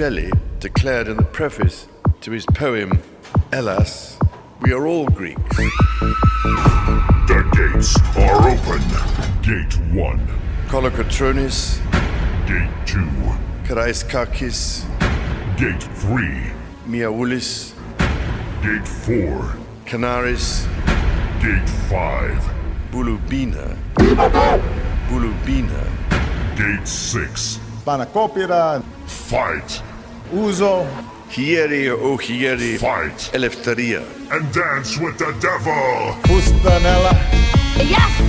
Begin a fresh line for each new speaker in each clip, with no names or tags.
Shelley declared in the preface to his poem, Elas, we are all Greeks.
The gates are open. Gate one.
Kolokotronis.
Gate two.
Karaiskakis.
Gate three.
Miaoulis.
Gate four.
Canaris.
Gate five.
Bulubina. Bulubina.
Gate six.
Panakopira.
Fight.
Ούζο,
Χιέρι, Ο Χιέρι, Φάιτ,
Ελευθερία,
Εντάνσου, Τεβό,
Πουστανέλα,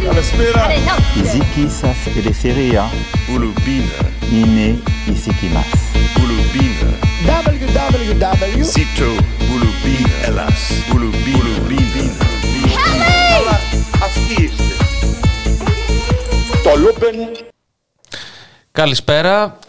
Καλασπέρα,
Ζήκη σα, Ελευθερία,
Ολουμπίνα,
Είναι
Ζήκη μα, Ολουμπίνα, Δαβλιο, Δαβλιο,
Σίτρο, Ολουμπίνα, Ολουμπίνα, Βίβλια,
Καλησπέρα.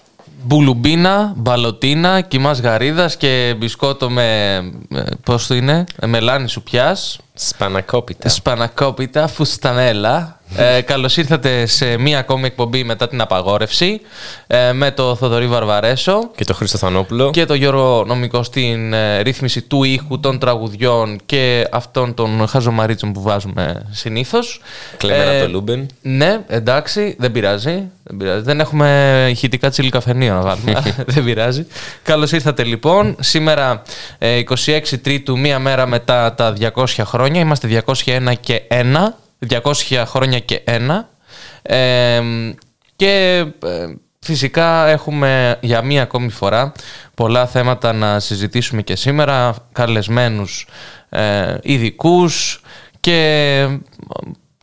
Μπουλουμπίνα, μπαλωτίνα, κοιμάς γαρίδας και μπισκότο με. ε, Πώς το είναι, ε, μελάνι σου πιάς.
Σπανακόπιτα.
Σπανακόπιτα, φουστανέλα. Ε, Καλώς ήρθατε σε μία ακόμη εκπομπή μετά την απαγόρευση ε, με το Θοδωρή Βαρβαρέσο
Και το Χρήστο Θανόπουλο.
και το Γιώργο Νομικό στην ε, ρύθμιση του ήχου, των τραγουδιών και αυτών των χαζομαρίτσων που βάζουμε συνήθως.
Κλεμμένα το Λούμπεν.
Ναι, εντάξει, δεν πειράζει. Δεν, πειράζει. δεν έχουμε ηχητικά τσίλι καφενείο να βάλουμε. δεν πειράζει. Καλώς ήρθατε λοιπόν. Σήμερα ε, 26 Τρίτου, μία μέρα μετά τα 200 χρόνια. Είμαστε 201 και 1. 200 χρόνια και 1. Ε, και ε, φυσικά έχουμε για μία ακόμη φορά πολλά θέματα να συζητήσουμε και σήμερα. Καλεσμένους ε, ειδικούς και ε,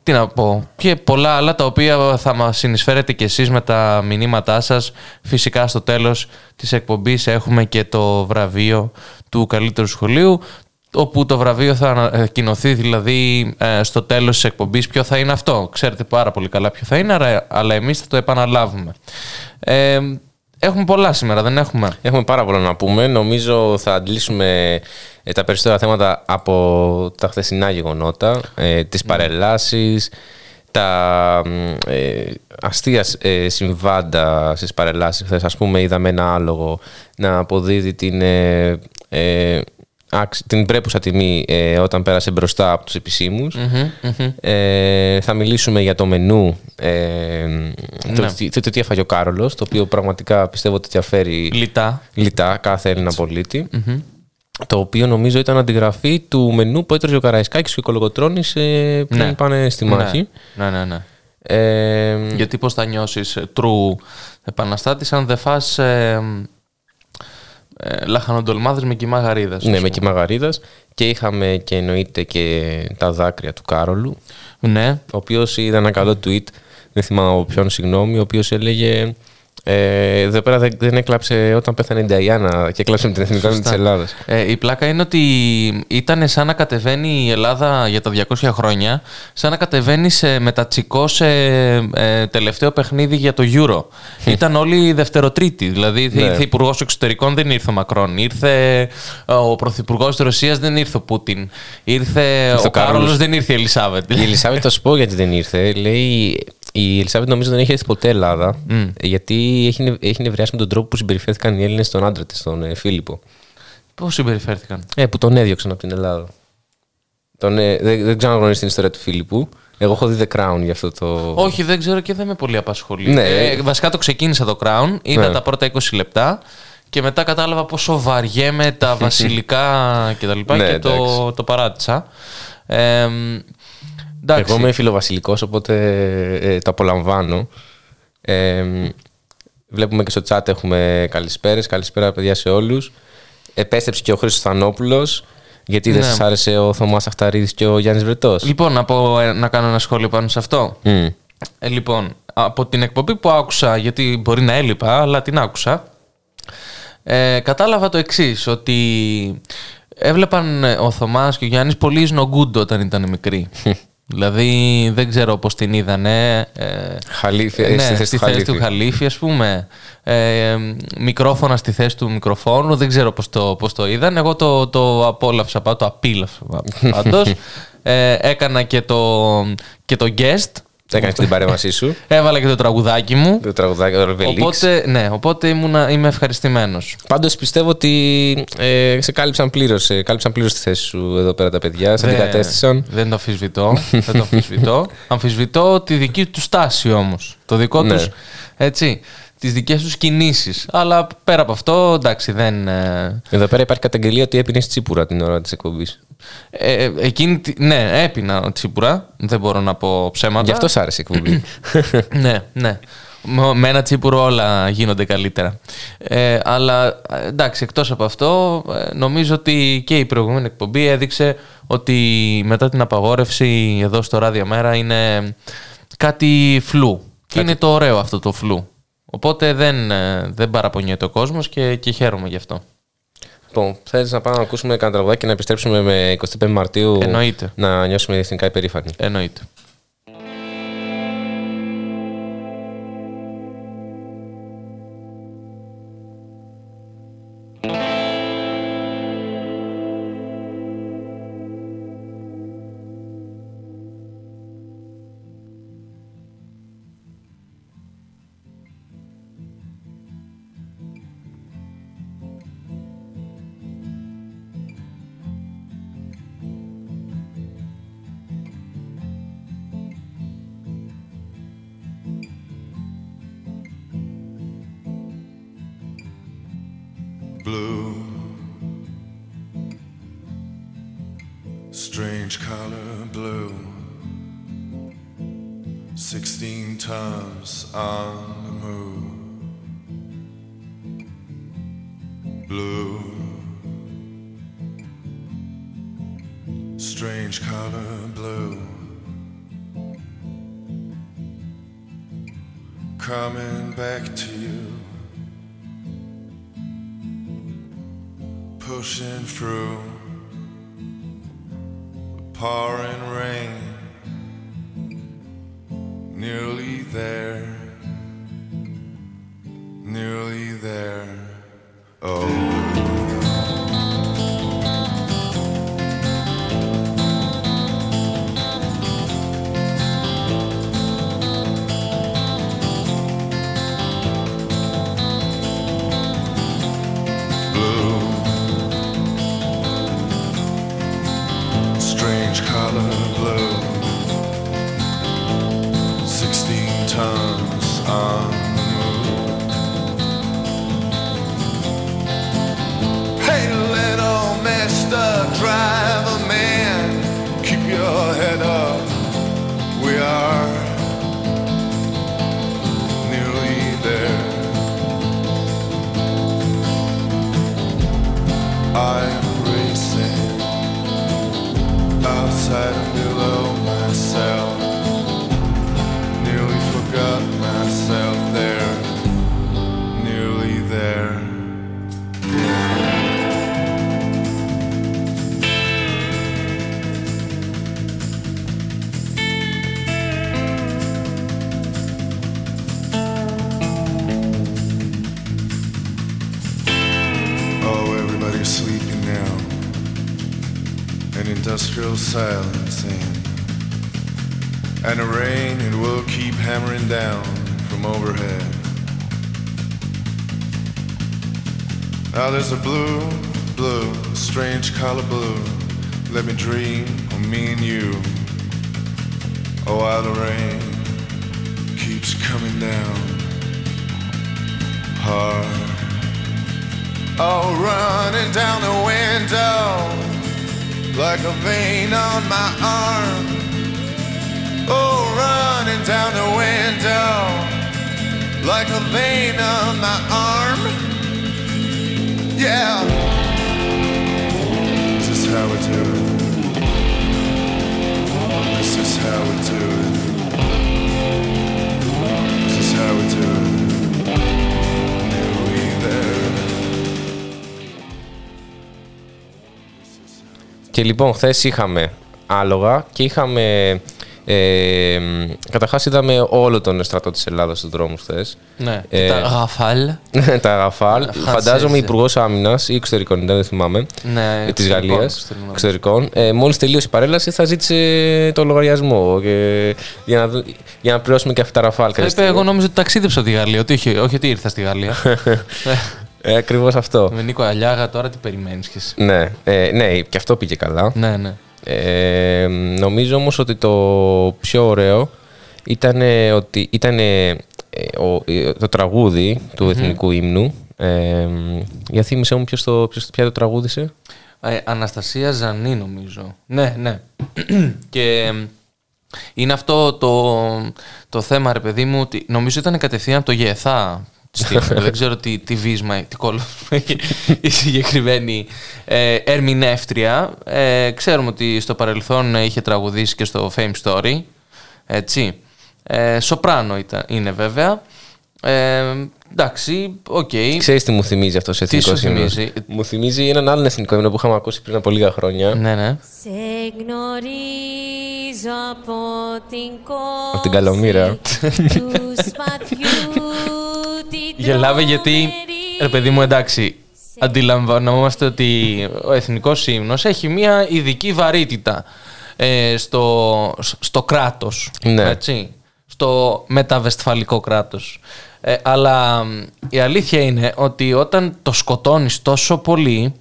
τι να πω, και πολλά άλλα τα οποία θα μας συνεισφέρετε και εσείς με τα μηνύματά σας. Φυσικά στο τέλος της εκπομπής έχουμε και το βραβείο του καλύτερου σχολείου, όπου το βραβείο θα ανακοινωθεί δηλαδή ε, στο τέλος της εκπομπής ποιο θα είναι αυτό. Ξέρετε πάρα πολύ καλά ποιο θα είναι, άρα- αλλά εμείς θα το επαναλάβουμε. Ε, έχουμε πολλά σήμερα, δεν έχουμε;
Έχουμε πάρα πολλά να πούμε. Νομίζω θα αντλήσουμε ε, τα περισσότερα θέματα από τα χθεσινά γεγονότα, ε, τις παρελάσεις, τα μ, ε, αστεία ε, συμβάντα στις παρελάσεις. Χθες, ας πούμε, είδαμε ένα άλογο να αποδίδει την, ε, ε, άξ- την πρέπουσα τιμή ε, όταν πέρασε μπροστά από τους επισημους Ε, θα μιλήσουμε για το μενού, ε, το,
Ναι.
τι- το, τι έφαγε ο Κάρολος, το οποίο πραγματικά πιστεύω ότι διαφέρει
Λιτά.
λιτά κάθε Έλληνα πολίτη, Το οποίο νομίζω ήταν αντιγραφή του μενού που έτρωγε ο Καραϊσκάκης και ο Κολογοτρώνης ε, πριν
Ναι.
πάνε στη μάχη.
Ναι, ναι, ναι.
Ε,
Γιατί πώς θα νιώσεις ε, true επαναστάτης αν δεν φας ε, ε, λαχανοντολμάδες με κοιμά γαρίδας.
ναι,
ας
με
πούμε.
κυμαγαρίδας και είχαμε και εννοείται και τα δάκρυα του Κάρολου,
Ναι.
ο οποίος είδα ένα καλό tweet, δεν θυμάμαι από ποιον συγγνώμη, ο οποίος έλεγε ε, εδώ πέρα δεν, δεν έκλαψε όταν πέθανε η Νταϊάννα και έκλαψε με την εθνική της Ελλάδας.
Ε, η πλάκα είναι ότι ήταν σαν να κατεβαίνει η Ελλάδα για τα 200 χρόνια, σαν να κατεβαίνει σε μετατσικό σε ε, τελευταίο παιχνίδι για το Euro. ήταν όλοι δευτεροτρίτη. Δηλαδή
Ναι.
ήρθε υπουργός εξωτερικών, δεν ήρθε ο Μακρόν. Ήρθε ε, ο πρωθυπουργός της Ρωσίας, δεν ήρθε ο Πούτιν. Ήρθε
ο
ο Κάρολος,
Κάρολος.
δεν ήρθε η Ελισάβετ.
Η Ελισάβετ, θα σου πω γιατί δεν ήρθε. Λέει, η Ελισάβετ νομίζω δεν έχει έρθει ποτέ Ελλάδα, γιατί έχει, νευ- έχει νευριάσει με τον τρόπο που συμπεριφέρθηκαν οι Έλληνες στον άντρα της, τον ε, Φίλιππο.
Πώς συμπεριφέρθηκαν;
Ε, που τον έδιωξαν από την Ελλάδα. Τον, ε, δεν, δεν ξέρω αν γνωρίζει την ιστορία του Φίλιππου. Εγώ έχω δει The Crown για αυτό το.
Όχι, δεν ξέρω και δεν με πολύ απασχολεί.
Ναι.
Ε, βασικά το ξεκίνησα το Crown, είδα
Ναι.
τα πρώτα 20 λεπτά και μετά κατάλαβα πόσο βαριέμαι τα βασιλικά και τα λοιπά
Ναι,
και το,
εντάξει.
το παράτησα. Ε, Εντάξει.
Εγώ είμαι φιλοβασιλικός, οπότε ε, το απολαμβάνω. Ε, βλέπουμε και στο chat έχουμε καλησπέρες. Καλησπέρα παιδιά σε όλους. Επέστρεψε και ο Χρήστος Θανόπουλος. Γιατί δεν
Ναι.
σας άρεσε ο Θωμάς Αχταρίδης και ο Γιάννης Βρετός.
Λοιπόν, να, πω, ε, να κάνω ένα σχόλιο πάνω σε αυτό.
Μμ.
Ε, λοιπόν, από την εκπομπή που άκουσα, γιατί μπορεί να έλειπα, αλλά την άκουσα, ε, κατάλαβα το εξής ότι έβλεπαν ε, ο Θωμάς και ο Γιάννης πολύ σνογκούντ όταν ήταν μικροί. Δηλαδή, δεν ξέρω πώς την είδανε. Ε,
Χαλίφη,
ναι,
ε, στη θέση
στη
του
θέση του
Χαλίφη.
Χαλίφη, ας πούμε. Ε, μικρόφωνα στη θέση του μικροφόνου. Δεν ξέρω πώς το, πώς το είδαν. Εγώ το, το απόλαυσα, πα- το απίλαυσα πάντως. ε, έκανα και το, και το guest.
Έκανε την παρέμβασή σου.
Έβαλα και το τραγουδάκι μου.
Το τραγουδάκι του Ρεβελίξ.
Οπότε, ναι, οπότε ήμουνα, είμαι ευχαριστημένος.
Πάντως πιστεύω ότι ε, σε κάλυψαν πλήρως, ε, κάλυψαν πλήρως τη θέση σου εδώ πέρα τα παιδιά, σε
Δεν-
αντικατέστησαν.
Δεν το αμφισβητώ. δεν το αμφισβητώ. αμφισβητώ τη δική του στάση όμως. Το δικό
Ναι.
τους, έτσι, τις δικές τους κινήσεις. Αλλά πέρα από αυτό, εντάξει, δεν... ε,
Εδώ πέρα υπάρχει καταγγελία ότι έπινε τσίπουρα την ώρα της εκπομπής.
Ε, ε, εκείνη, τη- ναι, έπινα τσίπουρα. Δεν μπορώ να πω ψέματα.
Γι' αυτό σ' άρεσε η εκπομπή.
ναι, ναι. Με με ένα τσίπουρο όλα γίνονται καλύτερα. Ε, αλλά ε, εντάξει, εκτός από αυτό, ε, νομίζω ότι και η προηγούμενη εκπομπή έδειξε ότι μετά την απαγόρευση εδώ στο Ράδιο Μέρα είναι κάτι φλού. Και είναι το ωραίο αυτό το φλού. Οπότε δεν, ε, δεν παραπονιέται ο κόσμος και, και χαίρομαι γι' αυτό.
λοιπόν, θέλεις να πάμε να ακούσουμε κανένα τραγουδάκι και να επιστρέψουμε με 25 Μαρτίου
Εννοείται.
να νιώσουμε εθνικά υπερήφανοι.
Εννοείται.
Blue. Strange color blue. Coming back to you. pushing through pouring rain. Nearly there, skies are blue.
Λοιπόν, χθες είχαμε άλογα και είχαμε. Ε, Καταρχάς, είδαμε όλο τον στρατό της Ελλάδας στους δρόμους χθες.
Ναι.
Ε,
τα γαφάλ.
τα Ραφάλ.
Φανσέζε.
Φαντάζομαι υπουργός άμυνας ή εξωτερικών, ήταν, δεν θυμάμαι.
Ναι,
της
εξωτερικών,
Γαλλίας.
εξωτερικών.
Εξωτερικών. Ε, Μόλις τελείωσε η παρέλαση, θα ζήτησε το λογαριασμό. Και, για, να, δω- για να πληρώσουμε και αυτά τα Ραφάλ. κάποια
Είπε,
στιγμή.
εγώ νόμιζα ότι ταξίδεψα τη Γαλλία. Ότι όχι, όχι ότι ήρθα στη Γαλλία.
Ε, Ακριβώς αυτό.
Με Νίκο Αλιάγα τώρα τι περιμένεις κι εσύ;
ναι, ε, ναι, και αυτό πήγε καλά.
Ναι, ναι.
Ε, νομίζω όμως ότι το πιο ωραίο ήταν ότι ήταν ε, ο- ε, το τραγούδι του εθνικού ύμνου. Ε, για θύμισε μου ποιος το, ποιος, ποια το τραγούδισε.
Ε, Αναστασία Ζανή νομίζω. Ναι, ναι. και εμ, είναι αυτό το, το θέμα, ρε παιδί μου, ότι νομίζω ήταν κατευθείαν από το ΓΕΘΑ. δεν ξέρω τι, τι βύσμα, τι κόλλο έχει η συγκεκριμένη ε, ερμηνεύτρια. Ε, ξέρουμε ότι στο παρελθόν είχε τραγουδήσει και στο Fame Story. Έτσι. Ε, σοπράνο ήταν, είναι βέβαια. Ε, εντάξει, οκ.
Ξέρεις τι μου θυμίζει αυτός σε
Τι
εθνικός
σου
ύμνος;
θυμίζει;
Μου θυμίζει έναν άλλον εθνικό ύμνο που είχαμε ακούσει πριν από λίγα χρόνια.
Ναι, ναι.
Σε γνωρίζω από την κόρη
Από την Καλομήρα.
του σπαθιού την
Γελάμε γιατί, ρε παιδί μου, εντάξει, αντιλαμβανόμαστε ότι ο εθνικός ύμνος έχει μια ειδική βαρύτητα ε, στο, στο κράτος,
Ναι.
έτσι, στο μεταβεσφαλικό κράτος. Ε, αλλά μ, η αλήθεια είναι ότι όταν το σκοτώνεις τόσο πολύ,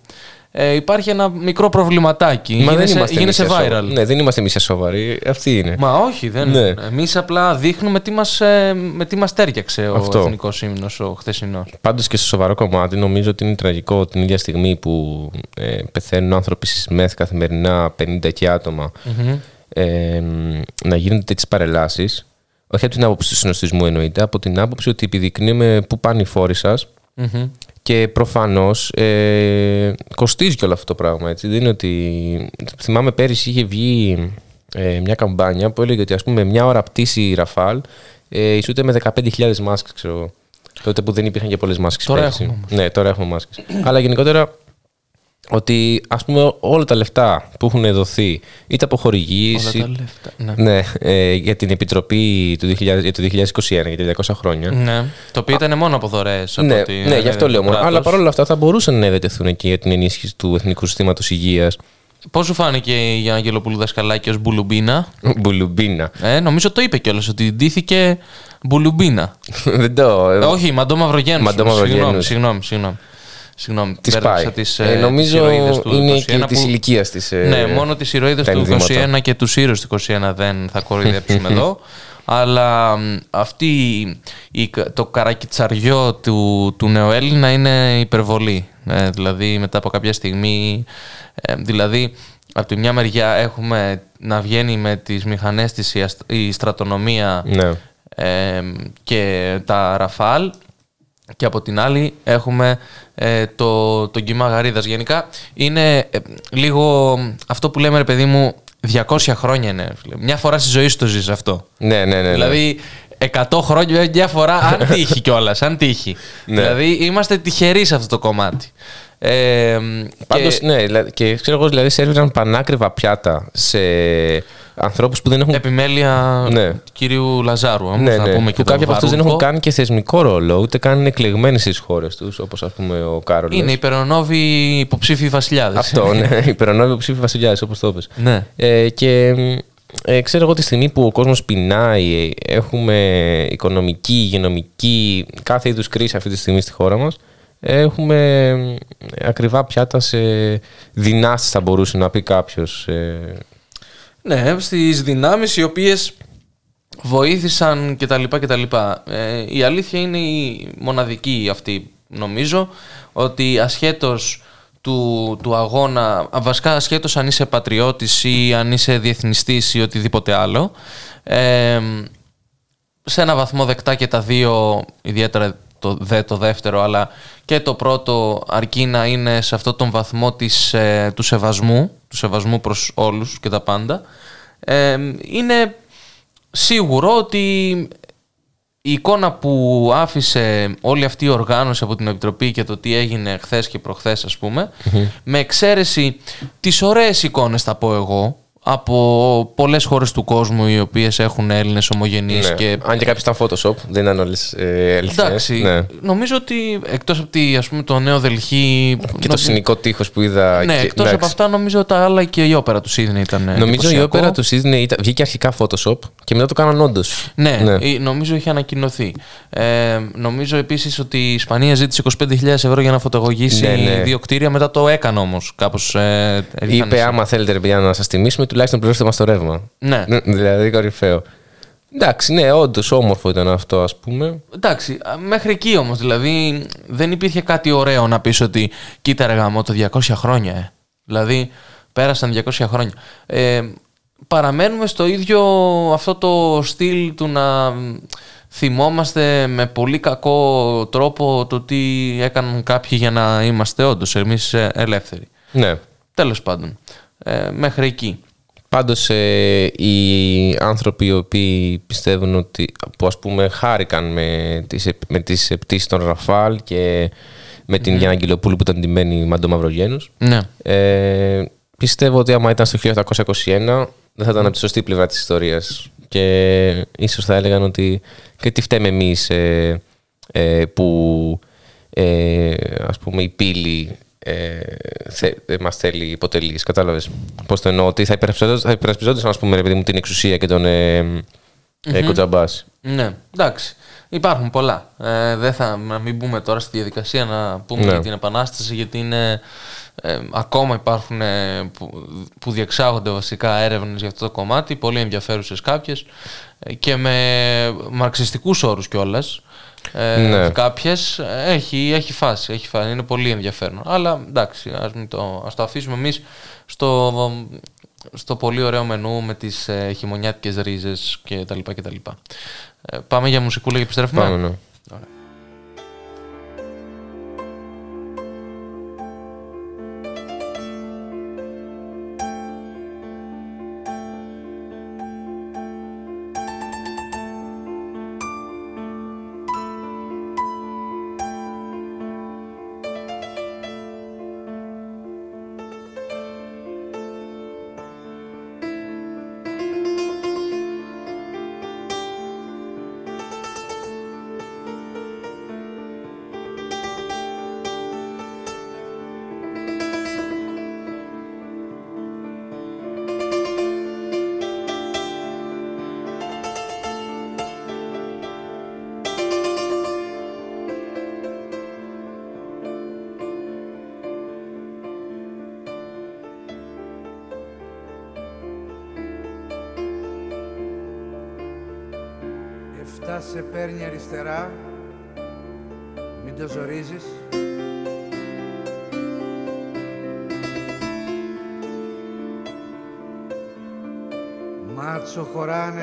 ε, υπάρχει ένα μικρό προβληματάκι.
Μα δεν
Γίνεσαι-
είμαστε
γίνεσαι
εμείς
viral.
σοβαροί. Ναι, δεν είμαστε εμείς σοβαροί. Αυτή είναι.
Μα όχι, δεν
Ναι.
Εμείς απλά δείχνουμε τι μας, ε, με τι μας τέριαξε ο
Αυτό.
εθνικός ύμνος ο χθεσινός.
Πάντως και στο σοβαρό κομμάτι, νομίζω ότι είναι τραγικό την ίδια στιγμή που ε, πεθαίνουν άνθρωποι στις ΜΕΘ καθημερινά, 50 και ατομα ε, να γίνονται τέτοιες παρελάσεις. Όχι από την άποψη του συνοστισμού εννοείται, από την άποψη ότι επιδεικνύουμε πού πάνε οι φόροι σας
Μμμ.
Και προφανώς ε, κοστίζει και όλο αυτό το πράγμα. Έτσι. Δεν είναι ότι. Θυμάμαι πέρυσι είχε βγει ε, μια καμπάνια που έλεγε ότι ας πούμε μια ώρα πτήση Ραφάλ ε, ισούται με 15.000 μάσκες, ξέρω εγώ. Τότε που δεν υπήρχαν και πολλές μάσκες
Τώρα
πέρυσι.
έχουμε όμως.
Ναι, τώρα έχουμε μάσκες. Αλλά γενικότερα ότι ας πούμε όλα τα λεφτά που έχουν δοθεί είτε από χορηγίες
Όλα τα
ή-
λεφτά, ναι.
ναι, ε, για την Επιτροπή του 2000, για το 2021 για τα 200 χρόνια.
Ναι, το οποίο ήταν μόνο από δωρεές.
Ναι, ναι, γι' αυτό λέω μόνο. Αλλά παρόλα αυτά θα μπορούσαν να διατεθούν εκεί για την ενίσχυση του Εθνικού Συστήματος Υγείας.
Πώς σου φάνηκε η Γιάννα Γελοπούλου Δασκαλάκη ω μπουλουμπίνα;
Μπουλουμπίνα.
Ε, νομίζω το είπε κιόλας ότι ντύθηκε μπουλουμπίνα.
Δεν το.
Ε, όχι, Μαντό Μαυρογέννου.
Μαντό Μαυρογέννους.
Συγγνώμη, συγγνώμη. Συγγνώμη,
Της
μπέρδεψα
πάει.
τις,
Ε,
ε,
νομίζω
τις ηρωίδες του
είναι
21
και της
που-
ηλικίας της.
Ναι, μόνο τι ηρωίδες του 21 και τους ήρωες του 21 δεν θα κοροϊδέψουμε εδώ. Αλλά μ, αυτή η, το καρακιτσαριό του, του νεοέλληνα είναι υπερβολή. Ε, δηλαδή μετά από κάποια στιγμή. ε, δηλαδή από τη μια μεριά έχουμε να βγαίνει με τις μηχανές της η, αστ- η στρατονομία
Ναι.
ε, και τα ραφάλ και από την άλλη έχουμε ε, το, το κύμα γαρίδας. Γενικά είναι ε, λίγο αυτό που λέμε ρε παιδί μου 200 χρόνια είναι. ρε φίλε. Μια φορά στη ζωή σου το ζεις αυτό.
Ναι, ναι, ναι. ναι.
Δηλαδή 100 χρόνια μια φορά, αν τύχει κιόλας, αν τύχει.
Ναι.
Δηλαδή είμαστε τυχεροί σε αυτό το κομμάτι. Ε,
Πάντως,
και
ναι, δηλαδή- και ξέρω εγώ, δηλαδή σερβίραν πανάκριβα πιάτα σε ανθρώπους που δεν έχουν.
επιμέλεια
Ναι.
του κυρίου Λαζάρου. Όμως,
Ναι,
να
ναι,
πούμε και
που
τον
κάποιοι από αυτούς δεν έχουν
Βαρούχο.
κάνει και θεσμικό ρόλο, ούτε καν είναι εκλεγμένοι στις χώρες τους, όπως ας πούμε ο Κάρολος.
Είναι υπερονόβοι υποψήφιοι βασιλιάδες.
Αυτό, ναι. Υπερονόβιο ψήφι βασιλιάδες, όπως το είπες.
Ναι.
Ε, και ε, ξέρω εγώ τη στιγμή που ο κόσμος πεινάει, έχουμε οικονομική, υγειονομική, κάθε είδους κρίση αυτή τη στιγμή στη χώρα μας. Έχουμε ε, ακριβά πιάτα σε δυνάσει, θα μπορούσε να πει κάποιος.
Ναι, στις δυνάμεις οι οποίες βοήθησαν κτλ. κτλ. Ε, η αλήθεια είναι η μοναδική αυτή νομίζω ότι ασχέτως του, του αγώνα, α, βασικά ασχέτως αν είσαι πατριώτης ή αν είσαι διεθνιστής ή οτιδήποτε άλλο Ε, σε ένα βαθμό δεκτά και τα δύο, ιδιαίτερα το, δε, το δεύτερο, αλλά και το πρώτο αρκεί να είναι σε αυτόν τον βαθμό της, ε, του σεβασμού, του σεβασμού προς όλους και τα πάντα. Ε, είναι σίγουρο ότι η εικόνα που άφησε όλη αυτή η οργάνωση από την Επιτροπή και το τι έγινε χθες και προχθές ας πούμε, με εξαίρεση τις ωραίες εικόνες θα πω εγώ, από πολλές χώρες του κόσμου οι οποίες έχουν Έλληνες ομογενείς
Ναι.
και
Αν και κάποιε ήταν Photoshop, δεν ήταν όλες ε, αληθινές.
Εντάξει,
Ναι.
νομίζω ότι εκτός από τη, ας πούμε, το νέο Δελχή...
Και το
νομίζω-
συνικό τείχος που είδα.
Ναι,
και-
εκτός από
εντάξει.
αυτά νομίζω τα άλλα και η όπερα του Σίδνεϊ ήταν
Νομίζω η
εντυπωσιακό.
όπερα του Sydney ήταν, βγήκε αρχικά Photoshop και μετά το κάναν όντως.
Ναι, ε, νομίζω είχε ανακοινωθεί. Ε, νομίζω επίσης ότι η Ισπανία ζήτησε 25.000 ευρώ για να φωτογωγήσει
Ναι, ναι.
δύο κτίρια, μετά το έκανε όμως κάπως. Ε,
Είπε,
ρίχνανε-
άμα θέλετε, ρε παιδιά, να σας τιμήσουμε, τουλάχιστον πληρώστε μας το ρεύμα.
Ναι.
δηλαδή, κορυφαίο. Εντάξει, ναι, όντως όμορφο ήταν αυτό, ας πούμε.
Εντάξει, α, μέχρι εκεί όμως, δηλαδή δεν υπήρχε κάτι ωραίο να πεις ότι κοίτα ρε γάμο το 200 χρόνια, ε. Δηλαδή πέρασαν 200 χρόνια. Ε, παραμένουμε στο ίδιο αυτό το στυλ του να θυμόμαστε με πολύ κακό τρόπο το τι έκαναν κάποιοι για να είμαστε όντως εμείς ε, ελεύθεροι.
Ναι.
Τέλος πάντων, ε, μέχρι εκεί.
Πάντως ε, οι άνθρωποι οι οποίοι πιστεύουν ότι που ας πούμε χάρηκαν με τις, επ- με τις πτήσεις των Ραφάλ και με την
Μμμ.
Γιάννα Αγγελοπούλου που ήταν τιμένη μαντό Μαυρογένους
Ναι.
ε, πιστεύω ότι άμα ήταν στο 1821 δεν θα ήταν από τη σωστή πλευρά της ιστορίας και ίσως θα έλεγαν ότι και τι φταίμε εμείς ε, ε, που ε, ας πούμε η πύλη ε, θε, ε, μας θέλει υποτελείς, κατάλαβες πώς το εννοώ, ότι θα υπερασπιζόντουσαν, θα υπερασπιζόντουσαν ας πούμε ρε παιδί μου την εξουσία και τον ε, ε,
Μμμ.
Κοτζαμπάση.
Ναι, εντάξει. Υπάρχουν πολλά. Ε, δεν θα να μην μπούμε τώρα στη διαδικασία να πούμε
Ναι.
για την Επανάσταση, γιατί είναι, ε, ακόμα υπάρχουν ε, που, που διεξάγονται βασικά έρευνες για αυτό το κομμάτι, πολύ ενδιαφέρουσες κάποιες ε, και με μαρξιστικούς όρους κιόλας. Ε,
Ναι.
Κάποιες ε, έχει, έχει φάση, έχει φάση, είναι πολύ ενδιαφέρον. Αλλά εντάξει, ας, μην το, ας το αφήσουμε εμείς στο, στο πολύ ωραίο μενού με τις ε, χειμωνιάτικες ρίζες και τα λοιπά και τα λοιπά. Ε, πάμε για μουσικούλα και επιστρέφουμε.
Πάμε, ναι.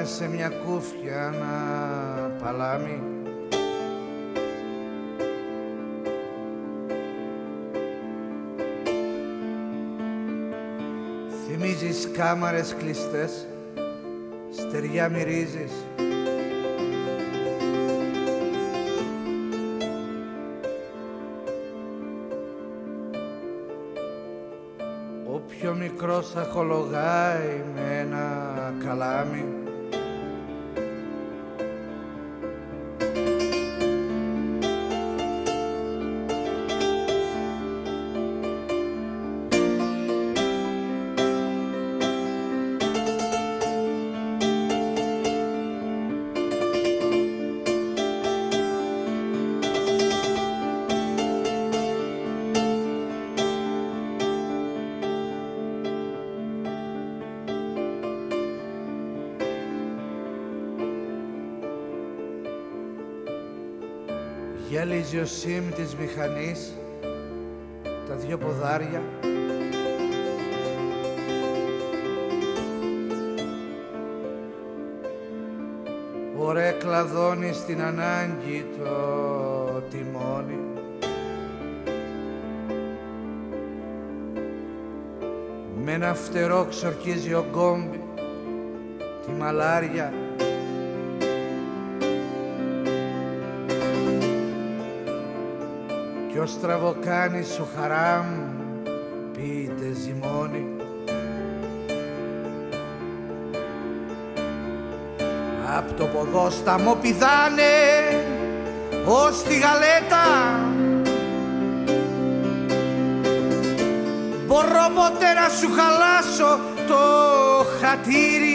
Χωράνε σε μια κούφια ένα παλάμι. Θυμίζεις κάμαρες κλειστές, στεριά μυρίζεις. Ο πιο μικρός θα χολογάει με ένα καλάμι Γυαλίζει ο σίμ της μηχανής τα δυο ποδάρια. Μωρέ κλαδώνει στην ανάγκη το τιμόνι. Με ένα φτερό ξορκίζει ο γκόμπι τη μαλάρια Κι ο στραβοκάνης ο χαράμ πείτε ζυμώνει. Απ' το ποδόσταμο πηδάνε ως τη γαλέτα. Μπορώ ποτέ να σου χαλάσω το χατήρι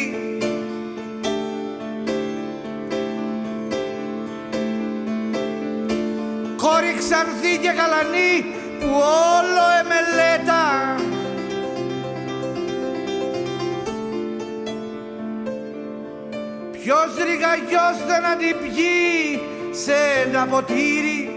ξανθή και γαλανή που όλο εμελέτα. Ποιος ρηγαγιός δεν αντιπιεί σε ένα ποτήρι;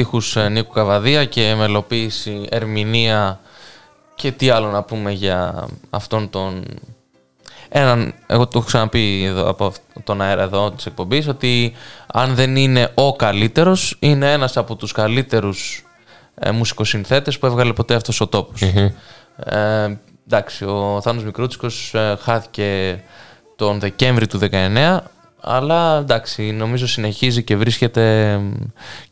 Στίχους ε, Νίκου Καβαδία και μελοποίηση, ερμηνεία και τι άλλο να πούμε για αυτόν τον... Έναν, εγώ το έχω ξαναπεί εδώ, από αυ- τον αέρα εδώ της εκπομπής ότι αν δεν είναι ο καλύτερος είναι ένας από τους καλύτερους ε, μουσικοσυνθέτες που έβγαλε ποτέ αυτός ο τόπος. Ε, εντάξει, ο Θάνος Μικρούτσικος ε, χάθηκε τον Δεκέμβρη του 19 αλλά εντάξει, νομίζω συνεχίζει και βρίσκεται μ,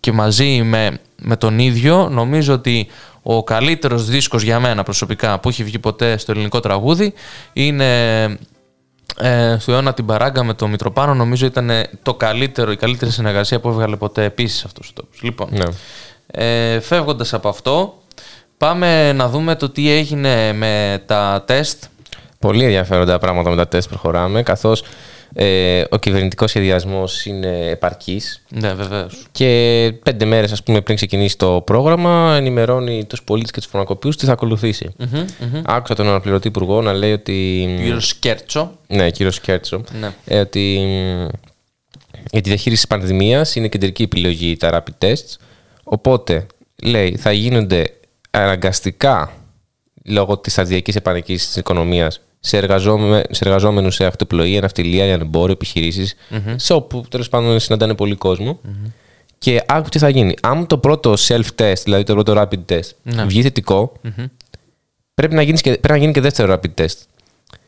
και μαζί με, με τον ίδιο. Νομίζω ότι ο καλύτερος δίσκος για μένα προσωπικά που έχει βγει ποτέ στο ελληνικό τραγούδι είναι ε, στο αιώνα την παράγκα με τον Μητροπάνο. Νομίζω ήταν το καλύτερο, η καλύτερη συνεργασία που έβγαλε ποτέ επίσης αυτός ο τόπος. Λοιπόν,
Ναι.
ε, φεύγοντας από αυτό, πάμε να δούμε το τι έγινε με τα τεστ.
Πολύ ενδιαφέροντα πράγματα με τα τεστ προχωράμε, καθώς ε, ο κυβερνητικός σχεδιασμός είναι επαρκής
Ναι, βεβαίως.
και πέντε μέρες ας πούμε, πριν ξεκινήσει το πρόγραμμα ενημερώνει τους πολίτες και τους φωνακοποιούς τι θα ακολουθήσει.
Μμμ, μμμ.
Άκουσα τον αναπληρωτή υπουργό να λέει ότι...
Κύριο Σκέρτσο.
Ναι, κύριο Σκέρτσο.
Ναι.
Ε, ότι μ, για τη διαχείριση της πανδημίας είναι κεντρική επιλογή τα rapid tests. Οπότε, λέει, θα γίνονται αναγκαστικά λόγω της σταδιακής επανεκκίνησης της οικονομίας σε, εργαζόμε, σε εργαζόμενους σε αυτοπλοεία, ναυτιλία, λιανεμπόριο, επιχειρήσεις,
Μμμ.
σε όπου τέλος πάντων συναντάνε πολύ κόσμο. Και άκου τι θα γίνει. Αν το πρώτο self-test, δηλαδή το πρώτο rapid test,
Ναι.
βγει θετικό,
Μμμ.
πρέπει, να γίνεις και, πρέπει να γίνει και δεύτερο rapid test.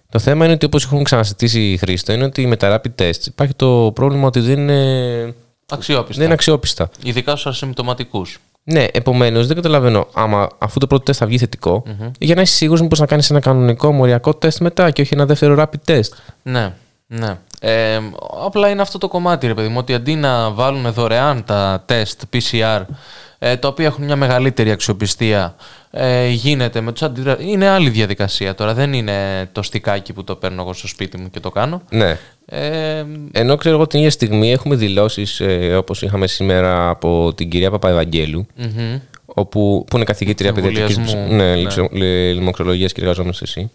Το θέμα είναι ότι όπως έχουμε ξανασυζητήσει η Χρήστο, είναι ότι με τα rapid tests υπάρχει το πρόβλημα ότι δεν είναι,
Αξιόπιστα.
δεν είναι αξιόπιστα.
Ειδικά στους ασυμπτωματικούς.
Ναι, επομένως δεν καταλαβαίνω άμα αφού το πρώτο τεστ θα βγει θετικό,
Μμμ.
για να είσαι σίγουρος μήπως να κάνεις ένα κανονικό μοριακό τεστ μετά και όχι ένα δεύτερο rapid test.
Ναι, ναι. Ε, απλά είναι αυτό το κομμάτι, ρε παιδί μου, ότι αντί να βάλουν δωρεάν τα τεστ PCR, ε, τα οποία έχουν μια μεγαλύτερη αξιοπιστία, ε, γίνεται με τους αντιδρα... Είναι άλλη διαδικασία τώρα, δεν είναι το στικάκι που το παίρνω εγώ στο σπίτι μου και το κάνω.
Ναι.
Ε,
Ενώ ξέρω εγώ την ίδια στιγμή έχουμε δηλώσεις ε, όπως είχαμε σήμερα από την κυρία Παπαευαγγέλου,
Μμμ.
όπου, που είναι καθηγήτρια παιδιατρικής
Εμβολιασμού,
ναι,
ναι.
ληξο- λι- λοιμοξιολογίας και εργαζόμενος εσύ.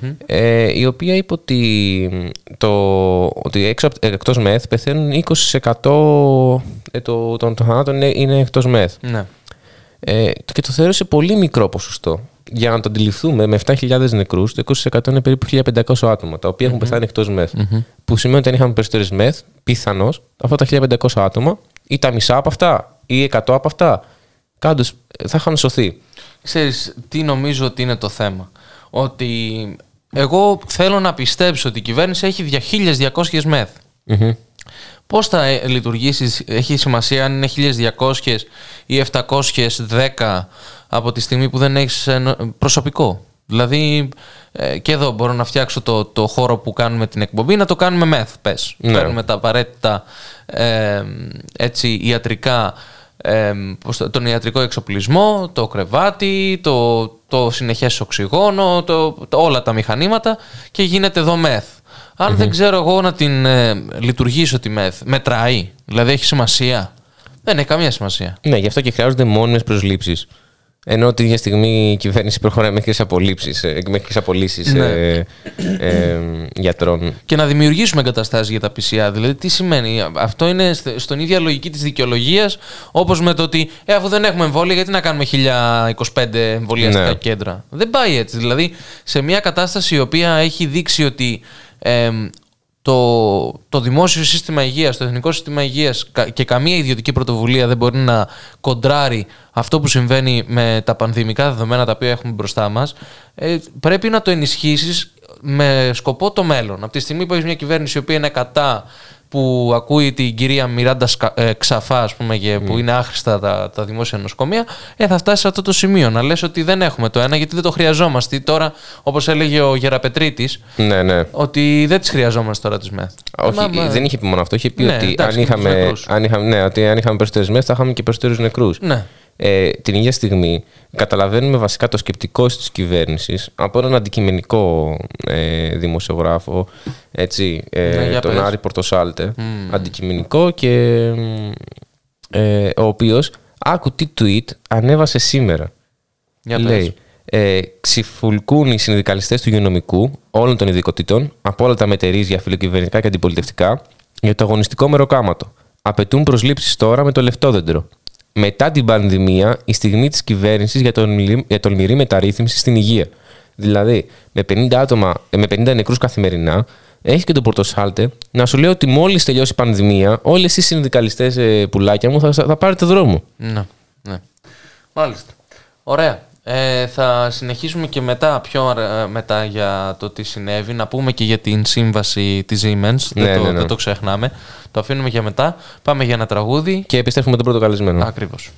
Μμμ.
Ε, η οποία είπε ότι, το, ότι έξω, απ- εκτός μεθ πεθαίνουν 20% ε, το, των, των θανάτων είναι, είναι εκτός μεθ.
Ναι.
Ε, και το θεωρώ σε πολύ μικρό ποσοστό. για να το αντιληφθούμε, με 7.000 νεκρούς, το 20% είναι περίπου 1.500 άτομα, τα οποία έχουν πεθάνει εκτός μεθ. Που σημαίνει ότι αν είχαμε περισσότερες μεθ, πιθανώς αυτά τα 1.500 άτομα ή τα μισά από αυτά ή 100 από αυτά, κάντως θα είχαν σωθεί.
Ξέρεις τι νομίζω ότι είναι το θέμα. Ότι εγώ θέλω να πιστέψω ότι η κυβέρνηση έχει δια 1200 μεθ.
Μμμ.
Πώς θα ε, λειτουργήσεις, έχει σημασία αν είναι 1200 ή 710 από τη στιγμή που δεν έχεις ενο- προσωπικό; Δηλαδή ε, και εδώ μπορώ να φτιάξω το, το χώρο που κάνουμε την εκπομπή να το κάνουμε μεθ, πες.
Ναι.
Παίρνουμε τα απαραίτητα ε, έτσι, ιατρικά, ε, πώς το- τον ιατρικό εξοπλισμό, το κρεβάτι, το, το συνεχές οξυγόνο, το, το- όλα τα μηχανήματα και γίνεται εδώ μεθ. Αν δεν ξέρω εγώ να την ε, λειτουργήσω τη μεθ, μετράει, δηλαδή έχει σημασία. Δεν έχει καμία σημασία.
Ναι, γι' αυτό και χρειάζονται μόνιμες προσλήψεις. Ενώ την ίδια στιγμή η κυβέρνηση προχωράει μέχρι τι απολύσεις, ε, μέχρι τις απολύσεις
Ναι.
ε, ε, γιατρών.
και να δημιουργήσουμε εγκαταστάσεις για τα PCA. Δηλαδή, τι σημαίνει, αυτό είναι στε- στον ίδια λογική της δικαιολογίας, όπως με το ότι ε, αφού δεν έχουμε εμβόλια, γιατί να κάνουμε 1025 εμβολιαστικά
Ναι.
κέντρα. Δεν πάει έτσι. Δηλαδή, σε μια κατάσταση η οποία έχει δείξει ότι εμ, το, το δημόσιο σύστημα υγείας, το εθνικό σύστημα υγείας κα- και καμία ιδιωτική πρωτοβουλία δεν μπορεί να κοντράρει αυτό που συμβαίνει με τα πανδημικά δεδομένα τα οποία έχουμε μπροστά μας, ε, πρέπει να το ενισχύσεις με σκοπό το μέλλον. Από τη στιγμή που έχεις μια κυβέρνηση η οποία είναι κατά που ακούει την κυρία Μιράντα Σκα- ε, Ξαφά, ας πούμε, και που είναι άχρηστα τα, τα δημόσια νοσοκομεία, ε, θα φτάσει σε αυτό το σημείο. Να λες ότι δεν έχουμε το ένα γιατί δεν το χρειαζόμαστε. Τώρα, όπως έλεγε ο Γεραπετρίτης,
Ναι, ναι.
ότι δεν τις χρειαζόμαστε τώρα τις ΜΕΘ.
Όχι,
Μα- μα-
δεν είχε πει μόνο αυτό. Είχε πει
Ναι,
ότι
εντάξει,
αν,
και τους
είχαμε,
νεκρούς.
αν, είχαμε, ναι, ότι αν είχαμε περισσότερες μέρε θα είχαμε και περισσότερους νεκρούς.
Ναι.
Ε, την ίδια στιγμή καταλαβαίνουμε βασικά το σκεπτικό της κυβέρνησης από έναν αντικειμενικό ε, δημοσιογράφο, έτσι, ε,
Ναι, για
τον
πες.
Άρη Πορτοσάλτε. Αντικειμενικό και ε, ο οποίος άκου τι tweet ανέβασε σήμερα.
Για
Λέει, ε, ξυφουλκούν οι συνδικαλιστές του υγειονομικού όλων των ειδικοτήτων από όλα τα μετερίζια φιλοκυβερνητικά και αντιπολιτευτικά για το αγωνιστικό μεροκάματο. Απαιτούν προσλήψεις τώρα με το λεφτόδεντρο. Μετά την πανδημία, η στιγμή της κυβέρνησης για, τολμηρή- για τολμηρή μεταρρύθμιση στην υγεία. Δηλαδή, με 50, άτομα, ε, με 50 νεκρούς καθημερινά, έχεις και τον Πορτοσάλτε να σου λέει ότι μόλις τελειώσει η πανδημία, όλοι εσείς συνδικαλιστές ε, πουλάκια μου θα, θα πάρετε δρόμο.
Ναι, ναι. Μάλιστα. Ωραία. Ε, θα συνεχίσουμε και μετά, πιο ωρα- μετά για το τι συνέβη. Να πούμε και για την σύμβαση της Siemens.
Ναι,
δεν, το,
ναι, ναι.
δεν το ξεχνάμε. Το αφήνουμε για μετά. Πάμε για ένα τραγούδι.
Και επιστρέφουμε τον πρώτο καλεσμένο.
Ακριβώς.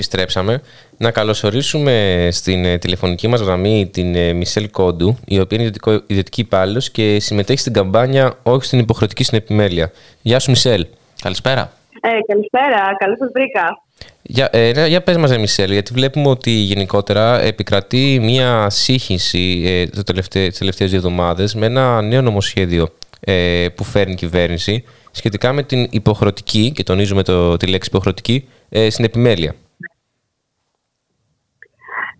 Επιστρέψαμε να καλωσορίσουμε στην ε, τηλεφωνική μας γραμμή την ε, Μισελ Κόντου, η οποία είναι ιδιωτικό- ιδιωτική υπάλληλος και συμμετέχει στην καμπάνια Όχι στην υποχρεωτική συνεπιμέλεια. Γεια σου, Μισελ.
Καλησπέρα.
Ε, καλησπέρα, καλώς σας βρήκα.
Για, ε, ναι, για πες μας, ρε, Μισελ, γιατί βλέπουμε ότι γενικότερα επικρατεί μία σύγχυση ε, το τελευταί, τις τελευταίες δύο εβδομάδες με ένα νέο νομοσχέδιο ε, που φέρνει η κυβέρνηση σχετικά με την υποχρεωτική, και τονίζουμε το, τη λέξη υποχρεωτική, ε, στην επιμέλεια.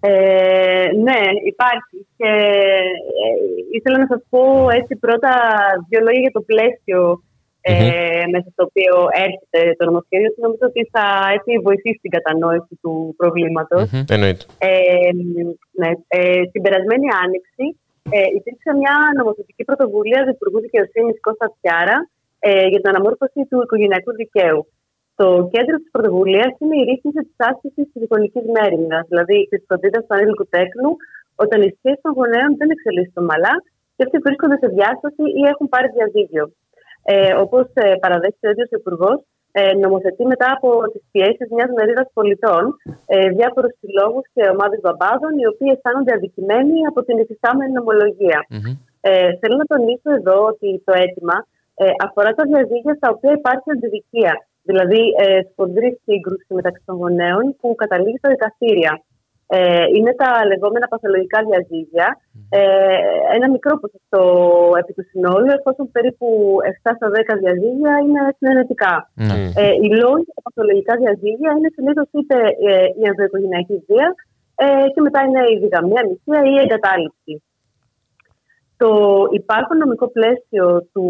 Ε, ναι, υπάρχει. Και ε, ήθελα να σας πω έτσι πρώτα δύο λόγια για το πλαίσιο ε, μέσα στο οποίο έρχεται το νομοσχέδιο. και Νομίζω ότι θα έτσι, βοηθήσει την κατανόηση του προβλήματος.
Εννοείται.
Ε, ναι, ε, την περασμένη άνοιξη ε, υπήρξε μια νομοθετική πρωτοβουλία του Υπουργού Δικαιοσύνης Κώστα Τσιάρα ε, για την αναμόρφωση του οικογενειακού δικαίου. Το κέντρο της πρωτοβουλίας είναι η ρύθμιση της άσκησης της εικονικής μέρημνας, δηλαδή της φροντίδας του ανήλικου τέκνου, όταν οι σχέσεις των γονέων δεν εξελίσσονται ομαλά και αυτοί βρίσκονται σε διάσταση ή έχουν πάρει διαζύγιο. Ε, Όπως ε, παραδέχεται ο ίδιος ο Υπουργός, ε, νομοθετεί μετά από τις πιέσεις μιας μερίδας πολιτών ε, διάφορους συλλόγους και ομάδες μπαμπάδων, οι οποίοι αισθάνονται αδικημένοι από την υφιστάμενη νομολογία. Ε, θέλω να τονίσω εδώ ότι το αίτημα ε, αφορά τα διαζύγια στα οποία υπάρχει αντιδικία, δηλαδή ε, σφοδρή σύγκρουση μεταξύ των γονέων που καταλήγει στα δικαστήρια. Ε, είναι τα λεγόμενα παθολογικά διαζύγια, ε, ένα μικρό ποσοστό επί του συνόλου, εφόσον περίπου 7 στα 10 διαζύγια είναι συνενετικά. Ε, οι λόγοι για τα παθολογικά διαζύγια είναι συνήθως είτε ε, η ενδοοικογενειακή βία ε, και μετά είναι η διγαμία, μισία ή η εγκατάλειψη. Το υπάρχον νομικό πλαίσιο του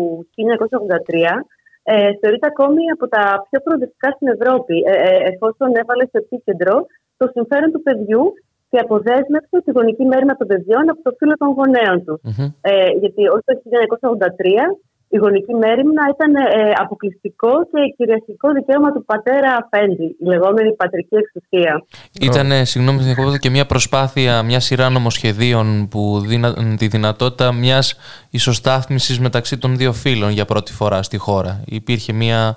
1983 ε, θεωρείται ακόμη από τα πιο προοδευτικά στην Ευρώπη, ε, ε, εφόσον έβαλε στο επίκεντρο το συμφέρον του παιδιού και αποδέσμευσε τη γονική μέρημα των παιδιών από το φύλλο των γονέων του. Ε, γιατί ως το 1983 η γονική μέρημνα ήταν ε, αποκλειστικό και κυριαρχικό δικαίωμα του πατέρα αφέντη, η λεγόμενη πατρική εξουσία.
Ήταν, συγγνώμη, διακόπτω, και μια προσπάθεια, μια σειρά νομοσχεδίων που δίνα, τη δυνατότητα μιας ισοστάθμισης μεταξύ των δύο φύλων για πρώτη φορά στη χώρα. Υπήρχε μια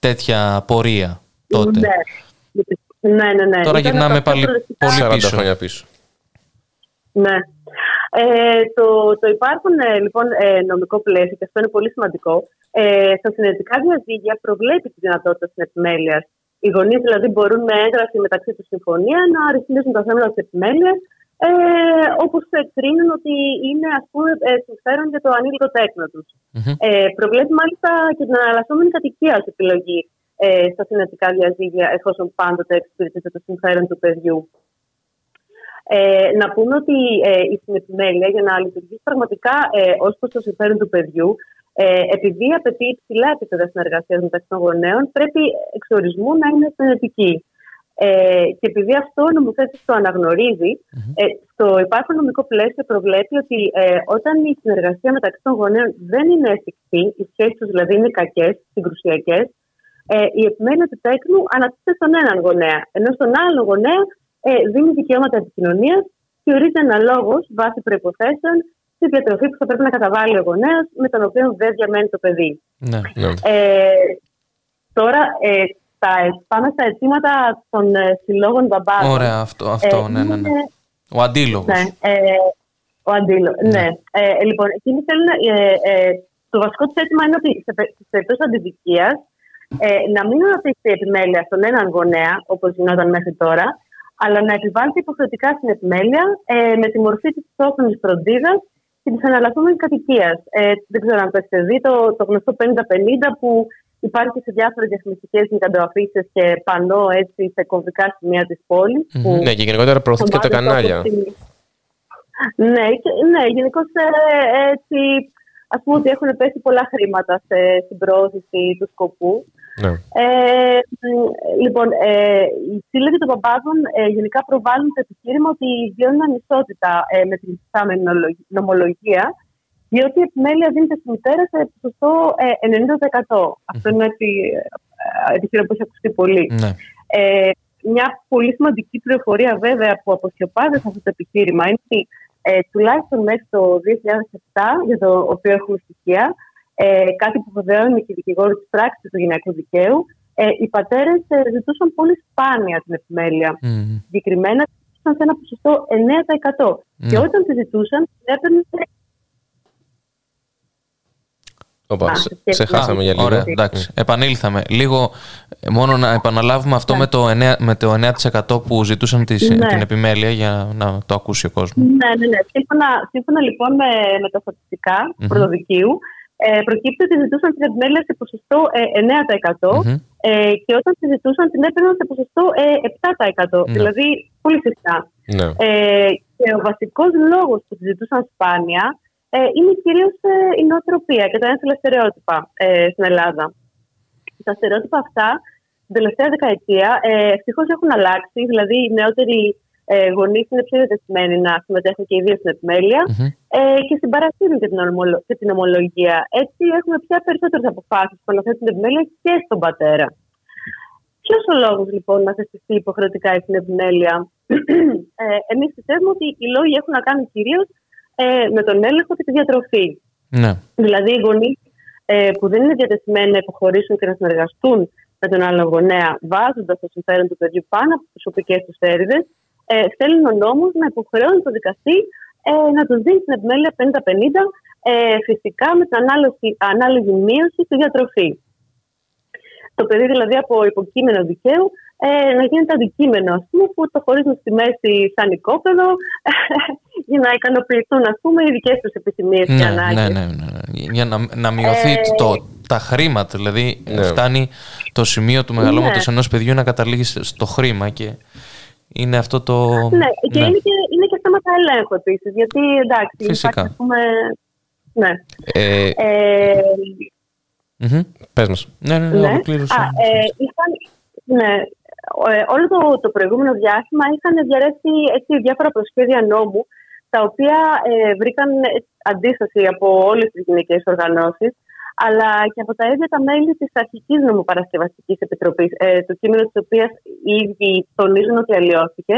τέτοια πορεία τότε.
Ναι, ναι, ναι. ναι.
Τώρα
Ήταν
γυρνάμε
από τα
πάλι
προοδευτικά-
πολύ
40
πίσω.
χρόνια πίσω.
Ναι. Ε, το, το υπάρχον ε, λοιπόν ε, νομικό πλαίσιο, και αυτό είναι πολύ σημαντικό, ε, στα συνεργατικά διαζύγια προβλέπει τη δυνατότητα τη επιμέλεια. Οι γονείς δηλαδή μπορούν με έγγραφη μεταξύ τους συμφωνία να ρυθμίσουν τα θέματα της επιμέλειας, ε, όπως κρίνουν ότι είναι ας πούμε, ε, συμφέρον για το ανήλικο τέκνο τους. Ε, προβλέπει μάλιστα και την αναλασσόμενη κατοικία ως επιλογή ε, στα συνεργατικά διαζύγια, εφόσον πάντοτε εξυπηρετείται το συμφέρον του παιδιού. Ε, να πούμε ότι ε, η συνεπιμέλεια για να λειτουργήσει πραγματικά ε, ως προς το συμφέρον του παιδιού, ε, επειδή απαιτεί υψηλά επίπεδα συνεργασίας μεταξύ των γονέων, πρέπει εξορισμού να είναι συνετική. Ε, και επειδή αυτό ο νομοθέτης το αναγνωρίζει, ε, στο υπάρχον νομικό πλαίσιο προβλέπει ότι ε, όταν η συνεργασία μεταξύ των γονέων δεν είναι εφικτή, οι σχέσεις τους δηλαδή είναι κακές, συγκρουσιακές, ε, η επιμέλεια του τέκνου ανατίθεται στον έναν γονέα. Ενώ στον άλλον γονέα ε, δίνει δικαιώματα επικοινωνία και ορίζει αναλόγως βάσει προποθέσεων τη διατροφή που θα πρέπει να καταβάλει ο γονέας με τον οποίο δεν διαμένει το παιδί.
Ναι.
Ε, τώρα ε, τα, πάμε στα αιτήματα των ε, συλλόγων μπαμπάδων.
Ωραία, αυτό, αυτό
Ε,
ναι, ναι, ναι.
είναι-
Ο αντίλογος.
ναι, ε, ο αντίλο. Ναι. Ε, λοιπόν, εκείνοι θέλουν. Ε, ε, το βασικό τους αίτημα είναι ότι σε, πε- σε περίπτωση αντιδικίας ε, να μην αναπτύξει η επιμέλεια στον έναν γονέα, όπως γινόταν μέχρι τώρα, αλλά να επιβάλλεται υποχρεωτικά στην επιμέλεια ε, με τη μορφή της τόχρονη φροντίδας και της αναλαφούμενη κατοικίας. Ε, δεν ξέρω αν το έχετε δει, το, το γνωστό 50-50 που υπάρχει σε διάφορες διαφημιστικέ νοικαντοαφήσει και πανό έτσι σε κομβικά σημεία της πόλης.
Ναι, και γενικότερα προωθήθηκε από τα κανάλια.
Ναι, και- ναι γενικώς έτσι. Α πούμε ότι έχουν πέσει πολλά χρήματα σε, στην προώθηση του σκοπού.
Ναι.
Ε, μ, λοιπόν, ε, οι σύλλογοι των παπάδων ε, γενικά προβάλλουν το επιχείρημα ότι βιώνουν ανισότητα ε, με την υφιστάμενη νομολογ- νομολογία, διότι η επιμέλεια δίνεται στη μητέρας σε ποσοστό ε, 90%. Αυτό είναι έτσι, ε, επιχείρημα που έχει ακουστεί πολύ.
Ναι.
Ε, μια πολύ σημαντική πληροφορία βέβαια που αποσιωπάζεται σε αυτό το επιχείρημα είναι ότι ε, τουλάχιστον μέχρι το 2007, για το οποίο έχουμε στοιχεία, ε, κάτι που βεβαιώνει και η δικηγόρη της πράξης του γυναικού δικαίου, ε, οι πατέρες ζητούσαν πολύ σπάνια την επιμέλεια.
Μμμ.
Συγκεκριμένα ζητούσαν σε ένα ποσοστό 9%. Και
Ναι.
όταν τη ζητούσαν, την έπαιρνε
Όπα,
Α,
σε-
και-
σε χάσαμε για λίγο.
Ωραία, εντάξει. Επανήλθαμε. Λίγο ε, μόνο να επαναλάβουμε αυτό με το 9%, με το 9% που ζητούσαν τις-
Ναι.
την επιμέλεια για να το ακούσει ο κόσμος.
Ναι, ναι, ναι. Σύμφωνα, σύμφωνα λοιπόν με, με τα στατιστικά του
Μμμ.
πρωτοδικείου, ε, προκύπτει ότι ζητούσαν την επιμέλεια σε ποσοστό ε, 9%
Μμμ.
ε, και όταν τη ζητούσαν την έπαιρναν σε ποσοστό ε, 7%.
Ναι.
Δηλαδή πολύ συχνά.
Ναι.
Ε, και ο βασικός λόγος που τη ζητούσαν σπάνια ε, είναι κυρίως η νοοτροπία και τα ένθελα στερεότυπα ε, στην Ελλάδα. Τα στερεότυπα αυτά την τελευταία δεκαετία ε, ευτυχώς έχουν αλλάξει. Δηλαδή, οι νεότεροι ε, γονείς είναι πιο διατεθειμένοι να συμμετέχουν και οι δύο στην επιμέλεια
Μμμ.
ε, και συμπαρασύρουν και την, ορμολο- και την ομολογία. Έτσι, έχουμε πια περισσότερες αποφάσεις που αναθέτουν την επιμέλεια και στον πατέρα. Ποιος ο λόγος λοιπόν να θεσπιστεί υποχρεωτικά η συνεπιμέλεια; ε, Εμείς πιστεύουμε ότι οι λόγοι έχουν να κάνουν κυρίως ε, με τον έλεγχο και τη διατροφή.
Ναι.
Δηλαδή, οι γονείς ε, που δεν είναι διατεθειμένοι να υποχωρήσουν και να συνεργαστούν με τον άλλο γονέα, βάζοντας το συμφέρον του παιδιού πάνω από τις προσωπικές τους θέρηδε, ε, θέλουν ο νόμος να υποχρεώνει τον δικαστή ε, να τους δίνει την επιμέλεια 50-50, ε, φυσικά με την ανάλογη, ανάλογη μείωση στη διατροφή. Το παιδί δηλαδή από υποκείμενο δικαίου ε, να γίνεται αντικείμενο, ας πούμε, που το χωρίζουν στη μέση σαν οικόπεδο για να ικανοποιηθούν, ας πούμε, οι δικές τους επιθυμίες και
Ναι,
ανάγκες.
ναι, ναι, ναι, ναι. Για να, να μειωθεί
Ε,
το, τα χρήματα. Δηλαδή,
Ναι.
φτάνει το σημείο του μεγαλώματος
Ναι.
ενός παιδιού να καταλήγει στο χρήμα και είναι αυτό το.
Ναι, και,
ναι.
Είναι, και είναι και θέματα ελέγχου επίσης. Γιατί εντάξει,
Φυσικά.
υπάρχει, ας πούμε. Ναι.
Ε,
Ε,
Μμμ.
πες μας.
Ναι, ναι, ναι,
ναι.
ολοκλήρωσε.
Α, ε, είχαν, ναι. Ε, όλο το, το προηγούμενο διάστημα είχαν διαρρεύσει έτσι, διάφορα προσχέδια νόμου τα οποία ε, βρήκαν ε, αντίσταση από όλες τις γυναικές οργανώσεις αλλά και από τα ίδια τα μέλη της αρχικής νομοπαρασκευαστικής επιτροπής ε, το κείμενο της οποίας οι ίδιοι τονίζουν ότι αλλοιώθηκε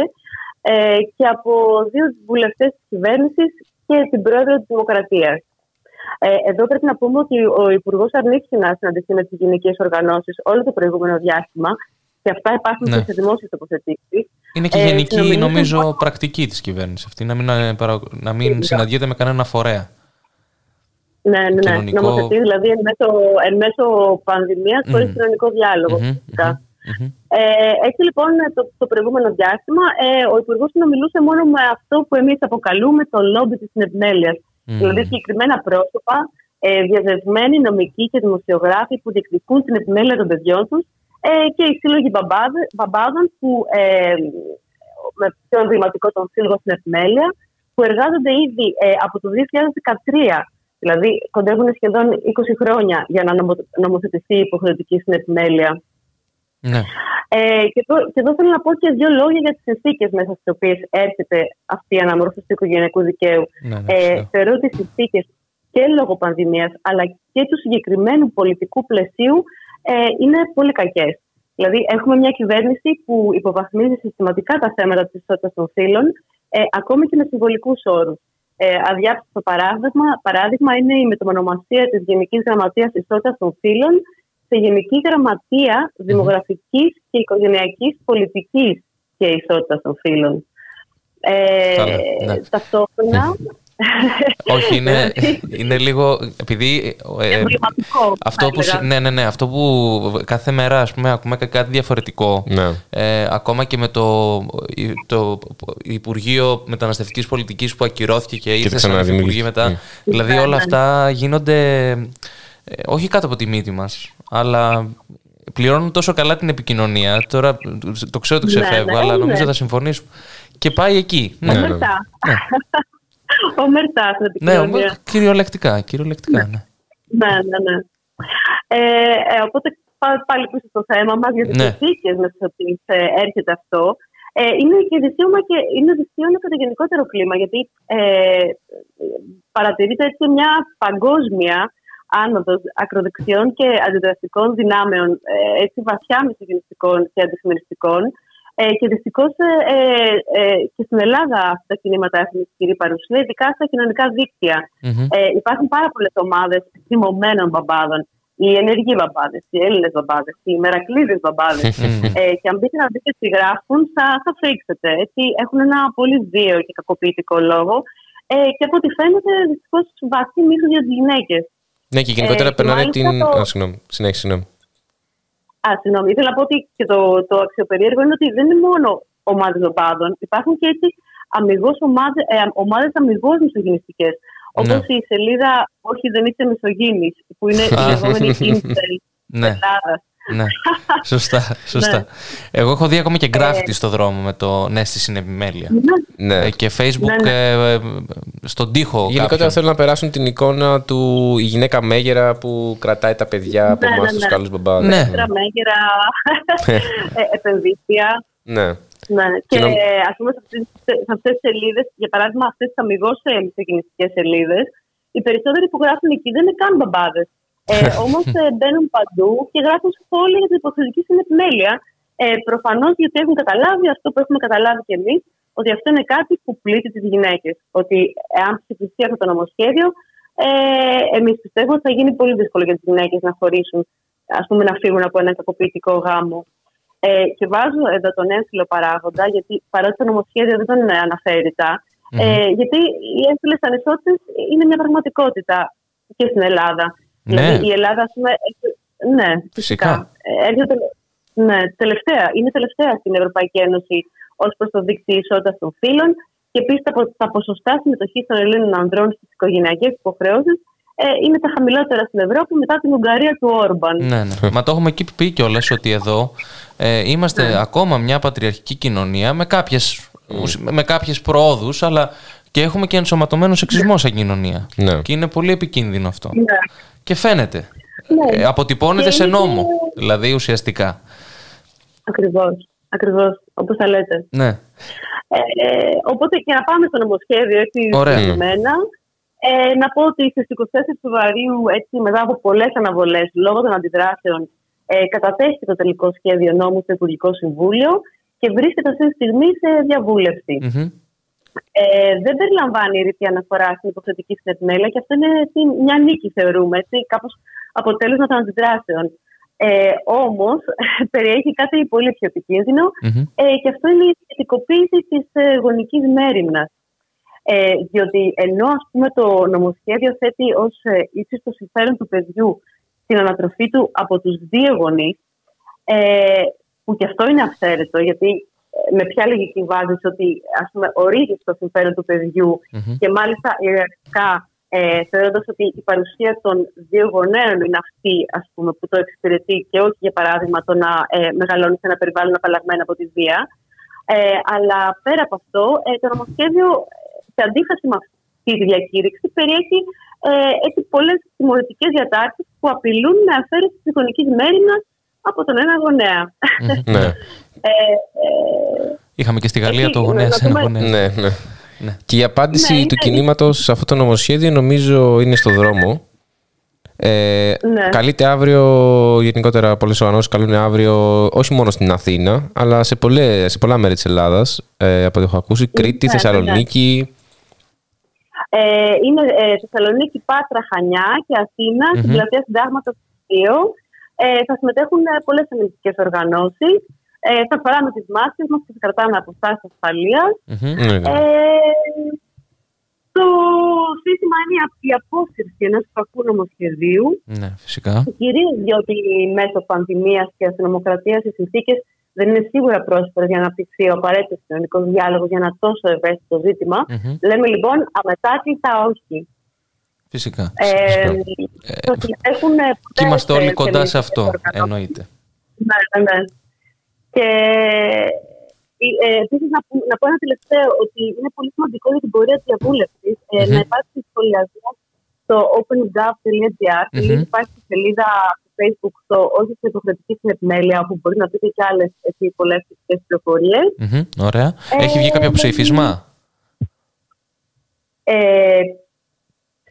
ε, και από δύο βουλευτές της κυβέρνησης και την πρόεδρο της Δημοκρατίας. Ε, εδώ πρέπει να πούμε ότι ο Υπουργός αρνήθηκε να συναντηθεί με τις γυναικέ οργανώσεις όλο το προηγούμενο διάστημα και αυτά υπάρχουν
Ναι.
και σε δημόσιες τοποθετήσεις.
Είναι και
Ε,
γενική,
συνομιλήσαμε-
νομίζω, πρακτική της κυβέρνησης αυτή. Να μην, ε, παρα- να μην
Φυσικά.
συναντιέται με κανένα φορέα.
Ναι, ναι, ναι.
κοινωνικό-
Νομοθετεί δηλαδή εν μέσω, εν μέσω πανδημίας χωρίς
Μμμ.
κοινωνικό διάλογο.
Μμμ,
φυσικά.
μμμ.
Ε, έτσι λοιπόν το, το προηγούμενο διάστημα ε, ο Υπουργός συνομιλούσε μόνο με αυτό που εμείς αποκαλούμε το λόμπι της συνεπιμέλεια.
Μμμ.
Δηλαδή συγκεκριμένα πρόσωπα, ε, διαδεσμένοι νομικοί και δημοσιογράφοι που διεκδικούν την επιμέλεια των παιδιών τους ε, και οι σύλλογοι μπαμπάδε- μπαμπάδων που ε, με πιο εμβληματικό τον σύλλογο στην επιμέλεια που εργάζονται ήδη ε, από το 2013 Δηλαδή, κοντεύουν σχεδόν 20 χρόνια για να νομο- νομοθετηθεί η υποχρεωτική συνεπιμέλεια.
Ναι.
Ε, και, εδώ, και εδώ θέλω να πω και δύο λόγια για τις συνθήκες μέσα στις οποίες έρχεται αυτή η αναμόρφωση του οικογενειακού δικαίου.
Ναι, ναι,
ε,
φυσικά.
θεωρώ ότι οι συνθήκες και λόγω πανδημίας, αλλά και του συγκεκριμένου πολιτικού πλαισίου ε, είναι πολύ κακές. Δηλαδή, έχουμε μια κυβέρνηση που υποβαθμίζει συστηματικά τα θέματα της ισότητας των φύλων, ε, ακόμη και με συμβολικούς όρους. Ε, αδιάψευτο παράδειγμα, παράδειγμα είναι η μεταμονομασία της Γενικής Γραμματείας Ισότητας των Φύλων σε Γενική Γραμματεία Δημογραφικής και Οικογενειακής Πολιτικής και Ισότητας των Φύλων. Ε,
Καλά, ναι.
ταυτόχρονα.
Όχι, είναι, είναι λίγο. Επειδή. ε,
Εμβληματικό,
αυτό
θα
που, συ-
έλεγα.
ναι, ναι, ναι. Αυτό που κάθε μέρα ας πούμε, ακούμε και κάτι διαφορετικό.
Ναι.
Ε, ακόμα και με το, το Υπουργείο Μεταναστευτικής Πολιτικής που ακυρώθηκε και ήρθε σαν
ξαναδημιουργήθηκε.
Υπουργείο μετά.
Mm.
Δηλαδή
Ναι,
όλα
ναι.
αυτά γίνονται ε, όχι κάτω από τη μύτη μας, αλλά πληρώνουν τόσο καλά την επικοινωνία. Τώρα το ξέρω ότι
Ναι,
ξεφεύγω,
ναι,
αλλά
ναι.
νομίζω θα συμφωνήσουμε. Και πάει εκεί. Ναι,
Ομερτά. Ομερτά στην
ναι,
επικοινωνία.
όμως κυριολεκτικά. κυριολεκτικά ναι.
Ναι, ναι, ναι. Ε, ε, οπότε πά- πάλι πίσω στο θέμα μας για τις
Ναι.
συνθήκε με τις οποίες έρχεται αυτό. Ε, είναι και δυσίωμα και είναι δυσίωμα και το γενικότερο κλίμα, γιατί ε, παρατηρείται έτσι μια παγκόσμια άνοδος ακροδεξιών και αντιδραστικών δυνάμεων, ε, έτσι βαθιά μισογενιστικών και αντιφημιστικών. Ε, και δυστυχώς ε, ε, ε, και στην Ελλάδα αυτά τα κινήματα έχουν ισχυρή παρουσία, ειδικά στα κοινωνικά δίκτυα.
Μμμ.
Ε, υπάρχουν πάρα πολλές ομάδες θυμωμένων μπαμπάδων. οι ενεργοί μπαμπάδες, οι Έλληνες μπαμπάδες, οι μερακλείδες μπαμπάδες. ε, και αν μπείτε να δείτε τι γράφουν, θα, θα φρίξετε. Έτσι, έχουν ένα πολύ βίαιο και κακοποιητικό λόγο. Ε, και από ό,τι φαίνεται, δυστυχώς βαθύ μίσο για τις γυναίκες.
Ναι, και γενικότερα
Ε, και
περνάνε
μάλιστα
την.
το-
Α, συγγνώμη. Συνέχισε, συγγνώμη.
Α, συγγνώμη, ήθελα να πω ότι και το, το αξιοπερίεργο είναι ότι δεν είναι μόνο ομάδες οπάδων. Υπάρχουν και έτσι αμυγός ομάδες ε, ομάδες αμυγός μισογενιστικές. Όπως
Ναι.
η σελίδα Όχι, δεν είσαι μισογίνη, που είναι η
Α.
λεγόμενη incel
Ναι.
Ελλάδας.
Ναι, σωστά, σωστά.
Ναι.
Εγώ έχω δει ακόμα και γκράφιτι
Ε,
στο δρόμο με το ναι στη συνεπιμέλεια.
Ναι.
Ε, και facebook
Ναι,
ε, ε, στον τοίχο
Γενικότερα
κάποιον.
θέλουν να περάσουν την εικόνα του η γυναίκα μέγερα που κρατάει τα παιδιά από
Ναι,
εμάς
ναι,
τους
ναι.
καλούς μπαμπάδες.
Ναι.
Μέτρα, μέγερα, ε, επενδύσια.
ναι.
Ναι. Και
νομ-
ας πούμε σε αυτές, σε αυτές τις σελίδες, για παράδειγμα αυτές τις αμυγός ε, μισογενιστικές σελίδες, οι περισσότεροι που γράφουν εκεί δεν είναι καν μπαμπάδες. Ε, Όμως μπαίνουν παντού και γράφουν σχόλια για την υποθετική συνεπιμέλεια. Ε, Προφανώς γιατί έχουν καταλάβει αυτό που έχουμε καταλάβει κι εμείς, ότι αυτό είναι κάτι που πλήττει τις γυναίκες. Ότι εάν ψηφιστεί αυτό το νομοσχέδιο, ε, εμείς πιστεύουμε ότι θα γίνει πολύ δύσκολο για τις γυναίκες να χωρίσουν, ας πούμε, να φύγουν από ένα κακοποιητικό γάμο. Ε, και βάζω εδώ τον έμφυλο παράγοντα, γιατί παρότι το νομοσχέδιο δεν τον αναφέρει ρητά, ε, γιατί οι έμφυλες ανισότητες είναι μια πραγματικότητα και στην Ελλάδα.
Ναι.
Δηλαδή η Ελλάδα, ας πούμε. έχει- Ναι,
Φυσικά.
Ε, έρχεται, ναι, τελευταία. Είναι τελευταία στην Ευρωπαϊκή Ένωση ως προς το δίκτυο ισότητας των φύλων. Και επίσης τα, πο- τα ποσοστά συμμετοχής των Ελλήνων ανδρών στις οικογενειακές υποχρεώσεις ε, είναι τα χαμηλότερα στην Ευρώπη μετά την Ουγγαρία του Όρμπαν.
Ναι, ναι. Μα το έχουμε εκεί πει κιόλας ότι εδώ ε, είμαστε
Ναι.
ακόμα μια πατριαρχική κοινωνία με κάποιες, ουσ- με κάποιες προόδους, αλλά και έχουμε και ενσωματωμένος σεξισμό σαν κοινωνία.
Ναι.
Και είναι πολύ επικίνδυνο αυτό.
Ναι.
Και φαίνεται.
Ναι.
Ε, αποτυπώνεται
Και
σε
είναι-
νόμο, δηλαδή ουσιαστικά.
Ακριβώς. Ακριβώς. Όπως τα λέτε.
Ναι.
Ε, ε, οπότε και να πάμε στο νομοσχέδιο έτσι
Ωραία.
συγκεκριμένα. Ε, να πω ότι στις 24 Φεβρουαρίου, έτσι, μετά από πολλές αναβολές λόγω των αντιδράσεων, ε, κατατέθηκε το τελικό σχέδιο νόμου στο Υπουργικό Συμβούλιο και βρίσκεται αυτή τη στιγμή σε διαβούλευση.
Μμμ.
Ε, δεν περιλαμβάνει ρητή αναφορά στην υποθετική συνεπιμέλεια και αυτό είναι έτσι, μια νίκη, θεωρούμε, έτσι, κάπως αποτέλεσμα των αντιδράσεων. Ε, Όμως, περιέχει κάτι πολύ πιο επικίνδυνο
Μμμ.
ε, και αυτό είναι η σχετικοποίηση της ε, γονικής μέρημνας. Ε, διότι ενώ ας πούμε, το νομοσχέδιο θέτει ως ε, ύψιστο συμφέρον του παιδιού την ανατροφή του από τους δύο γονείς, ε, που και αυτό είναι αυθαίρετο, γιατί ε, με ποια λογική βάζεις ότι ας πούμε, ορίζεις το συμφέρον του παιδιού και μάλιστα ιεραρχικά ε, θεωρώντας ότι η παρουσία των δύο γονέων είναι αυτή ας πούμε, που το εξυπηρετεί και όχι για παράδειγμα το να ε, μεγαλώνεις σε ένα περιβάλλον απαλλαγμένο από τη βία. Ε, αλλά πέρα από αυτό, ε, το νομοσχέδιο ε, σε αντίθεση με αυτή τη διακήρυξη περιέχει ε, έτσι πολλές τιμωρητικές διατάξεις που απειλούν με αφαίρεση της γονικής μέρημνας από τον ένα γονέα.
Ναι.
Ε, ε,
Είχαμε και στη Γαλλία
Εκεί,
το γονέας
να
σε ένα
πούμε-
γονέας.
Ναι, ναι.
Ναι.
Και η απάντηση
Ναι,
του
είναι-
κινήματος σε αυτό το νομοσχέδιο νομίζω είναι στο δρόμο. Ε,
Ναι.
Καλείται αύριο, γενικότερα πολλές οργανώσεις καλούν αύριο όχι μόνο στην Αθήνα, αλλά σε, πολλές, σε πολλά μέρη της Ελλάδας, ε, από ό,τι έχω ακούσει, Κρήτη,
ναι,
Θεσσαλονίκη.
Ε, είναι ε, Θεσσαλονίκη, Πάτρα, Χανιά και αθηνα στην πλατεία Συντάγματος 2. Ε, θα συμμετέχουν ε, πολλές ελληνικέ οργανώσεις. Ε, θα φοράμε τις μάσκες μας και θα κρατάμε αποστάσει ασφαλεία.
Μμμ.
Ναι, ναι.
Ε, το σύστημα είναι η απ- η απόσυρση ενός κακού νομοσχεδίου.
Ναι, φυσικά.
Κυρίως διότι μέσω πανδημίας και αστυνομοκρατίας οι συνθήκες δεν είναι σίγουρα πρόσφερε για να αναπτυχθεί ο απαραίτητος κοινωνικός διάλογος για ένα τόσο ευαίσθητο ζήτημα.
Μμμ.
Λέμε λοιπόν αμετάκλητα όχι.
Φυσικά.
Ε,
φυσικά.
θα συμμετέχουν
Και
πολλές,
είμαστε όλοι
ε,
κοντά σε
φεμινιστικές
αυτό,
οργανώσεις.
εννοείται.
Ναι, ναι, ναι. Και ε, επίσης να, πω- να πω ένα τελευταίο ότι είναι πολύ σημαντικό για την πορεία της διαβούλευσης ε,
Μμμ.
να υπάρξει σχολιασμό στο opengov.gr.
Μμμ.
mm Υπάρχει σελίδα στο Facebook στο όχι στην υποχρεωτική συνεπιμέλεια, όπου μπορεί να πείτε και άλλες πολλές θετικέ πληροφορίες.
Μμμ, Ωραία. Έχει βγει κάποιο
ναι,
ψήφισμα
Ε,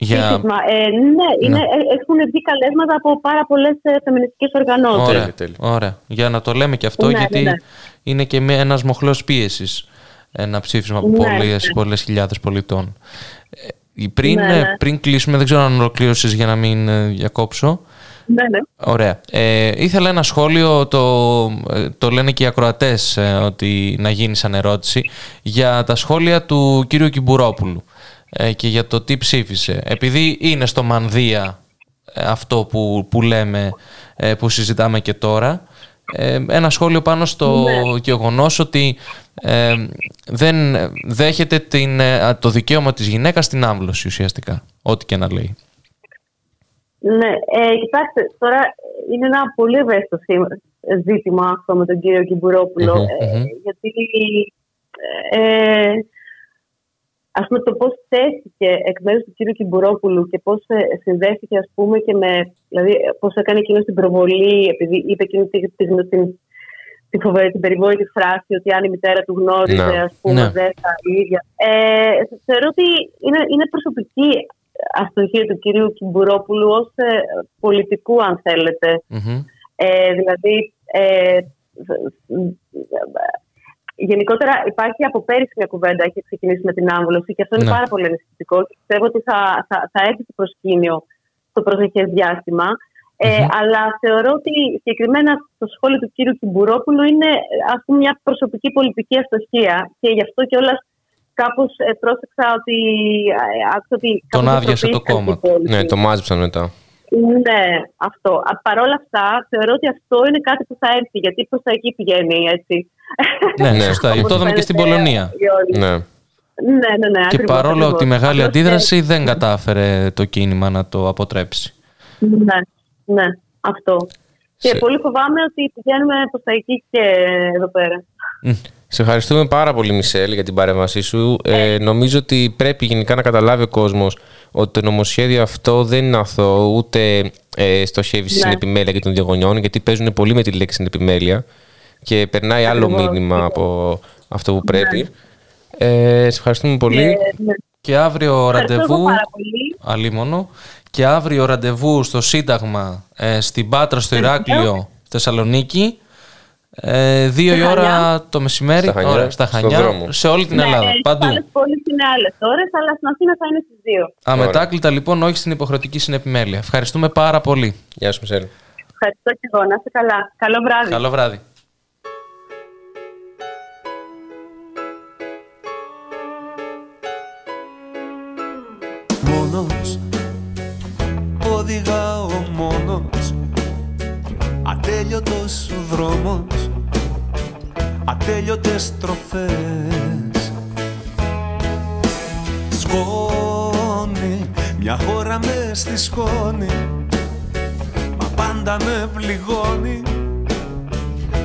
για.
ψήφισμα. Ε, ναι, είναι, ε, έχουν βγει καλέσματα από πάρα πολλές φεμινιστικές οργανώσεις.
Ωραία,
Τέλεια, τέλεια.
ωραία. Για να το λέμε και αυτό,
Ναι,
γιατί
ναι, ναι.
είναι και μια- ένας μοχλός πίεσης ένα ψήφισμα από
Ναι,
πολλές,
ναι.
πολλές χιλιάδες πολιτών. Ε, Πριν,
Ναι,
ε,
ναι.
πριν κλείσουμε, δεν ξέρω αν ολοκλήρωσες για να μην ε, διακόψω,
Ναι, ναι.
Ωραία. Ε, ήθελα ένα σχόλιο, το, ε, το λένε και οι ακροατές ε, ότι να γίνει σαν ερώτηση, για τα σχόλια του κύριου Κιμπουρόπουλου ε, και για το τι ψήφισε. Επειδή είναι στο Μανδύα ε, αυτό που, που λέμε, ε, που συζητάμε και τώρα, ε, ένα σχόλιο πάνω στο
Ναι.
γεγονός ότι ε, δεν δέχεται την, ε, το δικαίωμα της γυναίκας στην άμβλωση ουσιαστικά, ό,τι και να λέει.
Ναι, ε, κοιτάξτε, τώρα είναι ένα πολύ ευαίσθητο σήμα- ζήτημα αυτό με τον κύριο Κιμπουρόπουλο.
Μμμ,
ε,
μμμ.
γιατί ε, ας πούμε το πώς θέθηκε εκ μέρους του κύριου Κιμπουρόπουλου και πώς ε, συνδέθηκε ας πούμε και με, δηλαδή ε, πώς έκανε εκείνος την προβολή επειδή είπε εκείνη τη, τη, την, τη φοβερή, την περιβόητη φράση ότι αν η μητέρα του γνώριζε
Ναι.
ας πούμε
Ναι.
δεν θα η ίδια. Ε, θεωρώ ότι είναι, είναι προσωπική αστοχία του κυρίου Κιμπουρόπουλου ως ε, πολιτικού αν θέλετε.
Μμμ.
Ε, δηλαδή, ε, γενικότερα υπάρχει από πέρυσι μια κουβέντα, έχει ξεκινήσει με την άμβλωση και αυτό είναι
Ναι.
πάρα πολύ ενισχυτικό και πιστεύω ότι θα, θα, θα έρθει στο προσκήνιο στο προσεχές διάστημα. Ε,
Μμμ.
αλλά θεωρώ ότι συγκεκριμένα το σχόλιο του κύριου Κιμπουρόπουλου είναι ας πούμε, μια προσωπική πολιτική αστοχία και γι' αυτό κιόλας κάπως ε, πρόσεξα ότι ε, άκουσα ότι
Τον
κάπως
άδειασε το
τροποποιήθηκαν
κόμμα
οι υπόλοιποι.
Ναι, το μάζεψαν μετά.
Ναι, αυτό. Παρ' όλα αυτά, θεωρώ ότι αυτό είναι κάτι που θα έρθει, γιατί προς τα εκεί πηγαίνει, έτσι.
Ναι,
Ναι.
σωστά.
Όπως
Το είδαμε και στην
φαίνεται
Πολωνία.
οι όλοι.
Ναι.
Ναι, ναι, ναι.
Και
ακριβώς,
παρόλο
ακριβώς.
τη μεγάλη
Απλώς,
αντίδραση δεν κατάφερε το κίνημα να το αποτρέψει.
ε, Ναι, ναι, αυτό. Και
Σε-
πολύ φοβάμαι ότι πηγαίνουμε προς τα εκεί και εδώ πέρα.
Σε ευχαριστούμε πάρα πολύ, Μισελ, για την παρέμβασή σου. Ε, νομίζω ότι πρέπει γενικά να καταλάβει ο κόσμος ότι το νομοσχέδιο αυτό δεν είναι αθώο, ούτε ε, στοχεύει στην
Ναι.
επιμέλεια και των διαγωνιών, γιατί παίζουν πολύ με τη λέξη στην επιμέλεια και περνάει άλλο
Ακριβώς,
μήνυμα
ακριβώς.
από αυτό που πρέπει. Ε, σε ευχαριστούμε πολύ.
Ε, ναι.
Και αύριο
Ευχαριστώ εγώ
ραντεβού.
πάρα πολύ.
Αλίμονο. Και αύριο ραντεβού στο Σύνταγμα ε, στην Πάτρα, στο Ηράκλειο, στη Θεσσαλονίκη. Ε, δύο η
Στα
ώρα
Χανιά.
το μεσημέρι.
Στα Χανιά,
Ωραία, στα
στον
Χανιά.
δρόμο.
Σε όλη την
Ναι,
Ελλάδα.
στις
Παντού.
άλλες πόλεις είναι άλλε ώρες, αλλά στην Αθήνα θα είναι στις 2.
Αμετάκλητα λοιπόν, όχι στην υποχρεωτική συνεπιμέλεια. Ευχαριστούμε πάρα πολύ.
Γεια σου, Μισελ.
Ευχαριστώ και εγώ. Να είστε καλά. Καλό βράδυ.
Καλό βράδυ.
Ατέλειωτος ο δρόμος Ατέλειωτες στροφές Σκόνη Μια χώρα με στη σκόνη Μα πάντα με πληγώνει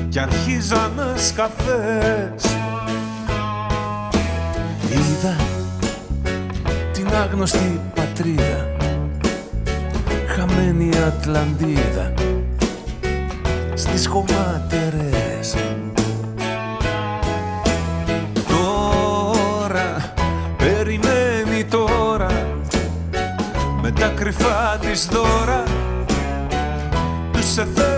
Κι αρχίζανε σκαφές. Είδα την άγνωστη πατρίδα χαμένη Ατλαντίδα στις χωματερές. Τώρα περιμένει τώρα με τα κρυφά της δώρα τους εθελοντές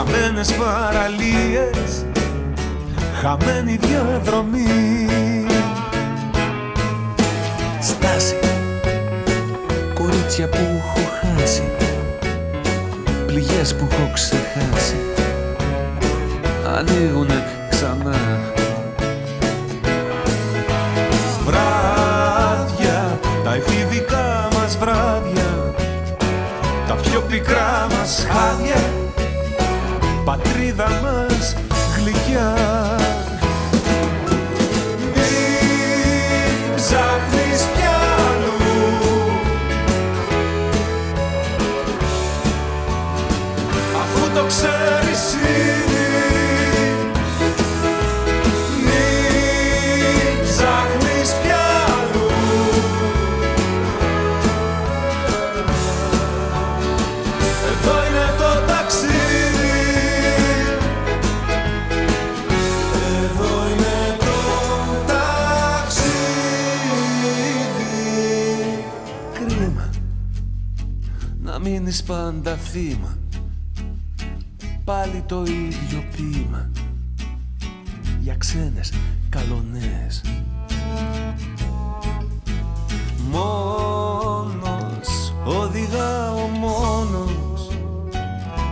χαμένες παραλίες χαμένη διαδρομή. Στάση, κορίτσια που έχω χάσει πληγές που έχω ξεχάσει ανοίγουνε ξανά. Βράδια, τα εφηβικά μας βράδια Τα πιο πικρά μας χάδια πατρίδα μας πάντα θύμα. Πάλι το ίδιο ποίημα. Για ξένες καλονές. Μόνος οδηγάω μόνος.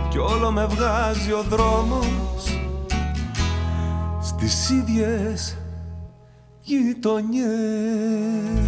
Κι όλο με βγάζει ο δρόμος. Στις ίδιες γειτονιές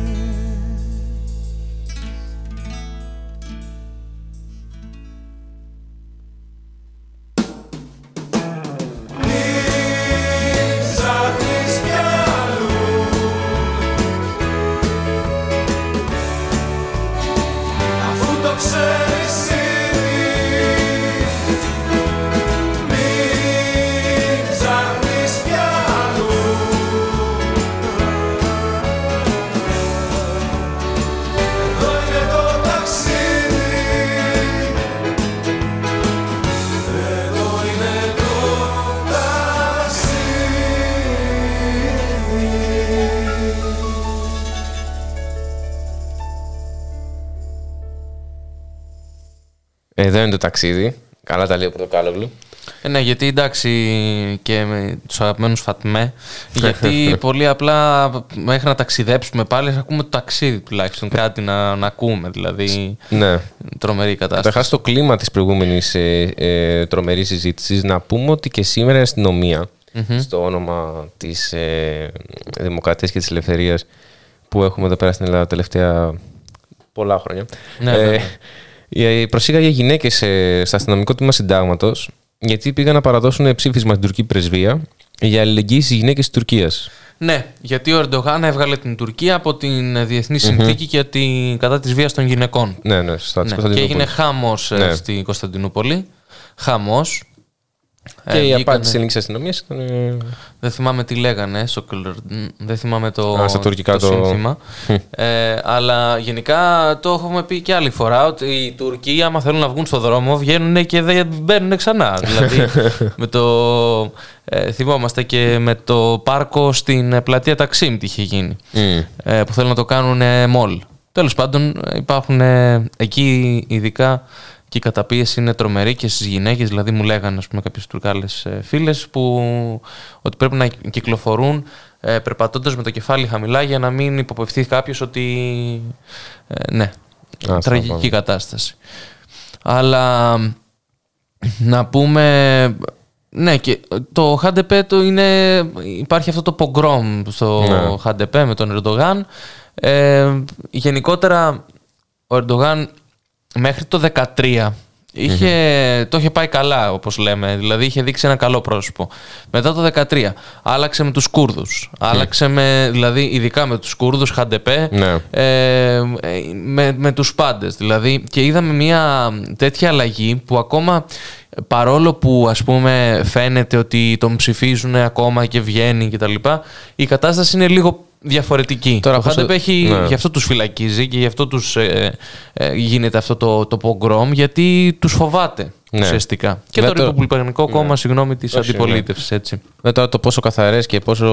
Εδώ είναι το ταξίδι.
Καλά τα λέει ο Πρωτοκάλογλου.
Ε, ναι, γιατί εντάξει και με τους αγαπημένους Φατμέ. Γιατί πολύ απλά μέχρι να ταξιδέψουμε πάλι, θα ακούμε το ταξίδι τουλάχιστον. Κάτι να, να ακούμε. Δηλαδή.
Ναι.
Τρομερή κατάσταση.
Καταρχάς, το κλίμα της προηγούμενης ε, ε, τρομερής συζήτησης, να πούμε ότι και σήμερα η αστυνομία,
Μμμ.
στο όνομα της ε, Δημοκρατίας και της Ελευθερίας που έχουμε εδώ πέρα στην Ελλάδα τα τελευταία πολλά χρόνια.
Ναι, ναι, ναι.
ε, προσήγαγε γυναίκες στο αστυνομικό τμήμα συντάγματος γιατί πήγαν να παραδώσουν ψήφισμα στην τουρκική πρεσβεία για αλληλεγγύη στις γυναίκες της Τουρκίας.
Ναι, γιατί ο Ερντογάν έβγαλε την Τουρκία από την διεθνη
Μμμ.
Συνθήκη για την, κατά της βίας των γυναικών.
Ναι, ναι, σωστά. της
Ναι, και
Κωνσταντινούπολης.
έγινε χάμος ε,
Ναι.
στη Κωνσταντινούπολη. Χαμός.
Και η
βγήκανε-
απάντηση τη ελληνική αστυνομία ήταν. ε,
Δεν θυμάμαι τι λέγανε, στο Κολορ- δεν θυμάμαι το,
Α, στα τουρκικά το-
σύνθημα. ε, αλλά γενικά το έχουμε πει και άλλη φορά ότι οι Τουρκοί άμα θέλουν να βγουν στο δρόμο βγαίνουν και δεν μπαίνουν ξανά. δηλαδή με το, ε, θυμόμαστε και με το πάρκο στην ε, πλατεία Ταξίμ τι είχε γίνει.
Μμ.
Ε, που θέλουν να το κάνουν ε, μολ. Τέλος πάντων ε, υπάρχουν ε, εκεί ειδικά και η καταπίεση είναι τρομερή και στις γυναίκες, δηλαδή μου λέγανε ας πούμε, κάποιες τουρκάλες ε, φίλες που ότι πρέπει να κυκλοφορούν ε, περπατώντας με το κεφάλι χαμηλά για να μην υποπευθεί κάποιος ότι ε, ναι,
Α,
τραγική
πάμε.
κατάσταση. Αλλά να πούμε ναι και το ΧΑΝΤΕΠΕ το είναι υπάρχει αυτό το πογκρόμ στο
Ναι.
ΧΑΝΤΕΠΕ με τον Ερντογάν ε, γενικότερα ο Ερντογάν μέχρι το 13 είχε, το είχε πάει καλά όπως λέμε δηλαδή είχε δείξει ένα καλό πρόσωπο. Μετά το 13 άλλαξε με τους Κούρδους. Άλλαξε με, δηλαδή ειδικά με τους Κούρδους ΧΑΝΤΕΠΕ
Ναι.
ε, ε, με, με τους πάντες δηλαδή. Και είδαμε μια τέτοια αλλαγή που ακόμα παρόλο που ας πούμε φαίνεται ότι τον ψηφίζουν ακόμα και βγαίνει και τα λοιπά η κατάσταση είναι λίγο διαφορετική
Τώρα,
το
πώς
Χάντεπ
το-
έχει
ναι.
γι' αυτό τους φυλακίζει και γι' αυτό τους ε, ε, γίνεται αυτό το, το πογκρόμ γιατί τους φοβάται
Ναι.
ουσιαστικά και
Βέβαια,
το
το-
Ρεπουμπλικανικό κόμμα συγγνώμη της
Όχι, ναι.
αντιπολίτευσης έτσι
Βέβαια τώρα το πόσο καθαρές και πόσο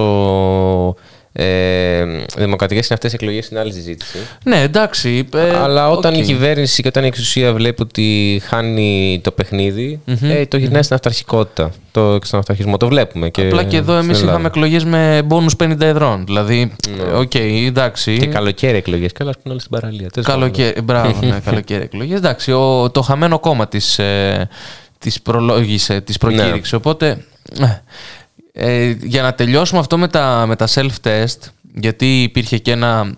ε, δημοκρατικές είναι αυτές οι εκλογές είναι άλλη συζήτηση.
ναι εντάξει ε,
Αλλά όταν
οκ.
η κυβέρνηση και όταν η εξουσία βλέπει ότι χάνει το παιχνιδι
Μμμ.
ε, το γυρνάει στην αυταρχικότητα. Το, στον αυταρχισμό. Το βλέπουμε. Και
Απλά και εδώ
στην
εμείς
Ελλάδα.
είχαμε εκλογές με μπόνους 50 εδρών. Δηλαδή, ε, οκ, εντάξει.
Και καλοκαίρι εκλογές. Και όλα είναι όλοι στην παραλία. Τέλος
Καλοκαίρι,
πάντων.
μπράβο, ναι, καλοκαίρι εκλογές. Εντάξει, ο, το χαμένο κόμμα της της προλόγησε, της προκήρυξε. Οπότε, ε, ε, για να τελειώσουμε αυτό με τα, με τα self-test, γιατί υπήρχε και ένα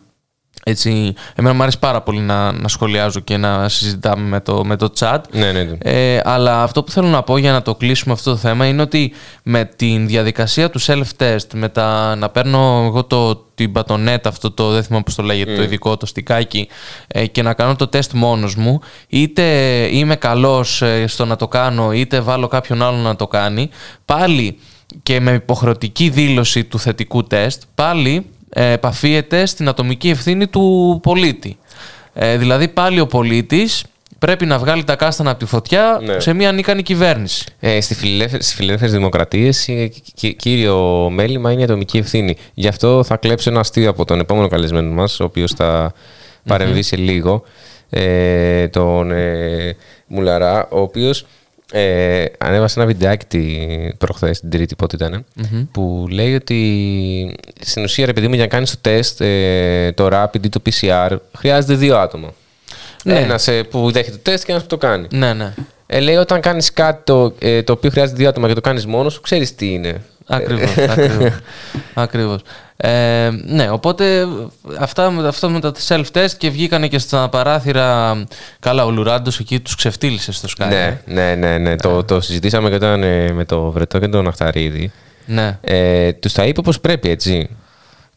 Έτσι, εμένα μου αρέσει πάρα πολύ να, να σχολιάζω και να συζητάμε με το, με το chat.
Ναι, ναι, ναι.
Ε, αλλά αυτό που θέλω να πω για να το κλείσουμε αυτό το θέμα είναι ότι με τη διαδικασία του self-test, με τα να παίρνω εγώ το, την πατονέτα, αυτό το δεν θυμάμαι πώς το λέγεται, το
Mm.
ειδικό, το στικάκι, ε, και να κάνω το τεστ μόνος μου, είτε είμαι καλός ε, στο να το κάνω, είτε βάλω κάποιον άλλο να το κάνει, πάλι και με υποχρεωτική δήλωση του θετικού τεστ, πάλι ε, επαφίεται στην ατομική ευθύνη του πολίτη. Ε, δηλαδή πάλι ο πολίτης πρέπει να βγάλει τα κάστανα από τη φωτιά
Ναι.
σε μια ανίκανη κυβέρνηση.
Ε, στη φιλελεύθερη, στις φιλελεύθερες δημοκρατίες ε, κύ- κύ- κύριο μέλημα είναι η ατομική ευθύνη. Γι' αυτό θα κλέψω ένα αστείο από τον επόμενο καλεσμένο μας, ο οποίος θα παρεμβεί σε λίγο, ε, τον ε, Μουλαρά, ο οποίος ε, ανέβασε ένα βιντεάκι τη- προχθές, την τρίτη πότε ήταν,
Μμμ.
που λέει ότι στην ουσία, ρε παιδί μου, για να κάνεις το τεστ, ε, το rapid ή το PCR, χρειάζεται δύο άτομα.
Ναι.
Ένας ε, που δέχεται το τεστ και ένας που το κάνει.
Ναι, ναι.
Ε, λέει όταν κάνεις κάτι το, ε, το οποίο χρειάζεται δύο άτομα και το κάνεις μόνος σου, ξέρεις τι είναι.
Ακριβώς,
Ε,
ακριβώς. ακριβώς. Ε, ναι, οπότε αυτά, με- αυτό με τα self-test και βγήκανε και στα παράθυρα. Καλά, ο Λουράντος εκεί τους ξεφτύλισε στο Sky.
ναι, ναι, ναι, ναι. Το, το συζητήσαμε και όταν ε, με το Βρετό και τον Αχταρίδη.
Ναι.
Ε, τους τα είπε όπως πρέπει, έτσι.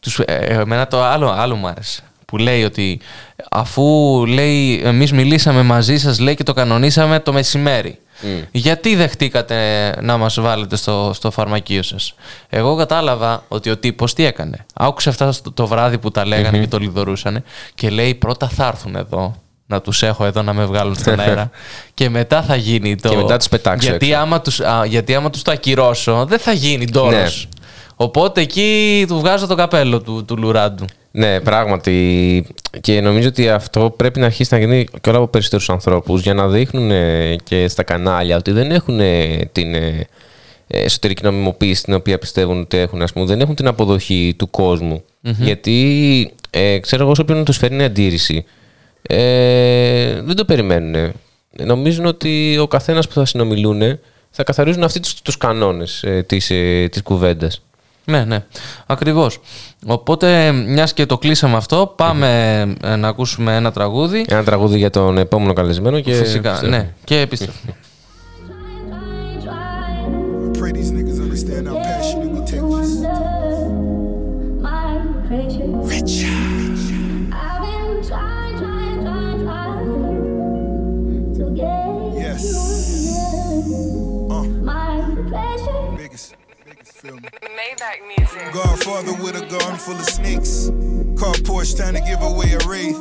Τους, ε, εμένα το άλλο, άλλο μου άρεσε. Που λέει ότι αφού λέει εμείς μιλήσαμε μαζί σας λέει και το κανονίσαμε το μεσημέρι. Γιατί δεχτήκατε να μας βάλετε στο, στο φαρμακείο σας; Εγώ κατάλαβα ότι ο τύπος τι έκανε. Άκουσε αυτά στο- το βράδυ που τα λέγανε
Μμμ.
και το λιδωρούσανε και λέει πρώτα θα έρθουν εδώ να τους έχω εδώ να με βγάλουν στον αέρα και μετά θα γίνει το...
Και μετά τους πετάξω
γιατί
έξω.
άμα τους, α, γιατί άμα τους το ακυρώσω δεν θα γίνει ντόρος.
Ναι.
Οπότε εκεί του βγάζω το καπέλο του, του Λουράντου.
Ναι, πράγματι. Και νομίζω ότι αυτό πρέπει να αρχίσει να γίνει και όλα από περισσότερους ανθρώπους για να δείχνουν ε, και στα κανάλια ότι δεν έχουν ε, την ε, εσωτερική νομιμοποίηση την οποία πιστεύουν ότι έχουν, ας πούμε, δεν έχουν την αποδοχή του κόσμου.
Μμμ.
Γιατί ε, ξέρω εγώ, σε όποιον τους φέρνει αντίρρηση, ε, δεν το περιμένουν. Νομίζουν ότι ο καθένας που θα συνομιλούν θα καθαρίζουν αυτοί τους, τους κανόνες ε, της, ε, της κουβέντας.
Ναι, ναι. Ακριβώς. Οπότε, μιας και το κλείσαμε αυτό, πάμε ε, να ακούσουμε ένα τραγούδι.
Ένα τραγούδι για τον επόμενο καλεσμένο και
Φυσικά,
επιστρέφουμε.
ναι. Και επιστρέφουμε.
Me? Godfather with a garden full of snakes. Car Porsche trying to give away a wraith.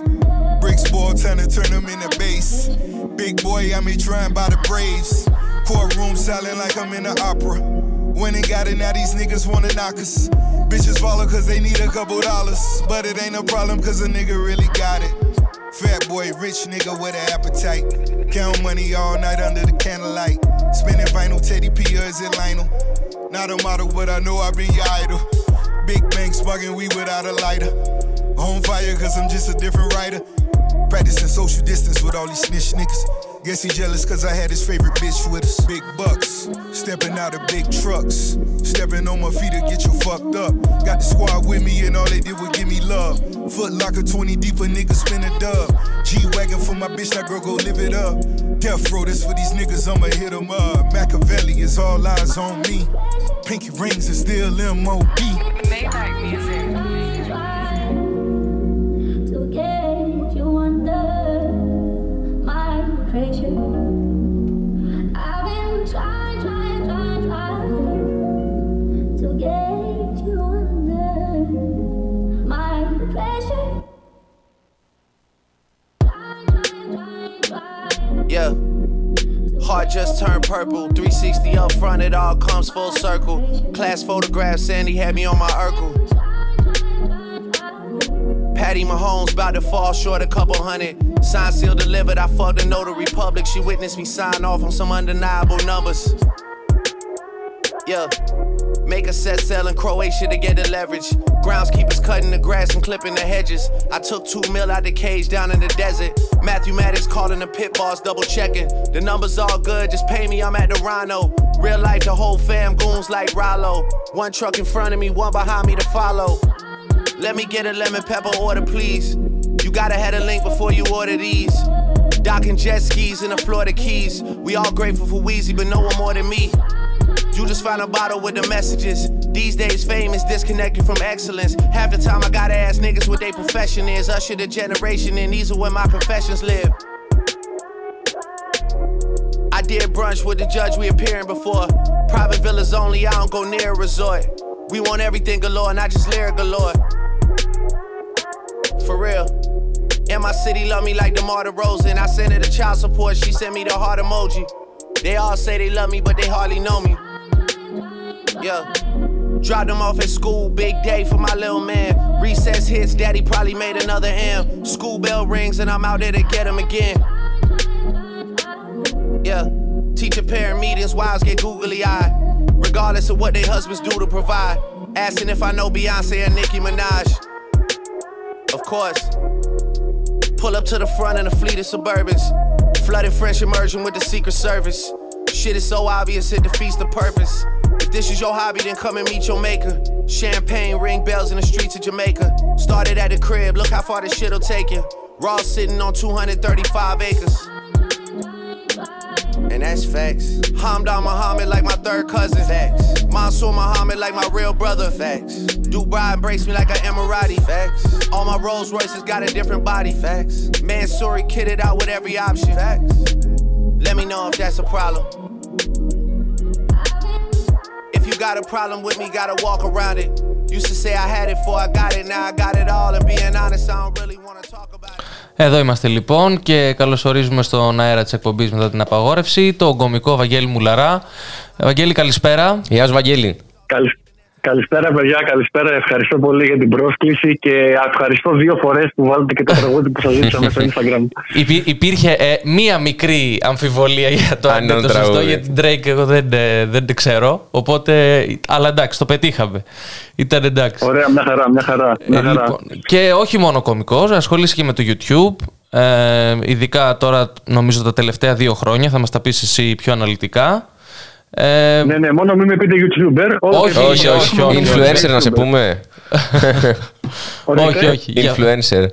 Bricks ball trying to turn them into base. Big boy, I'm trying by the Braves. Courtroom silent like I'm in the opera. When and got it, now these niggas wanna knock us. Bitches follow cause they need a couple dollars. But it ain't a problem cause a nigga really got it. Fat boy, rich nigga with an appetite. Count money all night under the candlelight. Spinning vinyl, Teddy P or is it Lionel? Not a model, but I know I been your idol. Big bang sparking we without a lighter. On fire, cause I'm just a different writer. Practicing social distance with all these snitch niggas. Guess he jealous cause I had his favorite bitch with us. Big bucks, stepping out of big trucks. Stepping on my feet to get you fucked up. Got the squad with me and all they did was give me love. Foot locker 20 deep, a nigga spin a dub. G Wagon for my bitch, that girl go live it up. Death row, this for these niggas, I'ma hit 'em up. Machiavelli is all eyes on me. Pinky rings is still MOB.
I've been trying, trying, trying, to get you my yeah. Heart just turned purple. 360 up front, it all comes full circle. Class photograph. Sandy had me on my Urkel. Patty Mahomes about to fall short a couple hundred. Sign seal delivered. I fucked a notary public. She witnessed me sign off on some undeniable numbers. Yeah. Make a set sail in Croatia to get the leverage. Groundskeepers cutting the grass and clipping the hedges. I took two mil out the cage down in the desert. Matthew Maddox calling the pit boss, double checking. The numbers all good, just pay me, I'm at the Rhino. Real life, the whole fam goons like Rollo. One truck in front of me, one behind me to follow. Let me get a lemon pepper order, please. You gotta have a link before you order these. Docking jet skis in the Florida Keys. We all grateful for Wheezy, but no one more than me. You just found a bottle with the messages. These days, fame is disconnected from excellence. Half the time, I gotta ask niggas what their profession is. Usher the generation, and these are where my confessions live. I did brunch with the judge we appearing before. Private villas only, I don't go near a resort. We want everything galore, not just lyric galore. For real. And my city love me like the DeMar DeRozan. I sent her the child support, she sent me the heart emoji. They all say they love me, but they hardly know me. Yeah. Dropped them off at school, big day for my little man. Recess hits, daddy probably made another M. School bell rings, and I'm out there to get him again. Yeah. Teacher parent meetings, wives get googly eyed. Regardless of what their husbands do to provide. Asking if I know Beyonce and Nicki Minaj. Of course. Pull up to the front in a fleet of Suburbans. Flooded French immersion with the Secret Service. Shit is so obvious, it defeats the purpose. If this is your hobby, then come and meet your maker. Champagne, ring bells in the streets of Jamaica. Started at the crib, look how far this shit'll take you. Raw sitting on 235 acres. And that's facts. Hamdan Muhammad like my third cousin. Facts. Mansour Muhammad like my real brother. Facts. Dubai embrace me like an Emirati. Facts. All my Rolls Royces got a different body. Facts. Mansouri kitted out with every option. Facts. Let me know if that's a problem. If you got a problem with me, gotta walk around it. Used to say I had it before I got it, now I got it all. And being honest, I don't really wanna talk about it.
Εδώ είμαστε λοιπόν και καλωσορίζουμε στον αέρα της εκπομπής μετά την απαγόρευση τον κομικό Βαγγέλη Μουλαρά. Ε, Βαγγέλη, καλησπέρα.
Γεια σου, Βαγγέλη.
Καλη- Καλησπέρα, παιδιά. Καλησπέρα. Ευχαριστώ πολύ για την πρόσκληση και ευχαριστώ δύο φορές που βάλετε και το τραγούδι που σας ζήτησα μέσα στο Instagram.
Υπή- υπήρχε ε, μία μικρή αμφιβολία για το αν
Αν
είναι
είναι
το σωστό,
τραγούδι.
γιατί την Drake εγώ δεν, ε, δεν την ξέρω. Οπότε, αλλά εντάξει, το πετύχαμε. Ήταν εντάξει.
Ωραία, μια χαρά, μια χαρά. Μια
Ε,
χαρά.
λοιπόν, και όχι μόνο κωμικός, ασχολείσαι και με το YouTube. Ε, ειδικά τώρα, νομίζω τα τελευταία δύο χρόνια, θα μας τα πεις εσύ πιο αναλυτικά. Ε,
Ναι, ναι, μόνο μην με πείτε YouTuber.
Όχι, όχι, όχι, όχι.
Influencer να σε πούμε.
όχι, όχι. Για-
Influencer.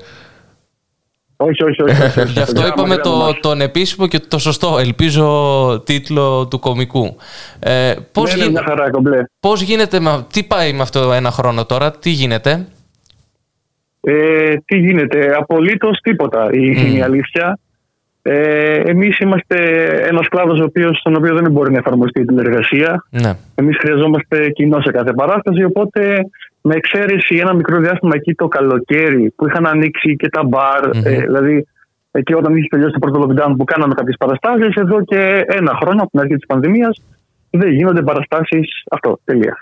Όχι, όχι, όχι. όχι, όχι.
Γι' αυτό
Παιδιά,
είπαμε
μακριά από
το,
εμάς.
τον επίσημο και το σωστό, ελπίζω, τίτλο του κομικού. Ε, πώς,
Ναι, ναι,
γι-
μια χαρά, κομπλέ.
πώς γίνεται, με- τι πάει με αυτό ένα χρόνο τώρα, τι γίνεται;
Ε, τι γίνεται, απολύτως τίποτα η, είναι η αλήθεια. Ε, εμείς είμαστε ένας κλάδος ο οποίος, στον οποίο δεν μπορεί να εφαρμοστεί η τηλεργασία.
Ναι.
Εμείς χρειαζόμαστε κοινό σε κάθε παράσταση, οπότε με εξαίρεση ένα μικρό διάστημα εκεί το καλοκαίρι που είχαν ανοίξει και τα μπαρ, ε, δηλαδή εκεί όταν είχε τελειώσει το πρώτο lockdown που κάναμε κάποιες παραστάσεις, εδώ και ένα χρόνο από την αρχή της πανδημίας δεν γίνονται παραστάσεις, αυτό, τελεία.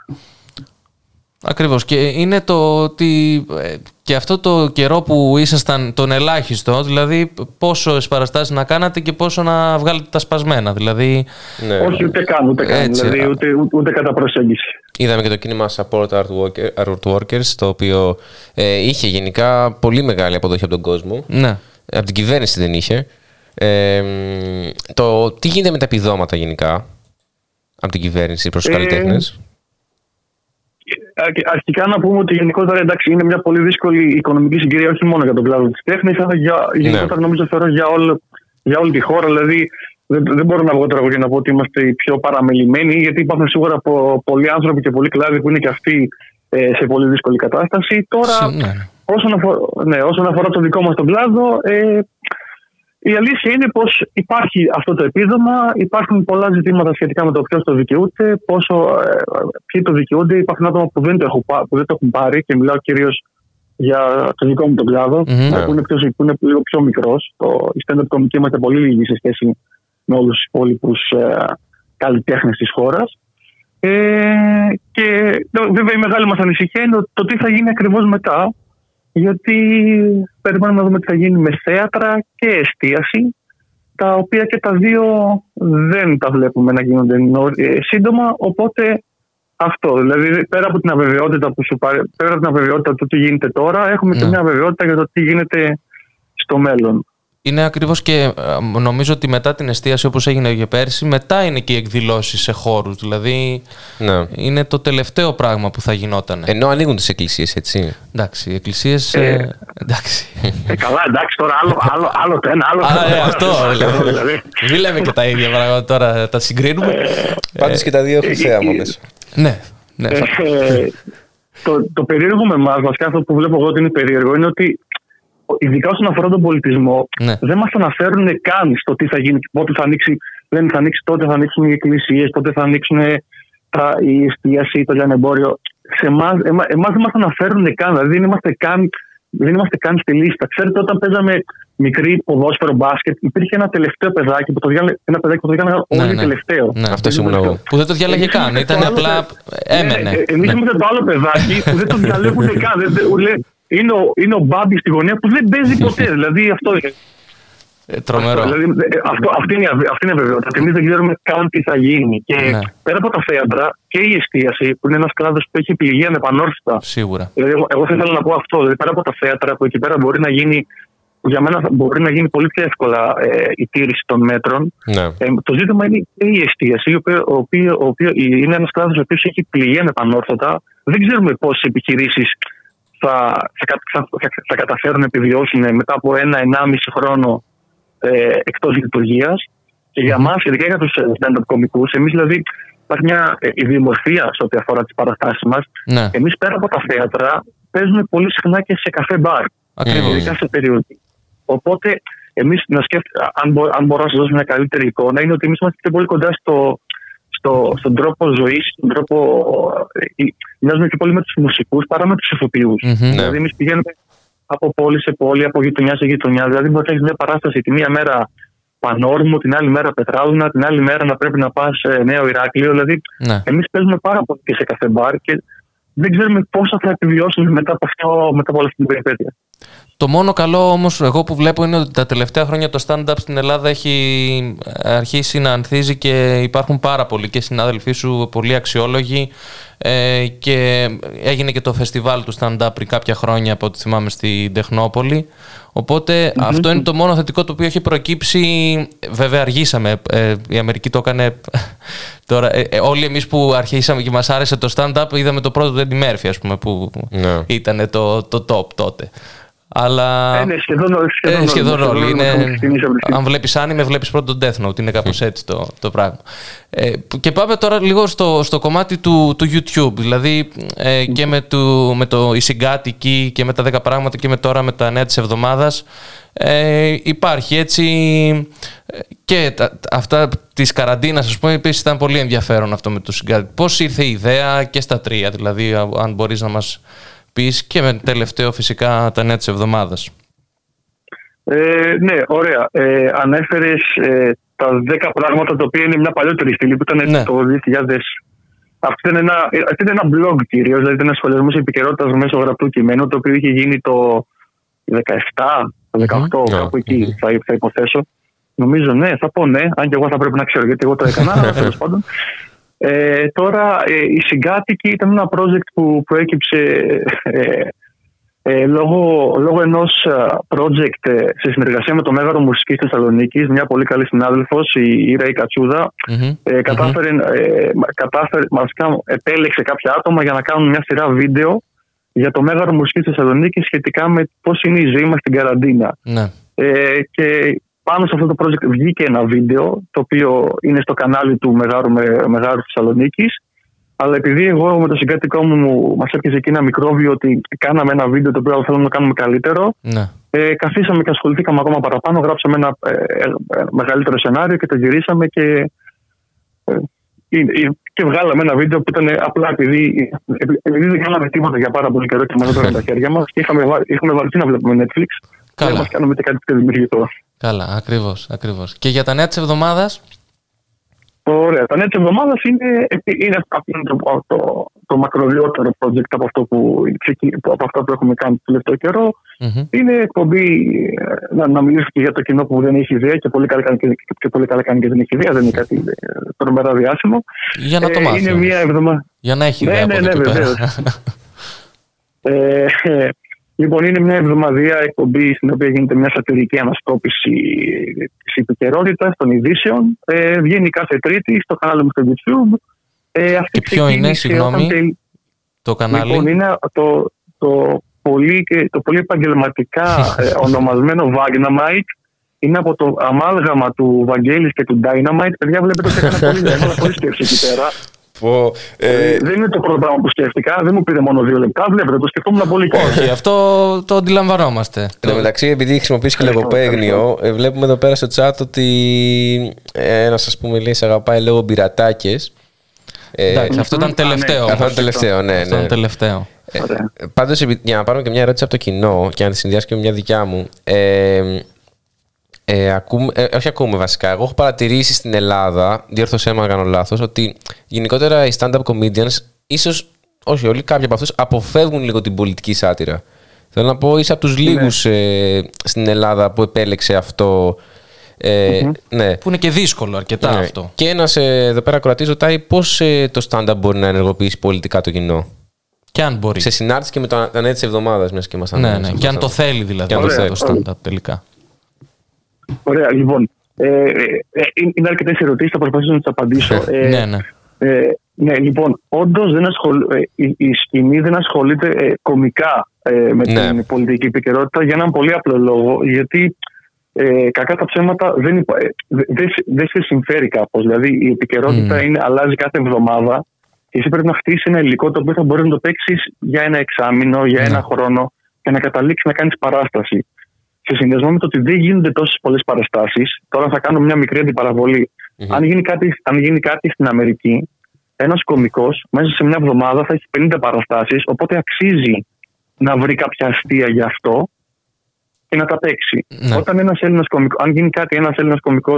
Ακριβώς και είναι το ότι ε, και αυτό το καιρό που ήσασταν τον ελάχιστο, δηλαδή πόσο παραστάσεις να κάνατε και πόσο να βγάλετε τα σπασμένα, δηλαδή...
Ναι.
Όχι ούτε καν, ούτε καν,
Έτσι,
δηλαδή
α.
ούτε, ούτε, ούτε κατά προσέγγιση.
Είδαμε και το κίνημα Support Art, Worker, Art Workers, το οποίο ε, είχε γενικά πολύ μεγάλη αποδοχή από τον κόσμο.
Ναι.
Από την κυβέρνηση δεν είχε. Ε, μ, το τι γίνεται με τα επιδόματα γενικά από την κυβέρνηση προς τους
Ε,
καλλιτέχνες;
Αρχ- Αρχικά να πούμε ότι γενικότερα εντάξει, είναι μια πολύ δύσκολη οικονομική συγκυρία όχι μόνο για τον κλάδο της τέχνης, αλλά για, γενικότερα νομίζω θεωρώ για, όλο, για όλη τη χώρα. Δηλαδή δεν, δεν μπορώ να βγω τώρα για να πω ότι είμαστε οι πιο παραμελημένοι, γιατί υπάρχουν σίγουρα πο, πολλοί άνθρωποι και πολλοί κλάδοι που είναι και αυτοί ε, σε πολύ δύσκολη κατάσταση. Τώρα,
ναι.
όσον, αφορά, ναι, όσον αφορά το δικό μας τον κλάδο, ε, η αλήθεια είναι πως υπάρχει αυτό το επίδομα, υπάρχουν πολλά ζητήματα σχετικά με το ποιος το δικαιούται, πόσο, ε, ποιοι το δικαιούνται. Υπάρχουν άτομα που δεν το έχουν, πά- που δεν το έχουν πάρει και μιλάω κυρίως για το δικό μου τον κλαδο
Μμμ.
που, είναι πιο, που είναι λίγο πιο μικρός. Η stand-up κομική είμαστε πολύ λίγοι σε σχέση με όλους τους υπόλοιπους ε, καλλιτέχνες της χώρας. Ε, και ε, βέβαια η μεγάλη μας ανησυχία είναι το, το τι θα γίνει ακριβώς μετά, γιατί περιμένουμε να δούμε τι θα γίνει με θέατρα και εστίαση, τα οποία και τα δύο δεν τα βλέπουμε να γίνονται νο- ε, σύντομα, οπότε αυτό. Δηλαδή, πέρα από την αβεβαιότητα που σου πάρει, πέρα από την αβεβαιότητα του τι γίνεται τώρα, έχουμε και
Ναι.
μια αβεβαιότητα για το τι γίνεται στο μέλλον.
Είναι ακριβώς και ε, νομίζω ότι μετά την εστίαση όπως έγινε και πέρσι, μετά είναι και οι εκδηλώσεις σε χώρους. Δηλαδή
Ναι.
είναι το τελευταίο πράγμα που θα γινόταν.
Ενώ ανοίγουν τις εκκλησίες, έτσι.
Εντάξει, οι εκκλησίες.
Ε,
εντάξει.
Ε, καλά, εντάξει, τώρα άλλο, άλλο, άλλο το ένα, άλλο το
Α,
άλλο.
ε, αυτό.
Δηλαδή,
δηλαδή. Μην λέμε και τα ίδια πράγματα τώρα, τα συγκρίνουμε.
Πάντως και τα δύο έχουν θέαμα μέσα.
Ναι, ναι.
Ε, το, το περίεργο με εμάς, βασικά αυτό που βλέπω εγώ ότι είναι περίεργο, είναι ότι ειδικά όσον αφορά τον πολιτισμό,
Ναι.
δεν μας αναφέρουν καν στο τι θα γίνει, πότε θα ανοίξει, λένε θα ανοίξει, τότε θα ανοίξουν οι εκκλησίες, τότε θα ανοίξουν τα, η εστίαση, το λιανεμπόριο. Σε εμάς, εμά, εμάς δεν μας αναφέρουν καν, δηλαδή δεν είμαστε καν, δεν είμαστε καν στη λίστα. Ξέρετε, όταν παίζαμε μικρή ποδόσφαιρο μπάσκετ, υπήρχε ένα τελευταίο παιδάκι που το διάλεγε, ένα παιδάκι που το διάλεγε όλοι
Ναι, ναι.
τελευταίο.
Ναι.
Αυτό ήμουν εγώ.
Που δεν το διάλεγε
Εμείς
καν.
είμαστε
Ήταν
το άλλο
απλά. Έμενε.
Εμείς
Ναι.
είμαστε το άλλο παιδάκι που δεν το διαλέγουν καν. Δεν- δεν- λέει, Είναι ο, είναι ο Μπάμπη στη γωνία που δεν παίζει ποτέ. δηλαδή αυτό είναι.
Ε, Τρομερό.
Δηλαδή, ε, αυτό, αυτή, είναι, η αβε- αυτή είναι η βεβαιότητα. Εμείς δεν ξέρουμε καν τι θα γίνει. Και
Ναι.
πέρα από τα θέατρα και η εστίαση, που είναι ένας κλάδος που έχει επιλεγεί ανεπανόρθωτα.
Σίγουρα.
Δηλαδή, εγώ, εγώ θα ήθελα να πω αυτό. Δηλαδή, πέρα από τα θέατρα που εκεί πέρα μπορεί να γίνει. που Για μένα θα- μπορεί να γίνει πολύ πιο εύκολα ε, η τήρηση των μέτρων.
Ναι.
Ε, το ζήτημα είναι και η εστίαση, η οποία, ο οποίο, ο οποίο είναι ένας κλάδος ο οποίος έχει πληγεί ανεπανόρθωτα. Δεν ξέρουμε πόσες επιχειρήσεις θα, θα, κα- θα, θα, θα καταφέρουν να επιβιώσουν μετά από ένα-ενάμιση χρόνο ε, εκτός λειτουργίας. Και για εμά, ειδικά για τους stand-up κομικούς, εμείς δηλαδή υπάρχει μια ε, ιδιομορφία σε ό,τι αφορά τις παραστάσεις μας.
Ναι.
Εμείς πέρα από τα θέατρα παίζουμε πολύ συχνά και σε καφέ μπαρ.
Ακριβώς.
Ειδικά σε περιοχή. Οπότε, εμείς να σκέφτε, αν, μπο, αν μπορώ να σας δώσω μια καλύτερη εικόνα, είναι ότι εμείς είμαστε και πολύ κοντά στο, στο, στον τρόπο ζωής, στον τρόπο. Ε, Μοιάζουμε και πολύ με τους μουσικούς παρά με τους ηθοποιούς.
Μμμ.
Δηλαδή, εμείς πηγαίνουμε από πόλη σε πόλη, από γειτονιά σε γειτονιά. Δηλαδή, μπορεί να έχεις μια παράσταση τη μία μέρα Πανόρμου, την άλλη μέρα Πετράδουνα, την άλλη μέρα να πρέπει να πας σε Νέο Ηράκλειο. Δηλαδή,
Ναι.
εμείς παίζουμε πάρα πολύ και σε κάθε μπαρ και δεν ξέρουμε πόσα θα επιβιώσουμε μετά από, αυτό, μετά από όλη αυτή την περιπέτεια.
Το μόνο καλό όμως εγώ που βλέπω είναι ότι τα τελευταία χρόνια το stand-up στην Ελλάδα έχει αρχίσει να ανθίζει και υπάρχουν πάρα πολλοί και συνάδελφοί σου πολύ αξιόλογοι ε, και έγινε και το φεστιβάλ του stand-up πριν κάποια χρόνια από ό,τι θυμάμαι στην Τεχνόπολη. Οπότε αυτό είναι το μόνο θετικό το οποίο έχει προκύψει. Βέβαια αργήσαμε. Ε, η Αμερική το έκανε τώρα. Ε, ε, όλοι εμείς που αρχίσαμε και μας άρεσε το stand-up είδαμε το πρώτο του Eddie Murphy ας πούμε που
Ναι.
ήταν το, το top τότε. Αλλά.
Ε, ναι, σχεδόν όλοι- σχεδόν
Ε,
όλοι.
σχεδόν
Σχεδόν
όλοι.
όλοι
Είναι...
έχουμε ξεκινήσει από τη
Αν βλέπεις άνime, βλέπεις πρώτον Death Note. Είναι κάπως έτσι το, το πράγμα. Ε, που- και πάμε τώρα λίγο στο, στο κομμάτι του, του YouTube. Δηλαδή ε, και με, του, με το Ισυγκάτικη και με τα 10 πράγματα και με τώρα με τα νέα της εβδομάδας. Ε, υπάρχει έτσι ε, και τα, τα- αυτά της καραντίνας, ας πούμε, επίσης ήταν πολύ ενδιαφέρον αυτό με το συγκάτι. Πώς ήρθε η ιδέα και στα τρία, δηλαδή, α- αν μπορείς να μας πεις και με τελευταίο φυσικά τα νέα της εβδομάδας.
Ε, ναι, ωραία. Ε, Ανέφερες τα 10 πράγματα τα οποία είναι μια παλιότερη στήλη που ήταν
Ναι.
το 2000. Αυτό ήταν ένα, ε, αυτό ήταν ένα blog κυρίως, δηλαδή ήταν ένας σχολιασμός επικαιρότητας μέσω γραπτού κειμένου, το οποίο είχε γίνει το 17, το 18,
Ναι.
κάπου εκεί θα, θα υποθέσω. Νομίζω ναι, θα πω ναι, αν και εγώ θα πρέπει να ξέρω γιατί εγώ το έκανα, αλλά τέλος πάντων. Ε, τώρα ε, η συγκάτοικη ήταν ένα project που προέκυψε ε, ε, λόγω, λόγω ενός α, project ε, σε συνεργασία με το Μέγαρο Μουσικής Θεσσαλονίκης, μια πολύ καλή συνάδελφος, η Ήρα η Κατσούδα, ε, κατάφερε, ε, μα- κατάφερε, βασικά επέλεξε κάποια άτομα για να κάνουν μια σειρά βίντεο για το Μέγαρο Μουσικής Θεσσαλονίκης σχετικά με πώς είναι η ζωή μας στην καραντίνα.
Ναι.
Ε, και πάνω σε αυτό το project βγήκε ένα βίντεο το οποίο είναι στο κανάλι του Μεγάρου, Με- Μεγάρου Θεσσαλονίκης. Αλλά επειδή εγώ με το συγκάτοικό μου μας έπιασε εκεί ένα μικρόβιο ότι κάναμε ένα βίντεο το οποίο θέλουμε να κάνουμε καλύτερο,
Ναι.
ε, καθίσαμε και ασχοληθήκαμε ακόμα παραπάνω. Γράψαμε ένα ε, ε, ε, μεγαλύτερο σενάριο και το γυρίσαμε και, ε, ε, ε, και βγάλαμε ένα βίντεο που ήταν απλά επειδή, επειδή δεν κάναμε τίποτα για πάρα πολύ καιρό και μας έτρωγαν τα χέρια μας και είχαμε, βα- είχαμε βαρεθεί να βλέπουμε Netflix.
Καλά.
Δεν μας κάνουμε και κάτι πιο δημιουργικό.
Καλά, ακριβώς. Ακριβώς. Και για τα νέα της εβδομάδας;
Ωραία. Τα νέα της εβδομάδας είναι, είναι, αυτό είναι το, το, το μακροβιότερο project από, αυτό που, ξεκι- από αυτά που έχουμε κάνει το τελευταίο καιρό. Είναι εκπομπή ε, να, να μιλήσω και για το κοινό που δεν έχει ιδέα και πολύ καλά κάνει και, και, πολύ καλά κάνει και δεν έχει ιδέα. Δεν είναι κάτι ε, τρομερά διάσημο.
Για να το
Ε,
μάθεις.
Είναι μια εβδομάδα.
Για να έχει
Ναι,
ιδέα
ναι,
από
ναι,
εκεί και πέρα.
βεβαίως. Ε, ε, Λοιπόν, είναι μια εβδομαδία εκπομπή στην οποία γίνεται μια σατυρική ανασκόπηση της επικαιρότητας των ειδήσεων. Ε, βγαίνει κάθε Τρίτη στο κανάλι μου στο YouTube. Ε, αυτή
Και ποιο είναι,
ξεκίνησε
συγγνώμη,
όταν τελ-
το κανάλι;
Λοιπόν, είναι το, το, πολύ, και- το πολύ επαγγελματικά ε, ονομασμένο Vagnamite. Είναι από το αμάλγαμα του Βαγγέλης και του Dynamite. Παιδιά, βλέπετε ότι έκανα πολύ, έβαλα πολύ σκέψη εκεί πέρα.
Πω, ε,
Ε, δεν είναι το πρώτο πράγμα που σκέφτηκα. Δεν μου πήρε μόνο δύο λεπτά. Βλέπετε, το σκεφτόμουν πολύ καλά.
Όχι, αυτό το αντιλαμβανόμαστε.
Εν τω μεταξύ, επειδή χρησιμοποιείς και λογοπαίγνιο, ε, βλέπουμε εδώ πέρα στο chat ότι ε, ένας ας πούμε λέει σε αγαπάει λόγω μπειρατάκες. Ε,
Εντάξει, αυτό ήταν τελευταίο.
Αυτό ήταν τελευταίο, ναι.
Αυτό
ναι.
ήταν τελευταίο.
Ε, Πάντως, για να πάρουμε και μια ερώτηση από το κοινό και να τη συνδυάσω και με μια δικιά μου. Ε, ε, ακούμε, ε, όχι ακούμε βασικά. Εγώ έχω παρατηρήσει στην Ελλάδα, διόρθωσέ με αν κάνω λάθος, ότι γενικότερα οι stand-up comedians, ίσως όχι όλοι, κάποιοι από αυτούς αποφεύγουν λίγο την πολιτική σάτυρα. Θέλω να πω, είσαι από τους λίγους ε, στην Ελλάδα που επέλεξε αυτό. Ε, ναι.
Που είναι και δύσκολο αρκετά
Ναι.
αυτό.
Και ένας ε, εδώ πέρα κροατή ρωτάει πώς το stand-up μπορεί να ενεργοποιήσει πολιτικά το κοινό;
Και αν μπορεί.
Σε συνάρτηση και με το ανέ της εβδομάδας μέσα και ήμασταν.
Ναι, ναι. Και αν το θέλει δηλαδή
Και αν το
το
θέλει.
stand-up τελικά.
Ωραία, λοιπόν. Ε, ε, ε, είναι αρκετές ερωτήσεις, θα προσπαθήσω να τις απαντήσω. Ε,
Ναι, ναι.
Ε, ναι, λοιπόν, όντως δεν ασχολ... ε, η, η σκηνή δεν ασχολείται ε, κομικά ε, με
Ναι.
την πολιτική επικαιρότητα για έναν πολύ απλό λόγο. Γιατί ε, κακά τα ψέματα δεν, υπα... ε, δε- δεν σε- δεν σε συμφέρει κάπως. Δηλαδή η επικαιρότητα
Mm.
είναι, αλλάζει κάθε εβδομάδα και εσύ πρέπει να χτίσει ένα υλικό το οποίο θα μπορείς να το παίξεις για ένα εξάμεινο, για ένα χρόνο και να καταλήξεις να κάνεις παράσταση. Σε συνδυασμός με το ότι δεν γίνονται τόσες πολλές παραστάσεις, τώρα θα κάνω μια μικρή αντιπαραβολή. Αν, γίνει κάτι, αν γίνει κάτι στην Αμερική, ένας κωμικό μέσα σε μια εβδομάδα θα έχει 50 παραστάσεις, οπότε αξίζει να βρει κάποια αστεία γι' αυτό και να τα παίξει. Όταν ένας Έλληνας κωμικό, αν γίνει κάτι, ένας Έλληνας κωμικό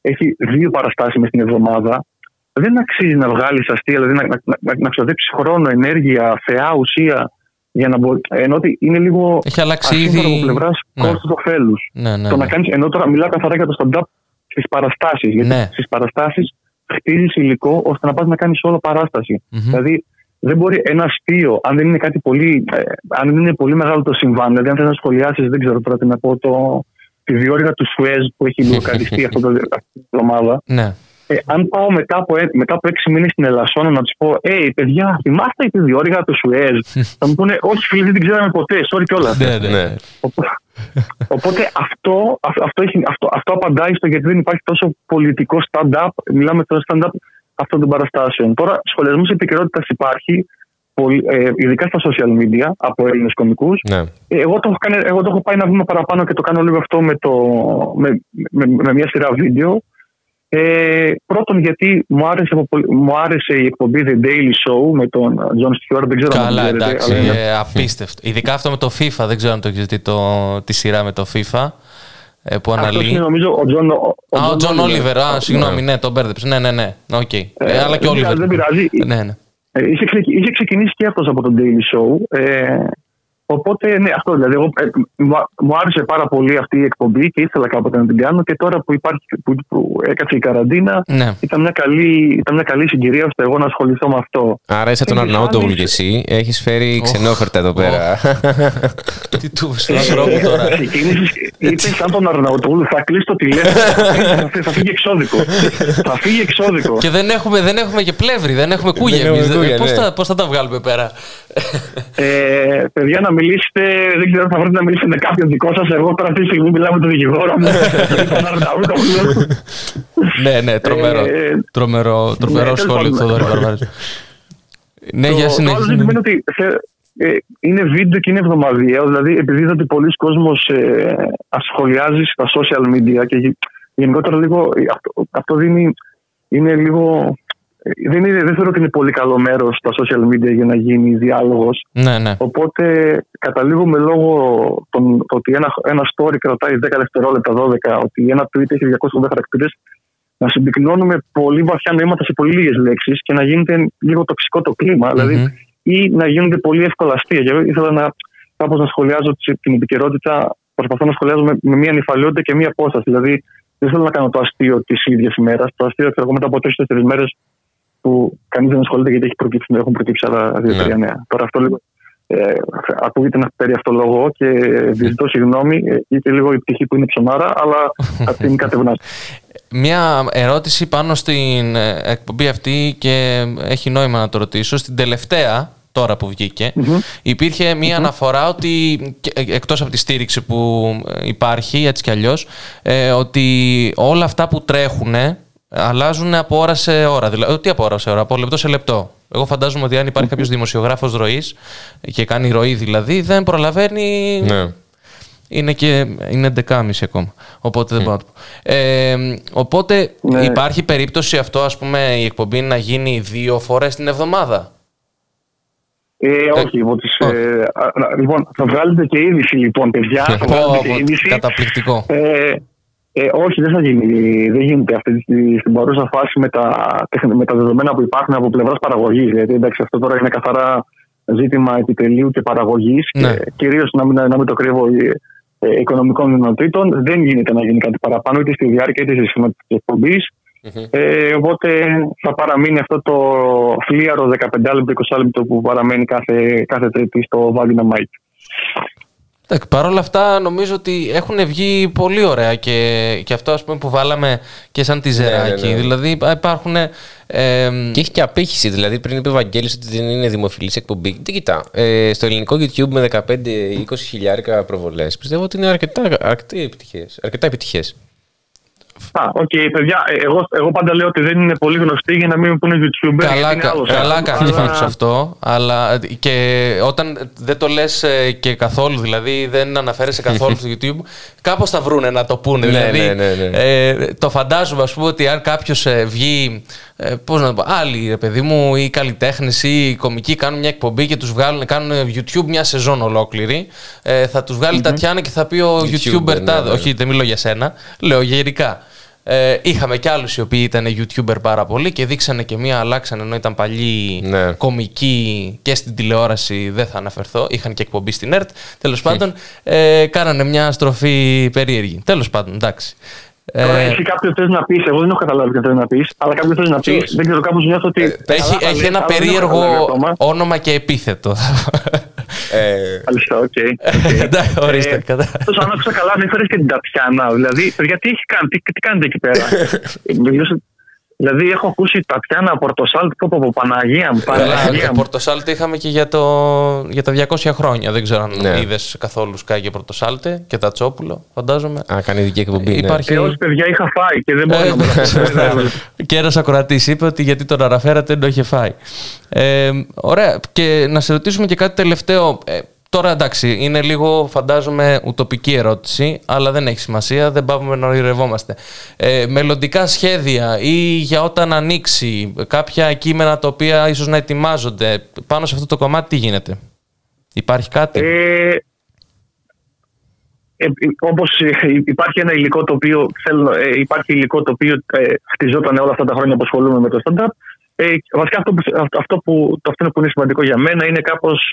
έχει δύο παραστάσεις μες την εβδομάδα, δεν αξίζει να βγάλεις αστεία, δηλαδή να, να, να, να ξοδέψεις χρόνο, ενέργεια, θεά, ουσία. Για να μπορεί, ενώ ότι είναι λίγο
Έχει αλλάξει
ασύμβατο
ήδη-
από πλευράς
Ναι.
κόστου ωφέλους.
Ναι, ναι,
το να
ναι.
κάνεις, ενώ τώρα μιλάω καθαρά για το stand-up στις παραστάσεις. Γιατί
Ναι.
στις παραστάσεις χτίζεις υλικό ώστε να πας να κάνεις όλο παράσταση.
Μμμ.
Δηλαδή δεν μπορεί ένα αστείο, αν δεν είναι κάτι πολύ, ε, αν δεν είναι πολύ μεγάλο το συμβάν, δηλαδή αν θες να σχολιάσεις, δεν ξέρω τώρα τι να πω, το, τη διόρυγα του Σουέζ που έχει λογοκαριστεί αυτό το, αυτή την εβδομάδα.
Ναι.
Ε, αν πάω μετά από, ε- μετά από έξι μήνες στην Ελασσόνα να του πω, Ε, παιδιά, θυμάστε τη διόρυγα του Σουέζ; θα μου πούνε, Όχι, φίλε, δεν την ξέραμε ποτέ. Sorry κιόλας.
Ναι, ναι, ναι.
Οπότε αυτό, αυ- αυτό, έχει, αυτό, αυτό απαντάει στο γιατί δεν υπάρχει τόσο πολιτικό stand-up. Μιλάμε τώρα stand-up αυτών των παραστάσεων. Τώρα, σχολιασμός επικαιρότητα υπάρχει, πολύ- ε, ειδικά στα social media από Έλληνες κομικούς.
Ναι.
Ε, Εγώ το, έχω κάνει, εγώ το έχω πάει ένα βήμα παραπάνω και το κάνω λίγο αυτό με, το, με, με, με μια σειρά βίντεο. Ε, πρώτον, γιατί μου άρεσε, από πολύ- μου άρεσε η εκπομπή The Daily Show με τον John Stewart. Δεν ξέρω αν
Καλά,
τον ξέρετε,
εντάξει.
αλλά είναι-
ε, απίστευτο. Ειδικά αυτό με το FIFA, δεν ξέρω αν το έχεις δει το, τη σειρά με το FIFA. ε, που
Αυτός
αναλύει.
είναι νομίζω ο John, ο,
Α, ο Τζον Όλιβερ. Α,
Ναι.
συγγνώμη, ναι, τον μπέρδεψε. Ναι, ναι, ναι. Οκ. Ε,
Ε,
αλλά και
δεν
ο Όλιβερ.
πειράζει, δεν πειράζει.
Ναι, ναι.
Ε, είχε, ξεκι- είχε ξεκινήσει και αυτός από τον Daily Show. Ε, οπότε, ναι, αυτό δηλαδή. Εγώ, ε, μου, μου άρεσε πάρα πολύ αυτή η εκπομπή και ήθελα κάποτε να την κάνω. Και τώρα που, υπάρχει, που, που έκατσε η καραντίνα,
Ναι.
ήταν, μια καλή, ήταν μια καλή συγκυρία ώστε εγώ να ασχοληθώ με αυτό.
Άρα είσαι τον
Και
Αρναούτογλου
σαν-
κι εσύ. Έχει φέρει ξενόφερτα εδώ πέρα.
Τι του στον ανθρώπου τώρα.
Ξεκίνησες, είτε σαν τον Αρναουτούλου, θα κλείσει το τηλέφωνο. θα, φύ- θα φύγει εξώδικο. θα φύγει εξώδικο.
Και δεν έχουμε, δεν έχουμε και πλεύρη, δεν έχουμε κούγια
Δεν έχουμε
εμείς.
κούγια,
Πώς
ναι.
θα, πώς θα τα βγάλουμε πέρα.
Ε, παιδιά, να μιλήσετε, δεν ξέρω, θα βρείτε να μιλήσετε με κάποιον δικό σας. Εγώ τώρα αυτή τη στιγμή μιλάω με τον δικηγόρο μου. τον Αρναούτογλου.
ναι, ναι, τρομερό.
Ε,
τρομερό τρομερό
ναι,
σχόλιο του
τέλος
Θοδωρή
πάντων.
Βαρβάρης. Ναι,
το,
για
το άλλο
συνέχιση.
ζήτημα είναι ότι θε- ε, είναι βίντεο και είναι εβδομαδιαίο. Δηλαδή, επειδή είδα ότι πολλοί κόσμος ε, ασχολιάζει στα social media και γε- γενικότερα λίγο ε, αυτό, αυτό δίνει, είναι λίγο. Ε, Δεν, είναι, δεν θεωρώ ότι είναι πολύ καλό μέρος στα social media για να γίνει διάλογος.
Ναι, ναι.
Οπότε καταλήγουμε λόγω των, το ότι ένα, ένα story κρατάει 10 δευτερόλεπτα, 12, ότι ένα tweet έχει 280 χαρακτήρες, να συμπυκνώνουμε πολύ βαθιά νοήματα σε πολύ λίγες λέξεις και να γίνεται λίγο τοξικό το κλίμα. Δηλαδή, ή να γίνονται πολύ εύκολα αστεία. Και εγώ ήθελα να, κάπως να σχολιάζω τσι- την επικαιρότητα, προσπαθώ να σχολιάζω με, με μια νυφαλιότητα και μια απόσταση. Δηλαδή, δεν θέλω να κάνω το αστείο της ίδιας ημέρας. Το αστείο, ξέρω εγώ, μετά από τρει-τέσσερι μέρες που κανείς δεν ασχολείται γιατί έχει προκύψει, έχουν προκύψει άλλα δύο-τρία
Ναι.
νέα. Τώρα αυτό λίγο Ε, ακούγεται να περί αυτολογώ και ζητώ συγγνώμη, ε, είτε λίγο η πτυχή που είναι ψωνάρα, αλλά αυτή είναι κατευνάστη.
Μια ερώτηση πάνω στην ε, εκπομπή αυτή και έχει νόημα να το ρωτήσω. Στην τελευταία, τώρα που βγηκε υπήρχε μια αναφορά ότι, και- ε, εκτός από τη στήριξη που ε, υπάρχει έτσι κι αλλιώς, ε, ότι όλα αυτά που τρέχουν αλλάζουν από ώρα σε ώρα. Δηλαδή, τι από ώρα σε ώρα, από λεπτό σε λεπτό. Εγώ φαντάζομαι ότι αν υπάρχει κάποιος δημοσιογράφος ροής και κάνει ροή δηλαδή, δεν προλαβαίνει
Ναι.
είναι και είναι 11.30 ακόμα. Οπότε δεν μπορώ να το πω. Ε, οπότε υπάρχει περίπτωση αυτό, ας πούμε, η εκπομπή να γίνει δύο φορές την εβδομάδα;
Ε, όχι, από τις, ε, α, α, λοιπόν, θα βγάλετε και είδηση λοιπόν, παιδιά. Θα
Πω,
βγάλετε και
πω,
είδηση.
Καταπληκτικό.
Ε, ε, όχι, δεν θα γίνει. Δεν γίνεται αυτή τη, στην παρούσα φάση με τα, τεχνη- με τα δεδομένα που υπάρχουν από πλευράς παραγωγής. Γιατί εντάξει, αυτό τώρα είναι καθαρά ζήτημα επιτελείου και παραγωγής
Ναι.
και κυρίως να, μην- να μην το κρύβω ε, ε, οικονομικών δυνατοτήτων. Δεν γίνεται να γίνει κάτι παραπάνω είτε στη διάρκεια είτε στη σημασία τη εκπομπή. Ε, οπότε θα παραμείνει αυτό το φλίαρο 15 λεπτό, 20 λεπτό που παραμένει κάθε, κάθε Τρίτη στο Vagina Mike.
Εντάξει, Παρ' όλα αυτά νομίζω ότι έχουν βγει πολύ ωραία και, και αυτό ας πούμε που βάλαμε και σαν τιζεράκι.
ναι, ναι.
Δηλαδή υπά- υπάρχουν... Ε,
Και έχει και απήχηση. Δηλαδή, πριν είπε ο Βαγγέλης ότι δεν είναι δημοφιλής εκπομπή. Τι κοιτά. Ε, στο ελληνικό YouTube με 15-20 χιλιάρικα προβολές πιστεύω ότι είναι αρκετά, αρκετά επιτυχές. Αρκετά επιτυχές.
Α, οκ, παιδιά, ε, εγώ, εγώ πάντα λέω ότι δεν είναι πολύ γνωστοί για να μην πούνε YouTuber.
Καλά,
γιατί είναι
κα-
άλλος
καλά
άνθρωπος,
κάνεις
αλλά-
πάντως αυτό, αλλά και όταν δεν το λες ε, και καθόλου, δηλαδή δεν αναφέρεσαι καθόλου στο YouTube, κάπως θα βρούνε να το πούνε.
Ναι,
δηλαδή,
ναι, ναι, ναι.
Ε, το φαντάζομαι, ας πούμε, ότι αν κάποιος ε, βγει, ε, πώς να το πω, άλλοι, ρε παιδί μου, ή καλλιτέχνες ή οι κομικοί κάνουν μια εκπομπή και τους βγάλουν, κάνουν YouTube μια σεζόν ολόκληρη, ε, θα τους βγάλει Τατιάνα και θα πει ο
YouTuber,
YouTuber
ναι,
τάδε.
ναι.
Όχι, δεν μιλώ για σένα, λέω γενικά. Ε, είχαμε και άλλους οι οποίοι ήταν YouTuber πάρα πολύ και δείξανε και μία, αλλάξανε ενώ ήταν παλιοί
Ναι.
κομικοί και στην τηλεόραση. Δεν θα αναφερθώ. Είχαν και εκπομπή στην ΕΡΤ. Τέλος πάντων, ε, κάνανε μια στροφή περίεργη. Τέλος πάντων, εντάξει.
Τώρα,
Ε,
εσύ κάποιο θες να πεις, εγώ δεν έχω καταλάβει τι θες να πεις, αλλά κάποιο θες να πεις, δεν ξέρω, κάπως νιώθω ότι.
έχει
καλά τα
έχει
λες,
ένα
αλλά δεν έχω
περίεργο
καταλάβει ακόμα.
όνομα και επίθετο.
Ε,
Μάλιστα, οκ.
Εντάξει, ορίστε.
Ε,
κατά-
Τόσο αν άκουσα καλά, δεν φέρεις και την Τατιάνα. Δηλαδή, παιδιά, τι έχει κάνει, τι, τι κάνετε εκεί πέρα; Ε, μιλούσα- δηλαδή, έχω ακούσει Τατιάνα Πορτοσάλτ, πω πω πω, Παναγία μου,
Καλά,
Παναγία
το
μου.
Πορτοσάλτε είχαμε και για, το, για τα 200 χρόνια. Δεν ξέρω αν
Ναι.
είδες καθόλου Σκάι και Πορτοσάλτε και τα Τσόπουλο, φαντάζομαι.
Α, κάνει ειδική εκπομπή. ναι.
Υπάρχει-
Ε, όχι, παιδιά, είχα φάει και δεν μπορώ
Ε,
να μου
ναι, Και ένα ακροατής είπε ότι γιατί τον αναφέρατε δεν το είχε φάει. Ε, ωραία. Και να σε ρωτήσουμε και κάτι τελευταίο. Ε, τώρα εντάξει, είναι λίγο φαντάζομαι ουτοπική ερώτηση, αλλά δεν έχει σημασία, δεν πάμε να ονειρευόμαστε. Ε, μελλοντικά σχέδια ή για όταν ανοίξει κάποια κείμενα τα οποία ίσως να ετοιμάζονται πάνω σε αυτό το κομμάτι, τι γίνεται; Υπάρχει κάτι;
Ε, ε, όπως ε, υπάρχει ένα υλικό το οποίο θέλω, ε, υπάρχει υλικό το οποίο ε, χτιζόταν όλα αυτά τα χρόνια που ασχολούμαι με το stand-up. Ε, βασικά αυτό που, αυτό, αυτό που, το αυτό που είναι σημαντικό για μένα είναι κάπως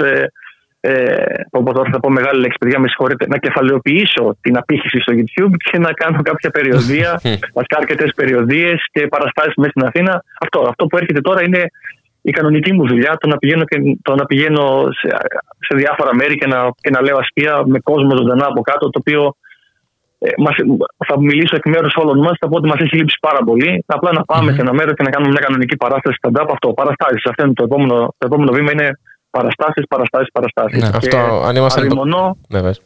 ε, ε, όπως τώρα θα πω μεγάλη λέξη παιδιά με συγχωρείτε να κεφαλαιοποιήσω την απήχηση στο YouTube και να κάνω κάποια περιοδία βασικά αρκετέ περιοδίες και παραστάσεις μέσα στην Αθήνα αυτό, αυτό που έρχεται τώρα είναι η κανονική μου δουλειά το να πηγαίνω, και, το να πηγαίνω σε, σε διάφορα μέρη και να, και να λέω αστεία με κόσμο ζωντανά από κάτω το οποίο ε, μας, θα μιλήσω εκ μέρους όλων μας. Θα πω ότι μας έχει λείψει πάρα πολύ. Απλά να πάμε σε ένα μέρος και να κάνουμε μια κανονική παράσταση stand-up. Αυτό, παραστάσεις. Αυτό είναι το επόμενο, το επόμενο βήμα. Είναι παραστάσεις, παραστάσεις, παραστάσεις.
Ναι, αυτό, αν ήμασταν-
Αδειμονώ,
Ναι, πες.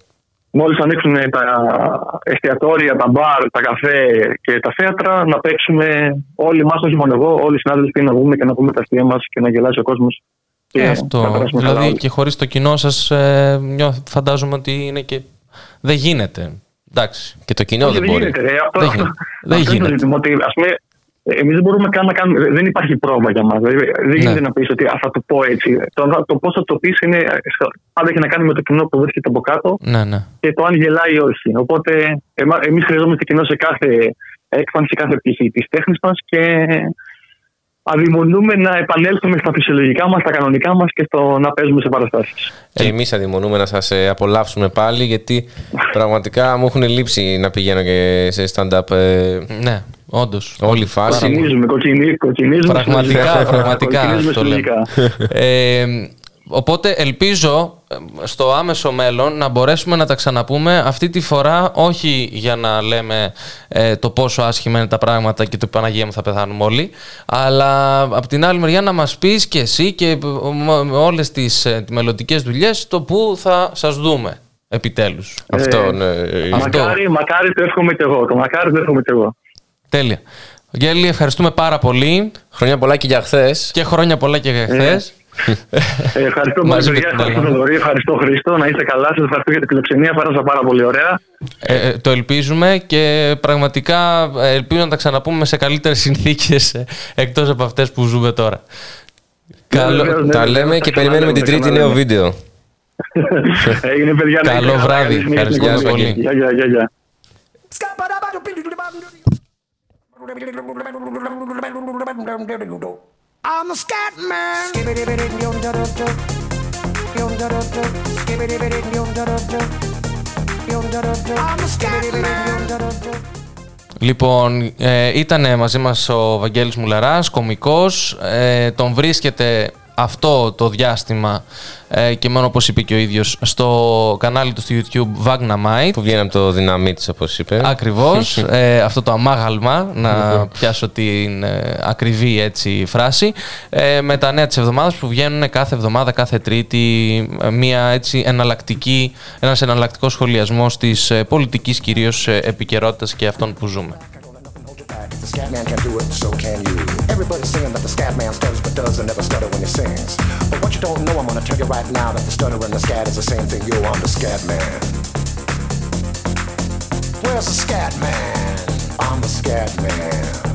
μόλις ανοίξουν τα εστιατόρια, τα μπαρ, τα καφέ και τα θέατρα, να παίξουμε όλοι μας, όχι μόνο εγώ, όλοι οι συνάδελφοι να βγούμε και να πούμε τα αστεία μας και να γελάσει ο κόσμος.
Ε, αυτό. Δηλαδή και χωρίς το κοινό σας ε, νιώθ- φαντάζομαι ότι είναι και... Δεν γίνεται. Εντάξει.
Και το κοινό
Όχι,
δεν
δεν
μπορεί.
γίνεται. ρε. Αυτό,
Δεν
αυτό,
γίνεται. Δεν
αυτό είναι το
γίνεται.
ζήτημα. Ότι, ας πούμε, εμείς δεν μπορούμε καν να κάνουμε. Δεν υπάρχει πρόβλημα για μας. Δεν γίνεται να πεις ότι α, θα το πω έτσι. Το, το πώς θα το πεις είναι. Πάντα έχει να κάνει με το κοινό που βρίσκεται από κάτω
Ναι, ναι.
και το αν γελάει ή όχι. Οπότε εμείς χρειαζόμαστε κοινό σε κάθε έκφανση, σε κάθε πτυχή της τέχνης μας και αδειμονούμε να επανέλθουμε στα φυσιολογικά μας, στα κανονικά μας και στο να παίζουμε σε παραστάσεις.
Και εμείς αδειμονούμε να σας απολαύσουμε πάλι, γιατί πραγματικά μου έχουν λείψει να πηγαίνω και σε stand-up. ε,
Ναι, όντως.
Όλη η φάση.
Κοκκινίζουμε, κοκκινίζουμε. κοκκινίζουμε
Πραγματικά,
συλλογικά.
πραγματικά
Κοκκινίζουμε
το λέω.
συλλογικά.
Ε, Οπότε ελπίζω ε, στο άμεσο μέλλον να μπορέσουμε να τα ξαναπούμε αυτή τη φορά όχι για να λέμε ε, το πόσο άσχημα είναι τα πράγματα και το Παναγία μου θα πεθάνουμε όλοι αλλά από την άλλη μεριά να μας πεις και εσύ και με όλες τις ε, μελλοντικές δουλειές το που θα σας δούμε επιτέλους.
Αυτό, ναι.
Μακάρι, μακάρι το εύχομαι και εγώ. Το μακάρι το εύχομαι και εγώ.
Τέλεια. Γέλη, ευχαριστούμε πάρα πολύ.
Χρόνια πολλά και για χθες.
Και χρόνια πολλά και για χθες.
Ε, ευχαριστώ πολύ,
Μαζί με
παιδιά.
την
Ευχαριστώ,
Ελλάδα.
Θοδωρή. Ευχαριστώ, Χρήστο. Να είστε καλά. Σας ευχαριστώ για την φιλοξενία. Πέρασα πάρα πολύ ωραία.
Ε, ε, το ελπίζουμε και πραγματικά ε, ελπίζω να τα ξαναπούμε σε καλύτερες συνθήκες ε, εκτός από αυτές που ζούμε τώρα. Καλό,
βεβαίως, ναι,
Τα
βεβαίως,
λέμε
τα
και περιμένουμε την τρίτη
ξαναλέμε.
νέο βίντεο.
Έγινε, παιδιά. να είστε
Καλό
καλά.
βράδυ.
Καλή συνέχεια στην
Ευχαριστώ
εκπομπή.
πολύ.
Γεια, γεια, γεια, γεια.
I'm a scat man. I'm a scat man.
Λοιπόν, ε, ήταν μαζί μας ο Βαγγέλης Μουλαράς, κομικός. Ε, τον βρίσκεται αυτό το διάστημα ε, και μόνο όπως είπε και ο ίδιος στο κανάλι του στο YouTube Vagnamite.
Που βγαίνει από το δυναμή της, όπως είπε.
Ακριβώς, ε, αυτό το αμάγαλμα, να πιάσω την ε, ακριβή έτσι φράση, ε, με τα νέα της εβδομάδας που βγαίνουν κάθε εβδομάδα, κάθε τρίτη, ε, μια έτσι εναλλακτική, ένας εναλλακτικός σχολιασμός της ε, πολιτικής κυρίως ε, επικαιρότητας και αυτών που ζούμε.
If the scat man can do it, so can you. Everybody's saying that the scat man stutters but does and never stutter when he sings. But what you don't know, I'm gonna tell you right now that the stutter and the scat is the same thing. Yo, I'm the scat man. Where's the scat man? I'm the scat man.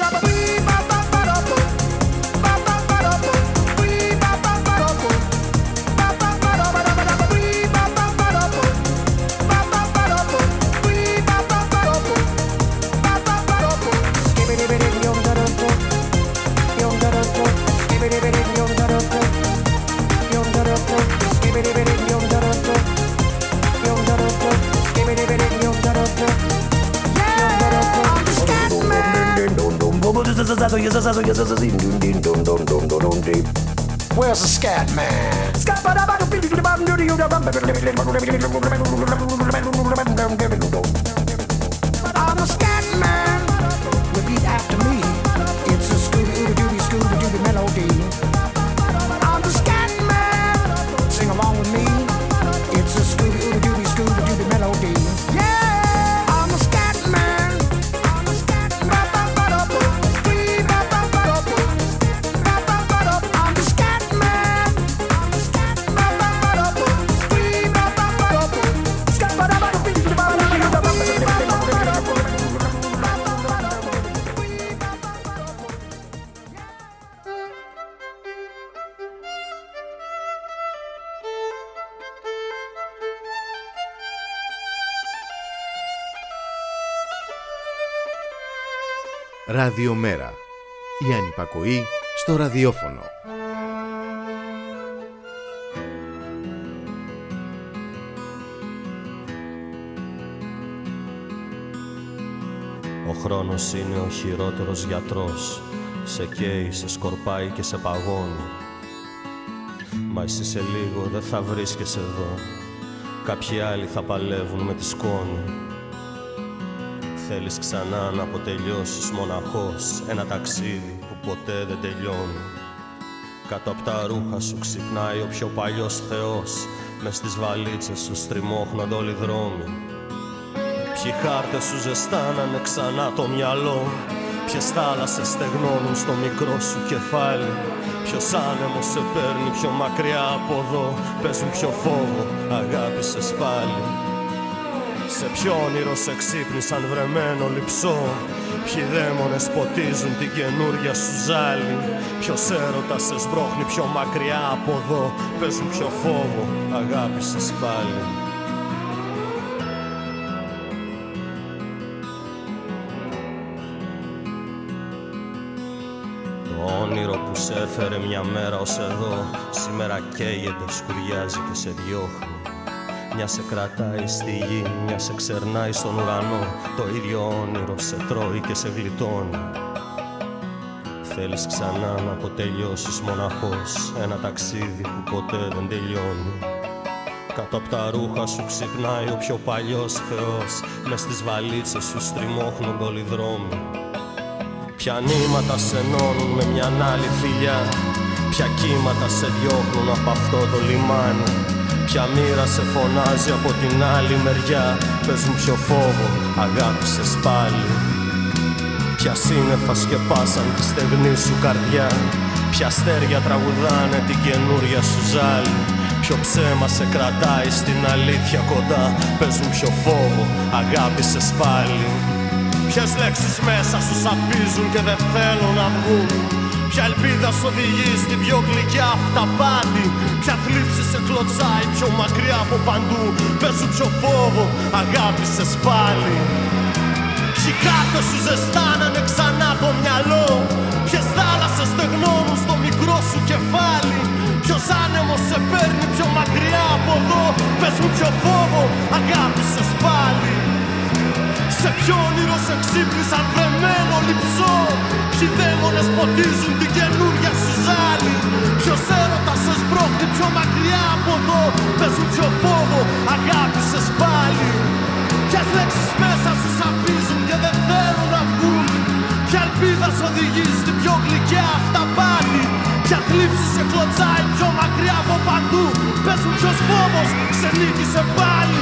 Where's the scat man? I'm the scat man. Repeat after me. It's a Scooby Scooby melody.
Ραδιομέρα. Η ανυπακοή στο ραδιόφωνο.
Ο χρόνος είναι ο χειρότερος γιατρός Σε καίει, σε σκορπάει και σε παγώνει Μα εσύ σε λίγο δεν θα βρίσκεσαι εδώ Κάποιοι άλλοι θα παλεύουν με τη σκόνη Θέλεις ξανά να αποτελειώσεις μοναχός. Ένα ταξίδι που ποτέ δεν τελειώνει. Κάτω από τα ρούχα σου ξυπνάει ο πιο παλιός θεός. Μες στις βαλίτσες σου στριμώχνονται όλοι οι δρόμοι. Ποιοι χάρτες σου ζεστάνανε ξανά το μυαλό. Ποιες θάλασσες στεγνώνουν στο μικρό σου κεφάλι. Ποιος άνεμος σε παίρνει πιο μακριά από εδώ. Παίζουν πιο φόβο, αγάπησες πάλι σε ποιο όνειρο σε ξύπνησαν βρεμένο λυψό. Ποιοι δαίμονες ποτίζουν την καινούρια σου ζάλη. Ποιος έρωτας σε σμπρώχνει πιο μακριά από εδώ. Παίζουν πιο φόβο, αγάπησες πάλι. Το όνειρο που σε έφερε μια μέρα ως εδώ Σήμερα καίγεται, σκουριάζει και σε διώχνει μια σε κρατάει στη γη, μια σε ξερνάει στον ουρανό. Το ίδιο όνειρο σε τρώει και σε γλιτώνει. Θέλεις ξανά να αποτελειώσεις μοναχός Ένα ταξίδι που ποτέ δεν τελειώνει. Κάτω από τα ρούχα σου ξυπνάει ο πιο παλιός θεός Μες στις βαλίτσες σου στριμώχνονται όλοι οι δρόμοι Ποια νήματα σε ενώνουν με μια άλλη φιλιά Ποια κύματα σε διώχνουν από αυτό το λιμάνι Ποια μοίρα σε φωνάζει από την άλλη μεριά. Πες μου ποιο φόβο αγάπησες πάλι. Ποια σύννεφα σκεπάσαν τη στεγνή σου καρδιά. Ποια αστέρια τραγουδάνε την καινούρια σου ζάλη Ποιο ψέμα σε κρατάει στην αλήθεια κοντά. Πες μου ποιο φόβο αγάπησες πάλι. Ποιες λέξεις μέσα σου σαπίζουν και δεν θέλουν να βγουν Ποια ελπίδα σου οδηγεί στην πιο γλυκιά αυταπάτη Ποια θλίψη σε κλωτσάει πιο μακριά από παντού. Πες σου ποιο φόβο αγάπησες πάλι. Ποιοι κάρτες σου ζεστάνανε ξανά το μυαλό. Ποιες θάλασσες στεγνώνουν στο μικρό σου κεφάλι. Ποιος άνεμος σε παίρνει πιο μακριά από εδώ. Πες μου ποιο φόβο αγάπησες πάλι σε ποιο όνειρο σε ξύπνησαν βρεμένο λυψό Ποιοι δαίμονες ποτίζουν την καινούρια σου ζάλη Ποιος έρωτας σε σπρώχνει πιο μακριά από εδώ. Παίζουν ποιο φόβο αγάπησες πάλι. Ποιες λέξεις μέσα σου σαπίζουν και δεν θέλουν να βγουν. Ποια ελπίδα σε οδηγεί στην πιο γλυκιά αυταπάτη Ποια θλίψη σε κλωτσάει πιο μακριά από παντού. Παίζουν ποιος φόβος σε νίκησε πάλι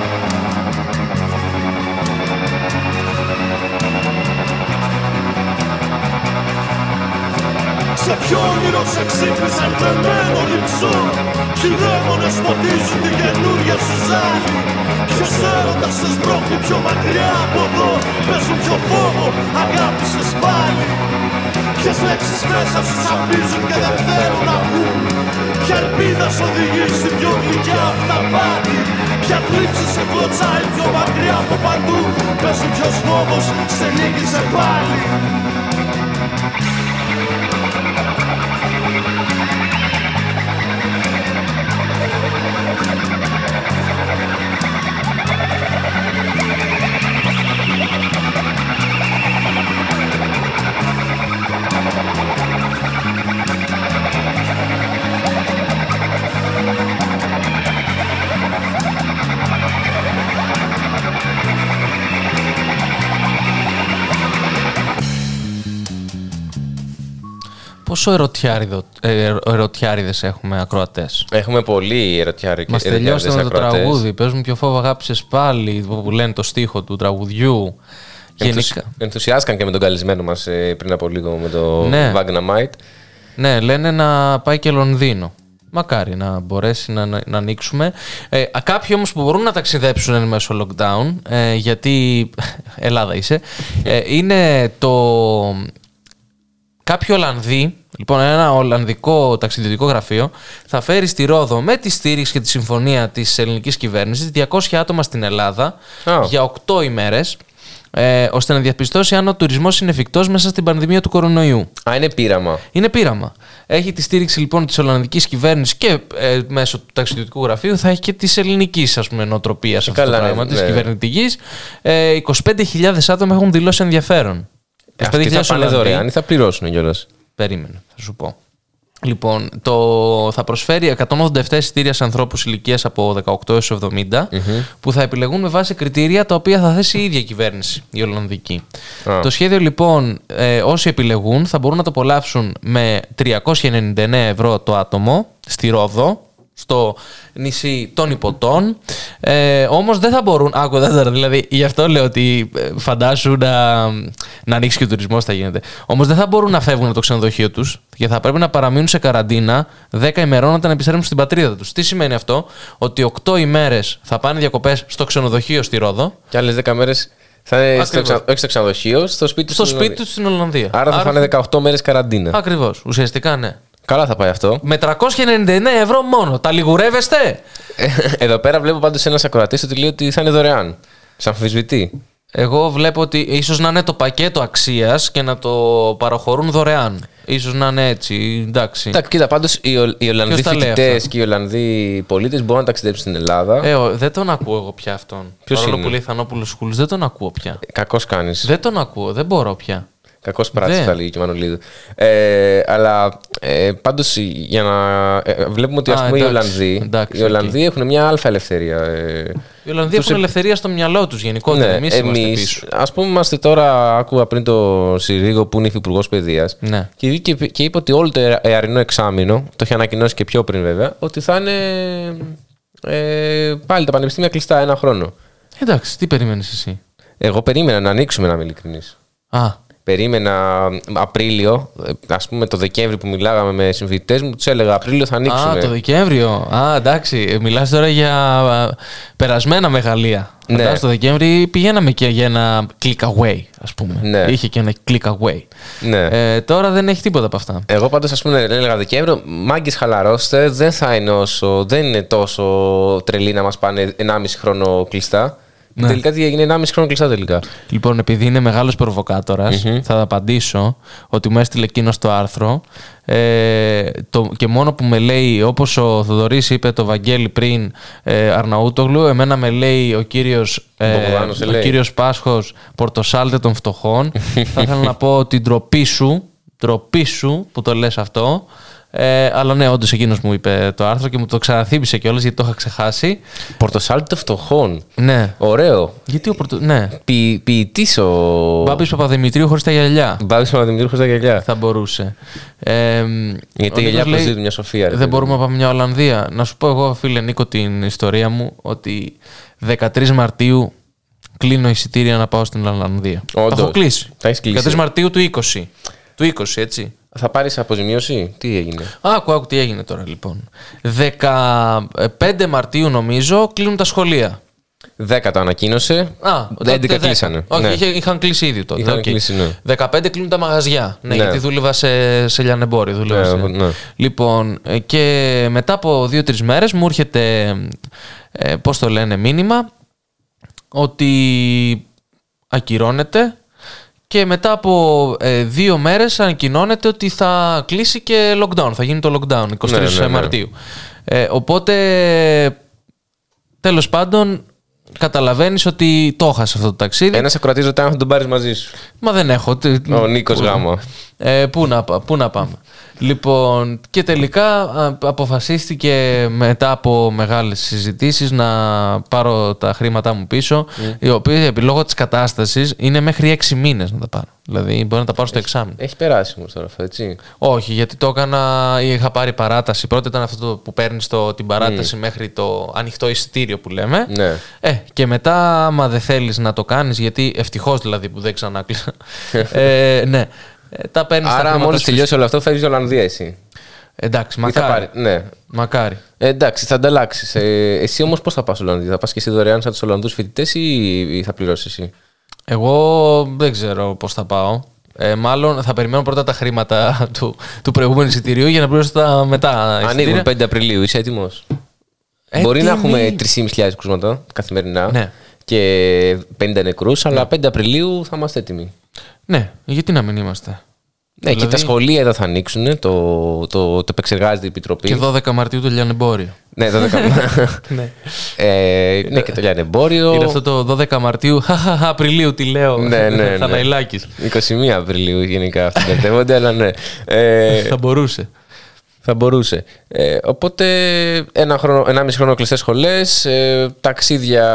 Σε ποιο όνειρο σε ξύπνησαν βρεμένο λυψό Ποιοι δαίμονες ποτίζουν την καινούρια σου ζάλη Ποιος έρωτας σε σμπρώχνει πιο μακριά από εδώ. Παίζουν πιο φόβο, αγάπησες πάλι Ποιες λέξεις μέσα σου σαπίζουν και δεν θέλουν να βγουν Ποια ελπίδα σου οδηγεί στην πιο γλυκιά αυταπάτη. Ποια θλίψη σε κλωτσάει πιο μακριά από παντού. Παίζουν ποιος φόβος σε νίκησε πάλι
Πόσο ερωτιάριδο, ε, ερωτιάριδες έχουμε ακροατές;
Έχουμε πολύ ερωτιάριδες
Μας τελειώσετε με το τραγούδι. Παίζουν πιο φόβο αγάπησες πάλι που λένε το στίχο του τραγουδιού.
Γενικά. Ενθουσιάστηκαν και με τον καλεσμένο μας ε, πριν από λίγο με το
Ναι.
Vagnamite.
Ναι, λένε να πάει και Λονδίνο. Μακάρι να μπορέσει να, να, να ανοίξουμε. Ε, α, κάποιοι όμως που μπορούν να ταξιδέψουν εν μέσω lockdown, ε, γιατί Ελλάδα είσαι, ε, είναι το... Κάποιοι Ολλανδοί, λοιπόν ένα Ολλανδικό ταξιδιωτικό γραφείο, θα φέρει στη Ρόδο με τη στήριξη και τη συμφωνία της ελληνικής κυβέρνησης 200 άτομα στην Ελλάδα για 8 ημέρες, ε, ώστε να διαπιστώσει αν ο τουρισμός είναι εφικτός μέσα στην πανδημία του κορονοϊού.
Α, είναι πείραμα.
Είναι πείραμα. Έχει τη στήριξη λοιπόν της Ολλανδικής κυβέρνησης και ε, μέσω του ταξιδιωτικού γραφείου θα έχει και της ελληνικής νοοτροπίας σε αυτό το
Καλά, ναι,
πράγμα, της
ναι.
κυβερνητική. Ε, 25.000 άτομα έχουν δηλώσει ενδιαφέρον.
Αυτοί θα πάνε
Ολλανδοί.
δωρεάν ή θα πληρώσουν κιόλας.
Περίμενε, θα σου πω. Λοιπόν, το, θα προσφέρει 187 εισιτήρια σε ανθρώπους ηλικίας από 18 έως 70 που θα επιλεγούν με βάση κριτήρια τα οποία θα θέσει η ίδια κυβέρνηση, η Ολλανδική.
Α.
Το σχέδιο λοιπόν, ε, όσοι επιλεγούν θα μπορούν να το απολαύσουν με 399 ευρώ το άτομο στη Ρόδο, στο νησί των Υποτών. Ε, όμως δεν θα μπορούν. Άκου, τώρα, δηλαδή, γι' αυτό λέω ότι ε, φαντάσου να, να ανοίξει και ο τουρισμός θα γίνεται. Όμως δεν θα μπορούν να φεύγουν από το ξενοδοχείο τους και θα πρέπει να παραμείνουν σε καραντίνα 10 ημερών όταν επιστρέψουν στην πατρίδα τους. Τι σημαίνει αυτό, ότι 8 ημέρες θα πάνε διακοπές στο ξενοδοχείο στη Ρόδο.
Και άλλες 10 μέρες θα είναι στο,
Ακριβώς.
ξα... όχι στο ξενοδοχείο, στο σπίτι
Στο
στην
σπίτι
Ολλανδία.
τους στην Ολλανδία.
Άρα θα φάνε 18 μέρες καραντίνα.
Ακριβώς. Ουσιαστικά ναι.
Καλά θα πάει αυτό.
Με 399 ευρώ μόνο. Τα λιγουρεύεστε;
Εδώ πέρα βλέπω πάντως ένας ακροατής ότι λέει ότι θα είναι δωρεάν. Σε αμφισβητεί.
Εγώ βλέπω ότι ίσως να είναι το πακέτο αξίας και να το παραχωρούν δωρεάν. Ίσως να είναι έτσι, εντάξει.
Εντάξει, κοίτα, πάντως οι, Ολ- οι Ολλανδοί
Ποιος τα λέει
φοιτητές
αυτά;
και οι Ολλανδοί πολίτες μπορούν να ταξιδέψουν στην Ελλάδα.
Ε, ο- δεν τον ακούω εγώ πια αυτόν.
Ποιος
Παρόλο
είναι;
που λέει Θανόπουλος Σκούλης, δεν τον ακούω πια.
Κακώς κάνεις.
Δεν τον ακούω, δεν μπορώ πια.
Κακώς πράττεις,
Δεν.
θα έλεγε και η Μανολίδου. Ε, αλλά ε, πάντως για να. ε, βλέπουμε ότι ας
Α,
πούμε, οι
εντάξει,
Ολλανδοί,
εντάξει,
οι
οκ.
Ολλανδοί έχουν μια αλφα ελευθερία. Ε,
Οι Ολλανδοί
τους
έχουν
επ-
ελευθερία στο μυαλό τους γενικότερα.
Ναι,
εμείς, είμαστε
εμείς,
πίσω.
ας πούμε, είμαστε τώρα, άκουγα πριν το Συρίγο που είναι υφυπουργός παιδείας.
Ναι.
Και, βγήκε και, και είπε ότι όλο το αι- εαρινό εξάμεινο, το είχε ανακοινώσει και πιο πριν βέβαια, ότι θα είναι ε, πάλι τα πανεπιστήμια κλειστά ένα χρόνο.
Εντάξει, τι περιμένεις εσύ;
Εγώ περίμενα να ανοίξουμε, να είμαι ειλικρινής.
Α,
Περίμενα Απρίλιο, ας πούμε το Δεκέμβρη που μιλάγαμε με συμφοιτητέ μου, τους έλεγα Απρίλιο θα ανοίξουμε.
Α, το Δεκέμβριο. Α, εντάξει. Μιλάς τώρα για α, περασμένα μεγαλεία.
Ναι.
Φαντάζομαι το Δεκέμβρη πηγαίναμε και για ένα click away, ας πούμε.
Ναι.
Είχε και ένα click away.
Ναι.
Ε, τώρα δεν έχει τίποτα από αυτά.
Εγώ πάντως, ας πούμε, έλεγα Δεκέμβριο, μάγκες χαλαρώστε, δεν θα είναι όσο, δεν είναι τόσο τρελή να μας πάνε 1,5 χρόνο κλειστά.
Ναι.
Τελικά τι έγινε, 1,5 χρόνο κλειστά τελικά.
Λοιπόν, επειδή είναι μεγάλος προβοκάτορας, θα απαντήσω ότι μου έστειλε εκείνος το άρθρο ε, το, και μόνο που με λέει, όπως ο Θοδωρής είπε το Βαγγέλη πριν, ε, Αρναούτογλου, εμένα με λέει ο κύριος, ε,
Μπογδάνος, σε
ο
λέει.
κύριος Πάσχος Πορτοσάλτε των φτωχών. θα ήθελα να πω ότι ντροπή σου, ντροπή σου που το λες αυτό. Ε, αλλά ναι, όντως εκείνος μου είπε το άρθρο και μου το ξαναθύμισε κιόλας γιατί το είχα ξεχάσει.
Πορτοσάλτη των φτωχών.
Ναι.
Ωραίο.
Γιατί ο Πορτο... Ναι.
Ποι, Ποιητής ο.
Μπάμπης Παπαδημητρίου χωρίς τα γυαλιά.
Μπάμπης Παπαδημητρίου χωρίς τα γυαλιά.
Θα μπορούσε. Ε,
Γιατί
ο
η γυαλιά
Νίκος λέει,
προσδίδει μια σοφία. ρε
Δεν
παιδί
μπορούμε
μου.
να πάμε μια Ολλανδία. Να σου πω εγώ, φίλε Νίκο, την ιστορία μου ότι 13 Μαρτίου κλείνω εισιτήρια να πάω στην Ολλανδία. Τα
Όντως.
έχω κλείσει.
Τα έχεις κλείσει.
13 Μαρτίου του 20. Του 20, έτσι.
Θα πάρεις αποζημίωση, τι έγινε;
Άκου, άκου τι έγινε τώρα λοιπόν. 15 Μαρτίου νομίζω κλείνουν τα σχολεία.
10 το ανακοίνωσε.
Α, τότε
11
10.
κλείσανε.
Όχι,
Ναι.
είχε- είχαν κλείσει ήδη τότε.
Είχαν
οκ.
κλείσει, ναι.
15 κλείνουν τα μαγαζιά. Ναι,
Ναι.
γιατί δούλευα σε, σε λιανεμπόριο. Δούλευα
Ναι,
σε...
ναι.
Λοιπόν, ε, και μετά από 2-3 μέρες μου έρχεται, ε, πώς το λένε, μήνυμα ότι ακυρώνεται και μετά από ε, δύο μέρες ανακοινώνεται ότι θα κλείσει και lockdown, θα γίνει το lockdown 23
Ναι, ναι, ναι.
Μαρτίου. Ε, οπότε, τέλος πάντων, καταλαβαίνεις ότι το έχασε αυτό το ταξίδι.
Ένα ακροατή ρωτάει αν θα τον πάρεις μαζί σου.
Μα δεν έχω. Τι-
Ο Νίκος
πού-
Γάμα.
Ε, πού, να, πά- πού να πάμε. Λοιπόν, και τελικά α, αποφασίστηκε μετά από μεγάλες συζητήσεις να πάρω τα χρήματά μου πίσω, οι οποίες επί λόγω της κατάστασης είναι μέχρι έξι μήνες να τα πάρω. Δηλαδή μπορεί να τα πάρω στο εξάμεινο.
Έχει περάσει όμως τώρα αυτό, έτσι;
Όχι, γιατί το έκανα, είχα πάρει παράταση. Πρώτα ήταν αυτό το που παίρνεις την παράταση μέχρι το ανοιχτό εισιτήριο που λέμε.
Ναι.
Ε, και μετά, άμα δεν θέλεις να το κάνεις, γιατί ευτυχώς δηλαδή που δεν ξανάκλεισα. ε, ναι. Ε, τα παίρνεις
Άρα, μόλι τελειώσει όλο αυτό, φεύγεις Ολλανδία εσύ.
Εντάξει,
Ή θα
μακάρι.
πάρει- Ναι.
Μακάρι.
Ε, εντάξει, θα ανταλλάξεις. Ε, εσύ όμως πώς θα πας Ολλανδία, θα πας και εσύ δωρεάν σαν τους Ολλανδούς φοιτητές ή, ή θα πληρώσεις εσύ;
Εγώ δεν ξέρω πώς θα πάω. Ε, μάλλον θα περιμένω πρώτα τα χρήματα του, του προηγούμενου εισιτηρίου για να πληρώσω τα μετά
Ανοίγουν
εισιτήρια.
5 Απριλίου, είσαι έτοιμος;
Ε,
Μπορεί
τι
να έχουμε
μη-
3.500 κρούσματα καθημερινά
Ναι.
και 50 νεκρούς, αλλά 5 Απριλίου θα είμαστε έτοιμοι.
Ναι, γιατί να μην είμαστε.
Ναι, και
Δηλαδή-
τα σχολεία εδώ θα ανοίξουν. Το, το, το επεξεργάζεται η Επιτροπή.
Και 12 Μαρτίου το λιανεμπόριο.
Ναι, 12
Ναι.
ε, ναι, και το λιανεμπόριο.
Είναι αυτό το 12 Μαρτίου. Χαχαχα, Απριλίου, τι λέω.
Ναι, ναι, ναι.
Θαναϊλάκης.
21 Απριλίου γενικά αυτοί μπερδεύονται, αλλά ναι. Ε,
Θα μπορούσε.
Θα μπορούσε. Ε, οπότε ένα, χρόνο, ένα μισή χρόνο κλειστές σχολές. Ε, ταξίδια.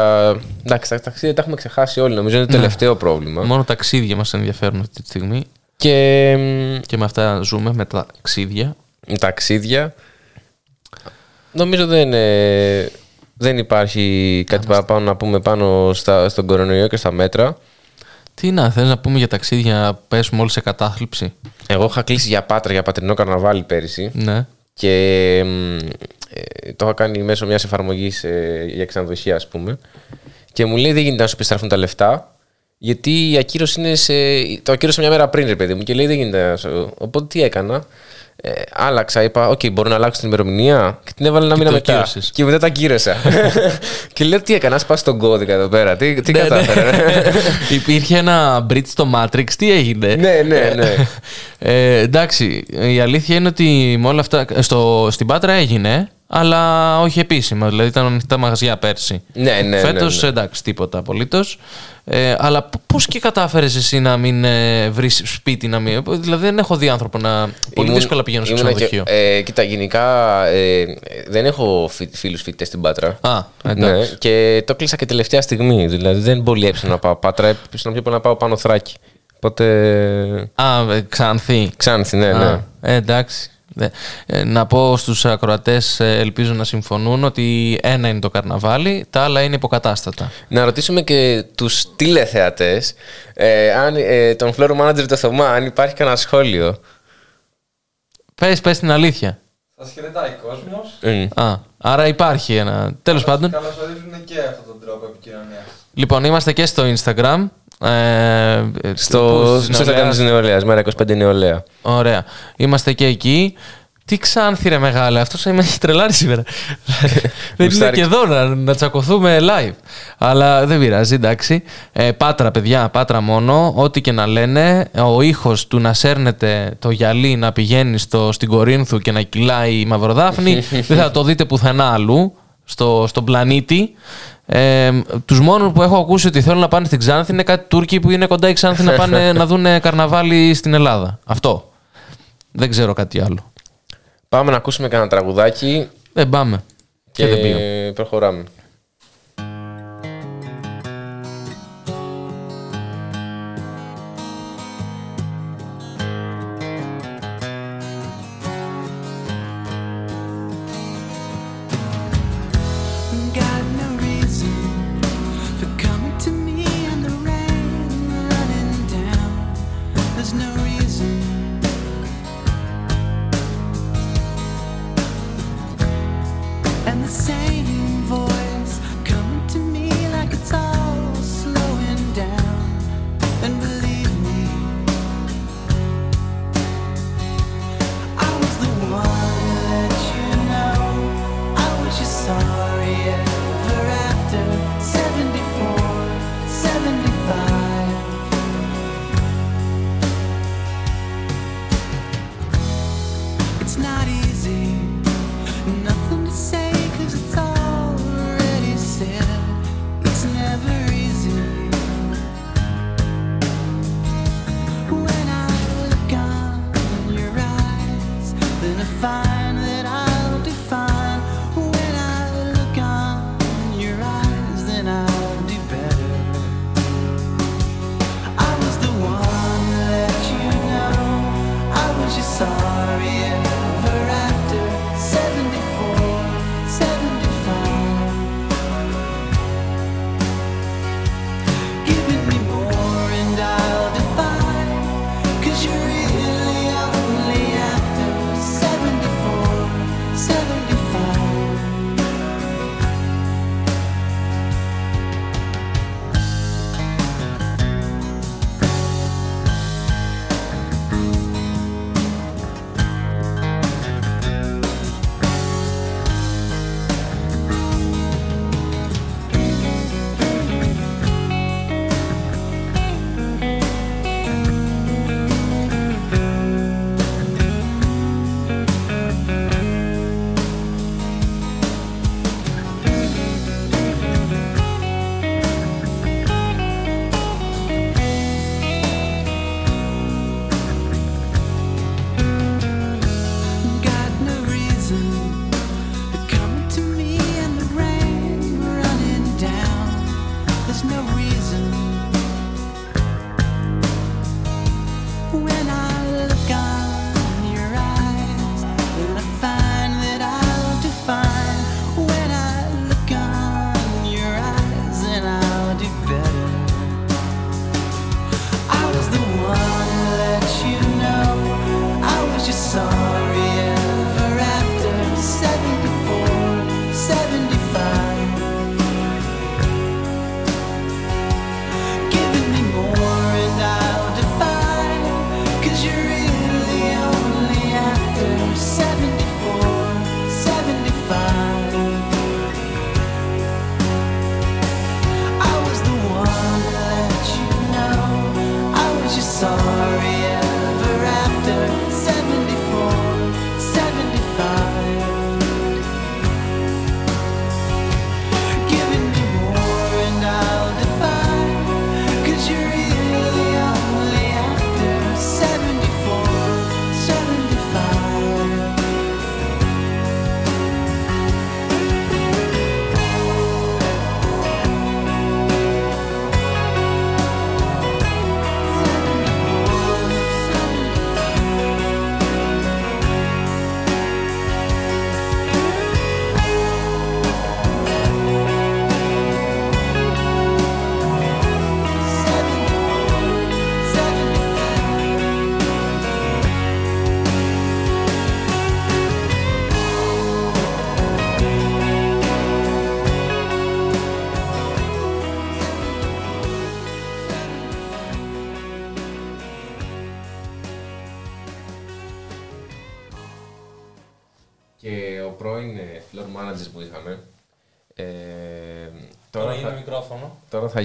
Εντάξει, τα ταξίδια τα έχουμε ξεχάσει όλοι. Νομίζω είναι το
Ναι.
τελευταίο πρόβλημα.
Μόνο ταξίδια μας ενδιαφέρουν αυτή τη στιγμή.
Και,
και με αυτά ζούμε, με τα ταξίδια.
ταξίδια. Νομίζω δεν, ε, δεν υπάρχει κάτι παραπάνω να πούμε πάνω στα, στον κορονοϊό και στα μέτρα.
Τι να, θες να πούμε για ταξίδια, να πέσουμε όλοι σε κατάθλιψη.
Εγώ είχα κλείσει για Πάτρα για πατρινό καρναβάλι πέρυσι.
Ναι.
Και μ, ε, το είχα κάνει μέσω μιας εφαρμογής για ξενοδοχεία, ας πούμε. Και μου λέει δεν γίνεται να σου επιστραφούν τα λεφτά. Γιατί η ακύρωση είναι σε. Το ακύρωσα μια μέρα πριν, ρε παιδί μου, και λέει δεν γίνεται να σου. Οπότε τι έκανα. Ε, άλλαξα, είπα, OK, μπορώ να αλλάξω την ημερομηνία και την έβαλα ένα
Και
μήνα
το
μετά.
ακύρωσες.
Και μετά τα ακύρωσα. και λέω τι έκανα, σπάσει τον κώδικα εδώ πέρα. Τι, τι
Ναι, ναι.
κατάφερα.
Υπήρχε ένα bridge στο Matrix, τι έγινε;
ναι, ναι, ναι.
Ε, εντάξει, η αλήθεια είναι ότι με όλα αυτά. Στο, στην Πάτρα έγινε, αλλά όχι επίσημα. Δηλαδή ήταν ανοιχτά μαγαζιά πέρσι.
Ναι, ναι,
Φέτος
ναι, ναι.
εντάξει, τίποτα απολύτως. Ε, αλλά πώς και κατάφερες εσύ να μην ε, βρεις σπίτι, να μην. Δηλαδή δεν έχω δει άνθρωπο να. Πολύ
Ήμουν-
δύσκολα πηγαίνω στο
ήμουνα
ξενοδοχείο.
Και, ε, κοίτα, γενικά ε, δεν έχω φίλους φοιτητές στην Πάτρα.
Α, εντάξει.
ναι, και το κλείσα και τελευταία στιγμή. Δηλαδή δεν πολύ έψανα να πάω Πάτρα, έψανα πιο πολύ να πάω πάνω θράκι. Οπότε.
Α, ε, Ξάνθη.
Ξάνθη, ναι,
Α,
ναι.
ε, εντάξει. Ναι. Ε, να πω στους ακροατές, ε, ελπίζω να συμφωνούν ότι ένα είναι το καρναβάλι, τα άλλα είναι υποκατάστατα.
Να ρωτήσουμε και τους τηλεθεατές, ε, αν, ε, τον floor manager το Θωμά, αν υπάρχει κανένα σχόλιο.
Πες, πες την αλήθεια.
Σας χαιρετάει ο κόσμος.
Μμ.
Α, άρα υπάρχει ένα. Τέλος πάντων.
Καλωσορίζουν και αυτόν τον τρόπο επικοινωνίας.
Λοιπόν, είμαστε και στο Instagram. Ε,
Στο,
πού,
στο
Νεολαίας;
Instagram της Νεολαίας, μέρα 25 Νεολαία.
Ωραία. Είμαστε και εκεί. Τι ξάνθη ρε μεγάλε, αυτός με έχει τρελάρει σήμερα. δεν είναι
Γουστάρει.
και εδώ να, να τσακωθούμε live. Αλλά δεν πειράζει, εντάξει. Ε, πάτρα, παιδιά, πάτρα μόνο. Ό,τι και να λένε, ο ήχος του να σέρνετε το γυαλί να πηγαίνει στο, στην Κορίνθου και να κυλάει η Μαυροδάφνη, δεν θα το δείτε πουθενά αλλού, στο, στον πλανήτη. Ε, τους μόνους που έχω ακούσει ότι θέλουν να πάνε στην Ξάνθη είναι κάτι Τούρκοι που είναι κοντά η Ξάνθη να πάνε να δουν καρναβάλι στην Ελλάδα. Αυτό. Δεν ξέρω κάτι άλλο.
Πάμε να ακούσουμε κανένα τραγουδάκι
Δεν πάμε.
και,
Και δεν πήγα.
προχωράμε.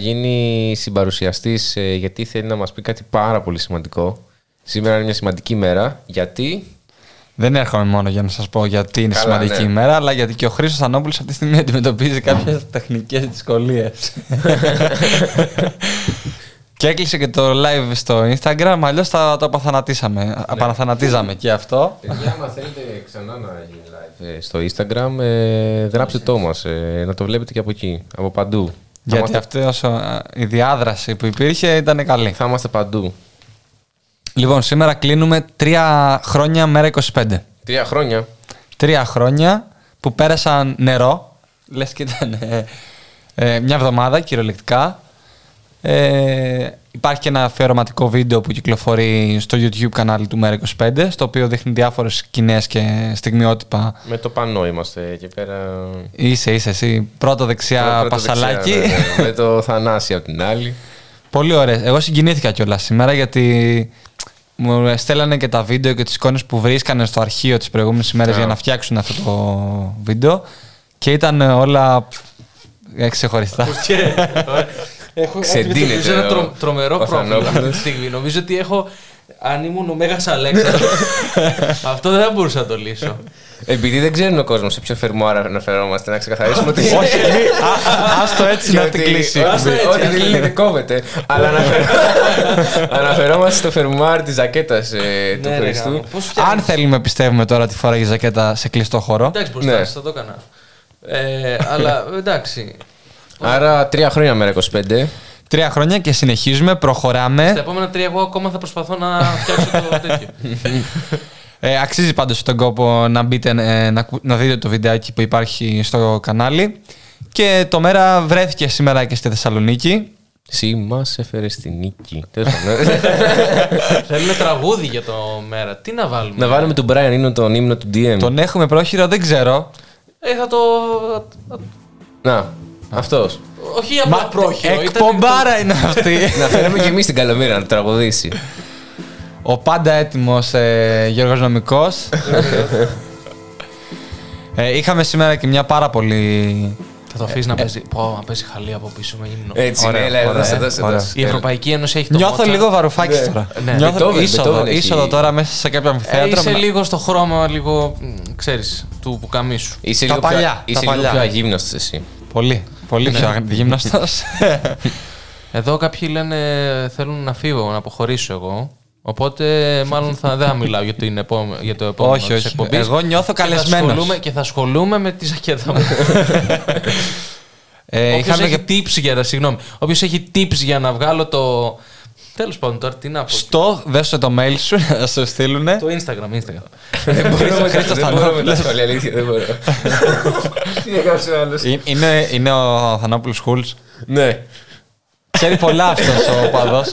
Γίνει συμπαρουσιαστής ε, γιατί θέλει να μας πει κάτι πάρα πολύ σημαντικό. Σήμερα είναι μια σημαντική μέρα. Γιατί;
Δεν έρχομαι μόνο για να σας πω γιατί είναι
Καλά,
σημαντική
ναι.
ημέρα, αλλά γιατί και ο Χρήστος Ανόπουλος αυτή τη στιγμή αντιμετωπίζει κάποιες τεχνικές δυσκολίες. και έκλεισε και το live στο Instagram, αλλιώς θα το απαθανατήσαμε. Απαναθανατίζαμε και αυτό.
Παιδιά, άμα θέλετε ξανά να γίνει live ε, στο Instagram, ε, γράψτε το μας, ε, να το βλέπετε και από εκεί, από παντού. Θα
Γιατί
είμαστε-
αυτή όσο, η διάδραση που υπήρχε ήταν καλή.
Θα είμαστε παντού.
Λοιπόν, σήμερα κλείνουμε τρία χρόνια μέρα 25.
Τρία χρόνια.
Τρία χρόνια που πέρασαν νερό. Λες και ήταν ε, ε, μια εβδομάδα κυριολεκτικά. Ε, υπάρχει και ένα αφιερωματικό βίντεο που κυκλοφορεί στο YouTube κανάλι του Μέρα 25, στο οποίο δείχνει διάφορες σκηνές και στιγμιότυπα.
Με το πανό είμαστε εκεί πέρα.
Είσαι, είσαι εσύ. Πρώτο δεξιά
Πρώτο
πασαλάκι.
δεξιά, ναι, ναι. Με το Θανάση από την άλλη.
Πολύ ωραία. Εγώ συγκινήθηκα κιόλας σήμερα γιατί μου στέλνανε και τα βίντεο και τις εικόνες που βρίσκανε στο αρχείο τις προηγούμενες ημέρες
Α.
για να φτιάξουν αυτό το βίντεο και ήταν όλα ε, ξεχωριστά.
Έχω
Ξεντίνεται
αντιμετωπίζω ένα
ο-
τρο, τρομερό
ο
πρόβλημα αυτή
Θανόπουλος.
τη στιγμή. Νομίζω ότι έχω. Αν ήμουν ο Μέγας Αλέξανδρος, αυτό δεν θα μπορούσα να το λύσω.
Επειδή δεν ξέρει ο κόσμος σε ποιο φερμουάρα αναφερόμαστε, να ξεκαθαρίσουμε ότι.
Όχι, μη- α- α- άστο έτσι
Και
να
ότι-
την κλείσει.
Άστο έτσι,
Ό,τι
Ό,τι
δεν
δεν
είναι.
είναι κόβεται. Αλλά αναφερό- αναφερόμαστε στο φερμουάρ της ζακέτας του
Ναι, ρε,
Χριστού.
γάμο. Πώς φτιάχνεις-
Αν θέλουμε πιστεύουμε τώρα τη φορά η ζακέτα σε κλειστό χώρο.
Εντάξει, μπροστά
Ναι.
σας, θα το έκανα. Ε, αλλά εντάξει.
Άρα τρία χρόνια μέρα 25.
Τρία χρόνια και συνεχίζουμε, προχωράμε.
Στα επόμενα τρία, εγώ ακόμα θα προσπαθώ να φτιάξω το τέτοιο.
Ε, αξίζει πάντως τον κόπο να μπείτε ε, να, ακου- να δείτε το βιντεάκι που υπάρχει στο κανάλι. Και το μέρα βρέθηκε σήμερα και στη Θεσσαλονίκη.
Σύ μα έφερε στη νίκη. Τέλος πάντων.
Θέλουμε τραγούδι για το μέρα. Τι να βάλουμε;
Να βάλουμε τον Brian Eno τον ύμνο του DM.
Τον έχουμε πρόχειρο, δεν ξέρω.
Ε, θα το.
Να, αυτός.
Όχι απλά πρόχειρο. ήταν
Εκπομπάρα είναι αυτή.
Να φέρουμε και εμείς την καλομήρα να το τραγουδήσει.
Ο πάντα έτοιμος ε, Γιώργος Νομικός. ε, είχαμε σήμερα και μια πάρα πολύ...
Θα το αφήσεις να παίζει. Πω, να παίζει χαλή από πίσω με ύμνο.
Έτσι,
Ωραία,
ναι, έλα,
ωραία,
δώσε, δώσε,
ωραία.
δώσε.
Η Ευρωπαϊκή Ένωση έχει το
Νιώθω
Mozart.
λίγο βαρουφάκι
Ναι.
τώρα.
Ναι.
Νιώθω
Beethoven,
είσοδο,
Beethoven έχει.
είσοδο τώρα μέσα σε κάποιο
Ε,
αμφιθέατρο.
είσαι
με-
λίγο στο χρώμα, λίγο. ξέρεις, του πουκαμίσου.
Είσαι
Τα
λίγο πιο-
παλιά,
Είσαι
τα
λίγο
παλιά.
πιο αγύμναστο εσύ.
Πολύ, πολύ πιο γυμναστός.
Εδώ κάποιοι λένε θέλουν να φύγω, να αποχωρήσω εγώ. Οπότε μάλλον θα, δεν θα μιλάω για, την επόμε- για το επόμενο
Όχι,
της
όχι.
εκπομπής.
Εγώ νιώθω
Και θα
καλεσμένος.
ασχολούμαι- Και θα ασχολούμαι με τη ζακέτα μου.
Ε,
Όποιος
είχαμε
έχει
και
tips για να, συγγνώμη, όποιος έχει tips για να βγάλω το... Τέλος πάντων τώρα, τι να πω.
στο, δέσω το mail σου να σου στείλουνε.
Το Instagram, Instagram.
Δεν μπορώ με τα-
Χρήστος
δεν μπορώ με τα
Θανόπουλος.
σχόλια, αλήθεια, δεν μπορώ. Τι έγραψε ο άλλος;
Ε, Είναι, είναι ο Θανόπουλος Χούλς.
Ναι.
Ξέρει πολλά αυτός ο παδός.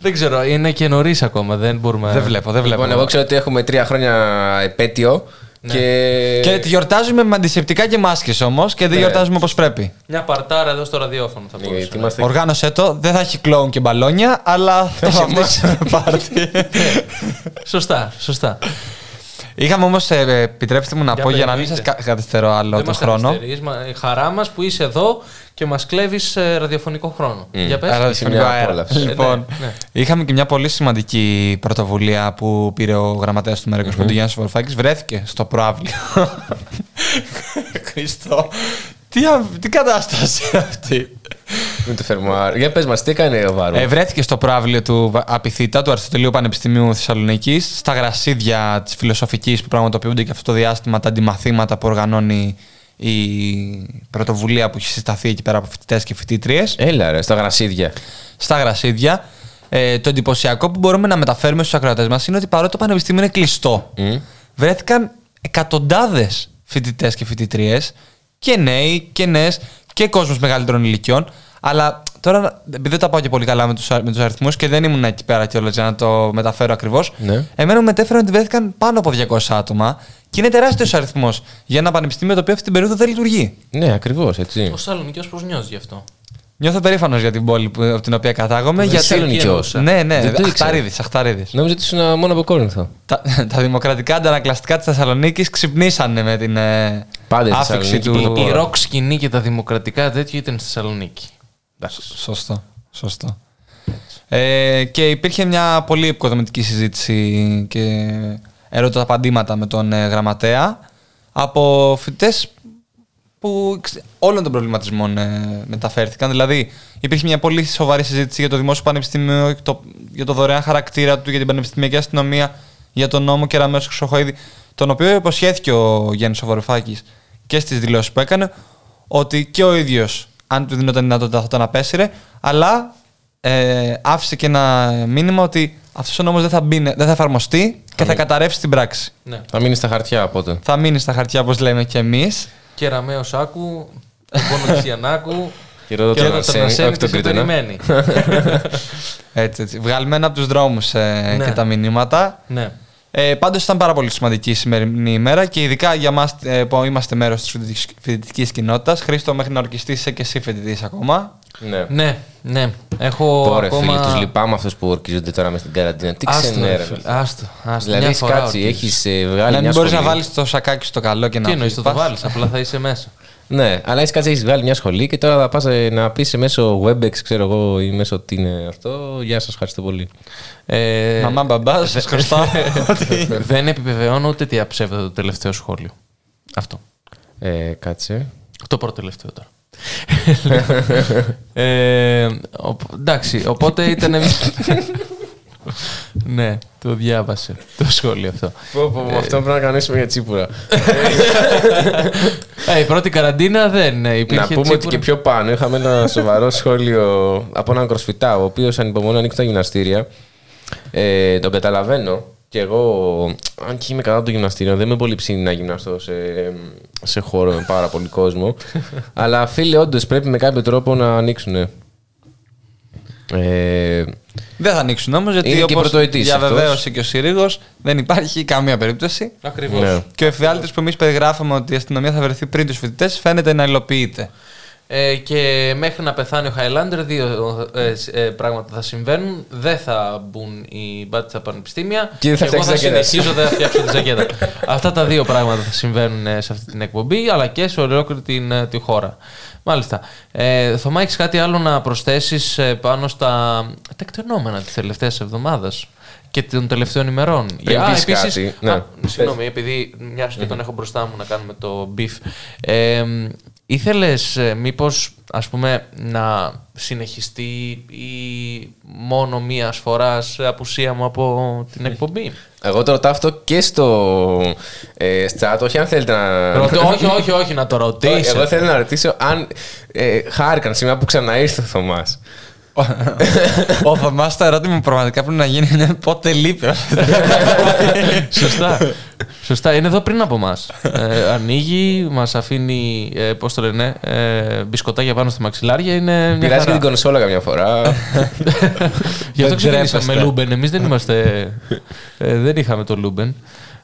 δεν ξέρω, είναι και νωρίς ακόμα, δεν μπορούμε...
δεν βλέπω, δεν βλέπω.
Λοιπόν, εγώ ξέρω ότι έχουμε τρία χρόνια επέτειο. Και...
Και τη γιορτάζουμε με αντισηπτικά και μάσκες όμως και δεν
Ναι.
γιορτάζουμε όπως πρέπει.
Μια παρτάρα εδώ στο ραδιόφωνο θα μπορούσε.
Γιατί
να
είμαστε-
Οργάνωσέ το, δεν θα έχει κλόουν και μπαλόνια, αλλά θα
έχει
βαφτίσουμε πάρτι.
είναι. Σωστά, σωστά.
Είχαμε όμως, ε, επιτρέψτε μου να
Για
πω για να μην
περιμένετε.
σας κα- καθυστερώ άλλο
Δεν
τον
μας
χρόνο.
καθυστερείς, μα- η χαρά μας που είσαι εδώ και μας κλέβεις ε, ραδιοφωνικό χρόνο. Για πες.
Άρα,
Είσαι
συμφωνικό
μια
αέρα.
απόλαυσης.
Λοιπόν,
Ναι, ναι.
είχαμε και μια πολύ σημαντική πρωτοβουλία που πήρε ο γραμματέας του Μέρα 25 Γιάννης Βαρουφάκη. Βρέθηκε στο προάβλιο. Χριστό. Τι, α- τι κατάσταση είναι αυτή;
Με το φερμουάρ. Για πες μας, τι έκανε ο Βάρου.
Ε, βρέθηκε στο προάβλιο του Βα- Απιθύτα, του Αριστοτελείου Πανεπιστημίου Θεσσαλονίκης, στα γρασίδια της φιλοσοφικής που πραγματοποιούνται και αυτό το διάστημα, τα αντιμαθήματα που οργανώνει η πρωτοβουλία που έχει συσταθεί εκεί πέρα από φοιτητές και φοιτήτριες.
Έλα ρε, στα γρασίδια.
Στα γρασίδια. Ε, το εντυπωσιακό που μπορούμε να μεταφέρουμε στους ακροατές μας είναι ότι παρότι το πανεπιστήμιο είναι κλειστό, βρέθηκαν εκατοντάδες φοιτητές και φοιτητρίε και νέοι και νέες και κόσμος μεγαλύτερων ηλικιών. Αλλά τώρα, επειδή δεν τα πάω και πολύ καλά με τους με τους αριθμούς και δεν ήμουν εκεί πέρα κιόλας για να το μεταφέρω ακριβώς,
Ναι.
εμένα μου μετέφεραν ότι βρέθηκαν πάνω από 200 άτομα και είναι τεράστιος αριθμός για ένα πανεπιστήμιο το οποίο αυτή την περίοδο δεν λειτουργεί.
Ναι, ακριβώς, έτσι.
Ο Σαλονικιός πώς νιώθει γι' αυτό;
Νιώθω περήφανος για την πόλη που, από την οποία κατάγομαι.
Δεν
γιατί...
Θεσσαλονικιός.
Ναι, ναι,
Δεν το ήξερα.
Αχταρίδης, Αχταρίδης.
Νόμιζα ότι ήσουν μόνο από Κόρινθο.
Τα, τα δημοκρατικά αντανακλαστικά της Θεσσαλονίκης ξυπνήσανε με την ε,
Πάντα η
άφηξη
Θεσσαλονίκη
του.
Η, η ροκ σκηνή και τα δημοκρατικά τέτοια ήταν στη Θεσσαλονίκη.
Σωστό. Σωστό. Ε, και υπήρχε μια πολύ επικοδομητική συζήτηση και ερώτα απαντήματα με τον ε, γραμματέα από φοιτητές που ξ- όλων των προβληματισμών ε, μεταφέρθηκαν. Δηλαδή, υπήρχε μια πολύ σοβαρή συζήτηση για το δημόσιο πανεπιστήμιο, και το, για το δωρεάν χαρακτήρα του, για την πανεπιστημιακή αστυνομία, για τον νόμο Κεραμέως Χρυσοχοίδη, τον οποίο υποσχέθηκε ο Γιάννης Σοβαροφάκης και στις δηλώσεις που έκανε, ότι και ο ίδιος, αν του δίνονταν δυνατότητα, θα τον απέσυρε, αλλά ε, άφησε και ένα μήνυμα ότι αυτός ο νόμος δεν θα, μπει, δεν θα εφαρμοστεί και θα
μείνει.
καταρρεύσει στην πράξη.
Ναι.
Θα μείνει στα χαρτιά οπότε.
Θα μείνει στα χαρτιά, όπως λέμε και εμείς.
Και Ραμαίο Σάκου, πόνο Γιαννάκου.
Και ρώτα
και
τον
ρώτα τον
Αρσένη,
Αρσένη
όχι
τι
τον
σε
Κρήτονα.
περιμένει.
έτσι, έτσι. Βγαλμένα από τους δρόμους ε,
Ναι.
και τα μηνύματα.
Ναι.
Ε, πάντως ήταν πάρα πολύ σημαντική η σημερινή ημέρα και ειδικά για μας ε, που είμαστε μέρος της φοιτητικής- φοιτητικής κοινότητας. Χρήστο, μέχρι να ορκιστείς είσαι και εσύ φοιτητής ακόμα.
Ναι.
Ναι, ναι. Έχω
Πόρε
ακόμα...
φίλοι, τους λυπάμαι αυτούς που ορκίζονται τώρα μες στην καραντίνα. Τι
Άστο,
ξενέρα.
ρε φίλε, άστο, άστο.
Δηλαδή
Μια
έχει
φορά
κάτσει,
ορκίζεις.
έχεις βγάλει
να
μια
μην μπορείς να
σχολή.
βάλεις το σακάκι στο καλό και να
Τι εννοείς,
πας.
το, το βάλεις, απλά θα είσαι μέσα.
Ναι, αλλά έχει κάτσει, έχεις βγάλει μια σχολή και τώρα θα πα να πεις μέσω WebEx, ξέρω εγώ, ή μέσω τι είναι αυτό. Γεια σας, ευχαριστώ πολύ.
Ε,
Μαμά, μπαμπά, σας χρωστάω.
Δεν επιβεβαιώνω ούτε τι αψεύδεται το τελευταίο σχόλιο. Αυτό.
Ε, κάτσε.
Το πρώτο τελευταίο τώρα. Ε, ο- εντάξει, οπότε ήταν. ναι, το διάβασε το σχόλιο αυτό.
Πω, πω,
Ε,
αυτό πρέπει να κανονίσουμε για τσίπουρα.
ε, η πρώτη καραντίνα δεν ε, υπήρχε
να πούμε ότι
τσίπουρα.
και πιο πάνω είχαμε ένα σοβαρό σχόλιο από έναν κροσφυτά, ο οποίος ανυπομονώ να ανοίξει τα γυμναστήρια. Ε, τον καταλαβαίνω. Και εγώ, αν και είμαι κατά το γυμναστήριο, δεν είμαι πολύ ψήνη να γυμναστώ σε, σε χώρο με πάρα πολύ κόσμο. αλλά φίλε, όντως πρέπει με κάποιο τρόπο να ανοίξουν. Ε,
Δεν θα ανοίξουν όμως, γιατί
Είναι και
όπως
πρωτοετής
διαβεβαίωσε
αυτός.
και ο Συρίγος, δεν υπάρχει καμία περίπτωση.
Ακριβώς.
Ναι.
Και ο εφιάλτης που εμείς περιγράφαμε ότι η αστυνομία θα βρεθεί πριν τους φοιτητές φαίνεται να υλοποιείται.
Ε, και μέχρι να πεθάνει ο Χάιλάντερ, δύο ε, σ- ε, πράγματα θα συμβαίνουν. Δεν θα μπουν οι μπάτες στα πανεπιστήμια.
Και δεν θα
εγώ θα
φτιάξει ζακέτα.
συνεχίζω, δεν θα φτιάξω τη ζακέτα. Αυτά τα δύο πράγματα θα συμβαίνουν ε, σε αυτή την εκπομπή, αλλά και σε ολόκληρη την, ε, τη χώρα. Μάλιστα. Ε, Θωμά, έχεις κάτι άλλο να προσθέσεις πάνω στα τα εκτενόμενα της τελευταίας εβδομάδας και των τελευταίων ημερών;
Πριν
Α,
πεις
επίσης-
κάτι, ναι.
Α, Συγγνώμη, επειδή μια και τον έχω μπροστά μου να κάνουμε το beef. Ε, ήθελες ε, μήπως ας πούμε να συνεχιστεί ή μόνο μία φορά απουσία μου από την εκπομπή;
εγώ το ρωτάω αυτό και στο ε, chat, όχι αν θέλετε να.
Ρωτώ- όχι, όχι, όχι, να το ρωτήσω.
Εγώ θέλω να ρωτήσω αν ε, χάρηκαν σήμερα που ξαναήρθε ο Θωμάς.
Ο Θωμά, το ερώτημα που πραγματικά πρέπει να γίνει είναι πότε λείπει.
Σωστά. Σωστά. Είναι εδώ πριν από εμάς. Ε, ανοίγει, μας αφήνει. Ε, Πώς το λένε, ε, μπισκοτάκια πάνω στα μαξιλάρια. Είναι μια
Πειράζει και
χαρά.
την κονσόλα καμιά φορά.
Γι' αυτό
Δεν
ξεκινήσαμε μη
ντρέπεστε.
Λούμπεν. Εμείς δεν είμαστε. ε, δεν είχαμε το Λούμπεν.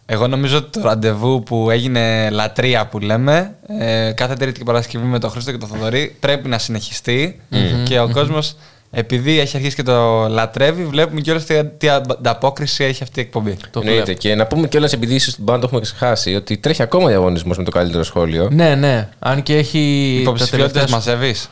Εγώ νομίζω ότι το ραντεβού που έγινε λατρεία που λέμε ε, κάθε Τρίτη και Παρασκευή με τον Χρήστο και τον Θοδωρή πρέπει να συνεχιστεί
Μμμ.
και ο κόσμος επειδή έχει αρχίσει και το λατρεύει βλέπουμε κιόλας τι, τι ανταπόκριση έχει αυτή η εκπομπή.
Εννοείται. Και να πούμε κιόλας, επειδή ίσως την πάντα το έχουμε ξεχάσει, ότι τρέχει ακόμα διαγωνισμός με το καλύτερο σχόλιο.
Ναι, ναι. Αν και έχει.
Υποψηφιότητες
τα τελευταία-
μαζεύεις.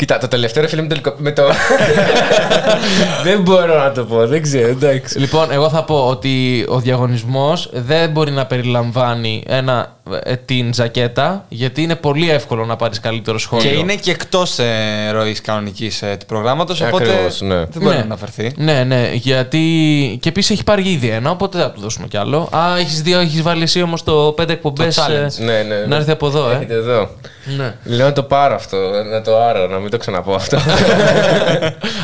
Κοίτα, το τελευταίο ρε φίλε με το. ελικο- Με το... δεν μπορώ να το πω, δεν ξέρω, εντάξει.
Λοιπόν, εγώ θα πω ότι ο διαγωνισμός δεν μπορεί να περιλαμβάνει ένα, ε, την ζακέτα, γιατί είναι πολύ εύκολο να πάρεις καλύτερο σχόλιο.
Και είναι και εκτός ε, ροής κανονικής ε, του προγράμματος οπότε
Ακριβώς, ναι.
δεν μπορεί
Ναι.
να αναφερθεί.
Ναι, ναι, γιατί. Και επίσης έχει πάρει ήδη ένα, οπότε δεν θα του δώσουμε κι άλλο. Α, έχεις δύο, έχεις βάλει εσύ όμως το πέντε εκπομπές.
challenge.
Ναι, ναι, ναι.
Να έρθει από εδώ, ε.
Έχετε εδώ.
Ναι.
Λέω να το πάρω αυτό, να το άρω, να μην το ξαναπώ αυτό.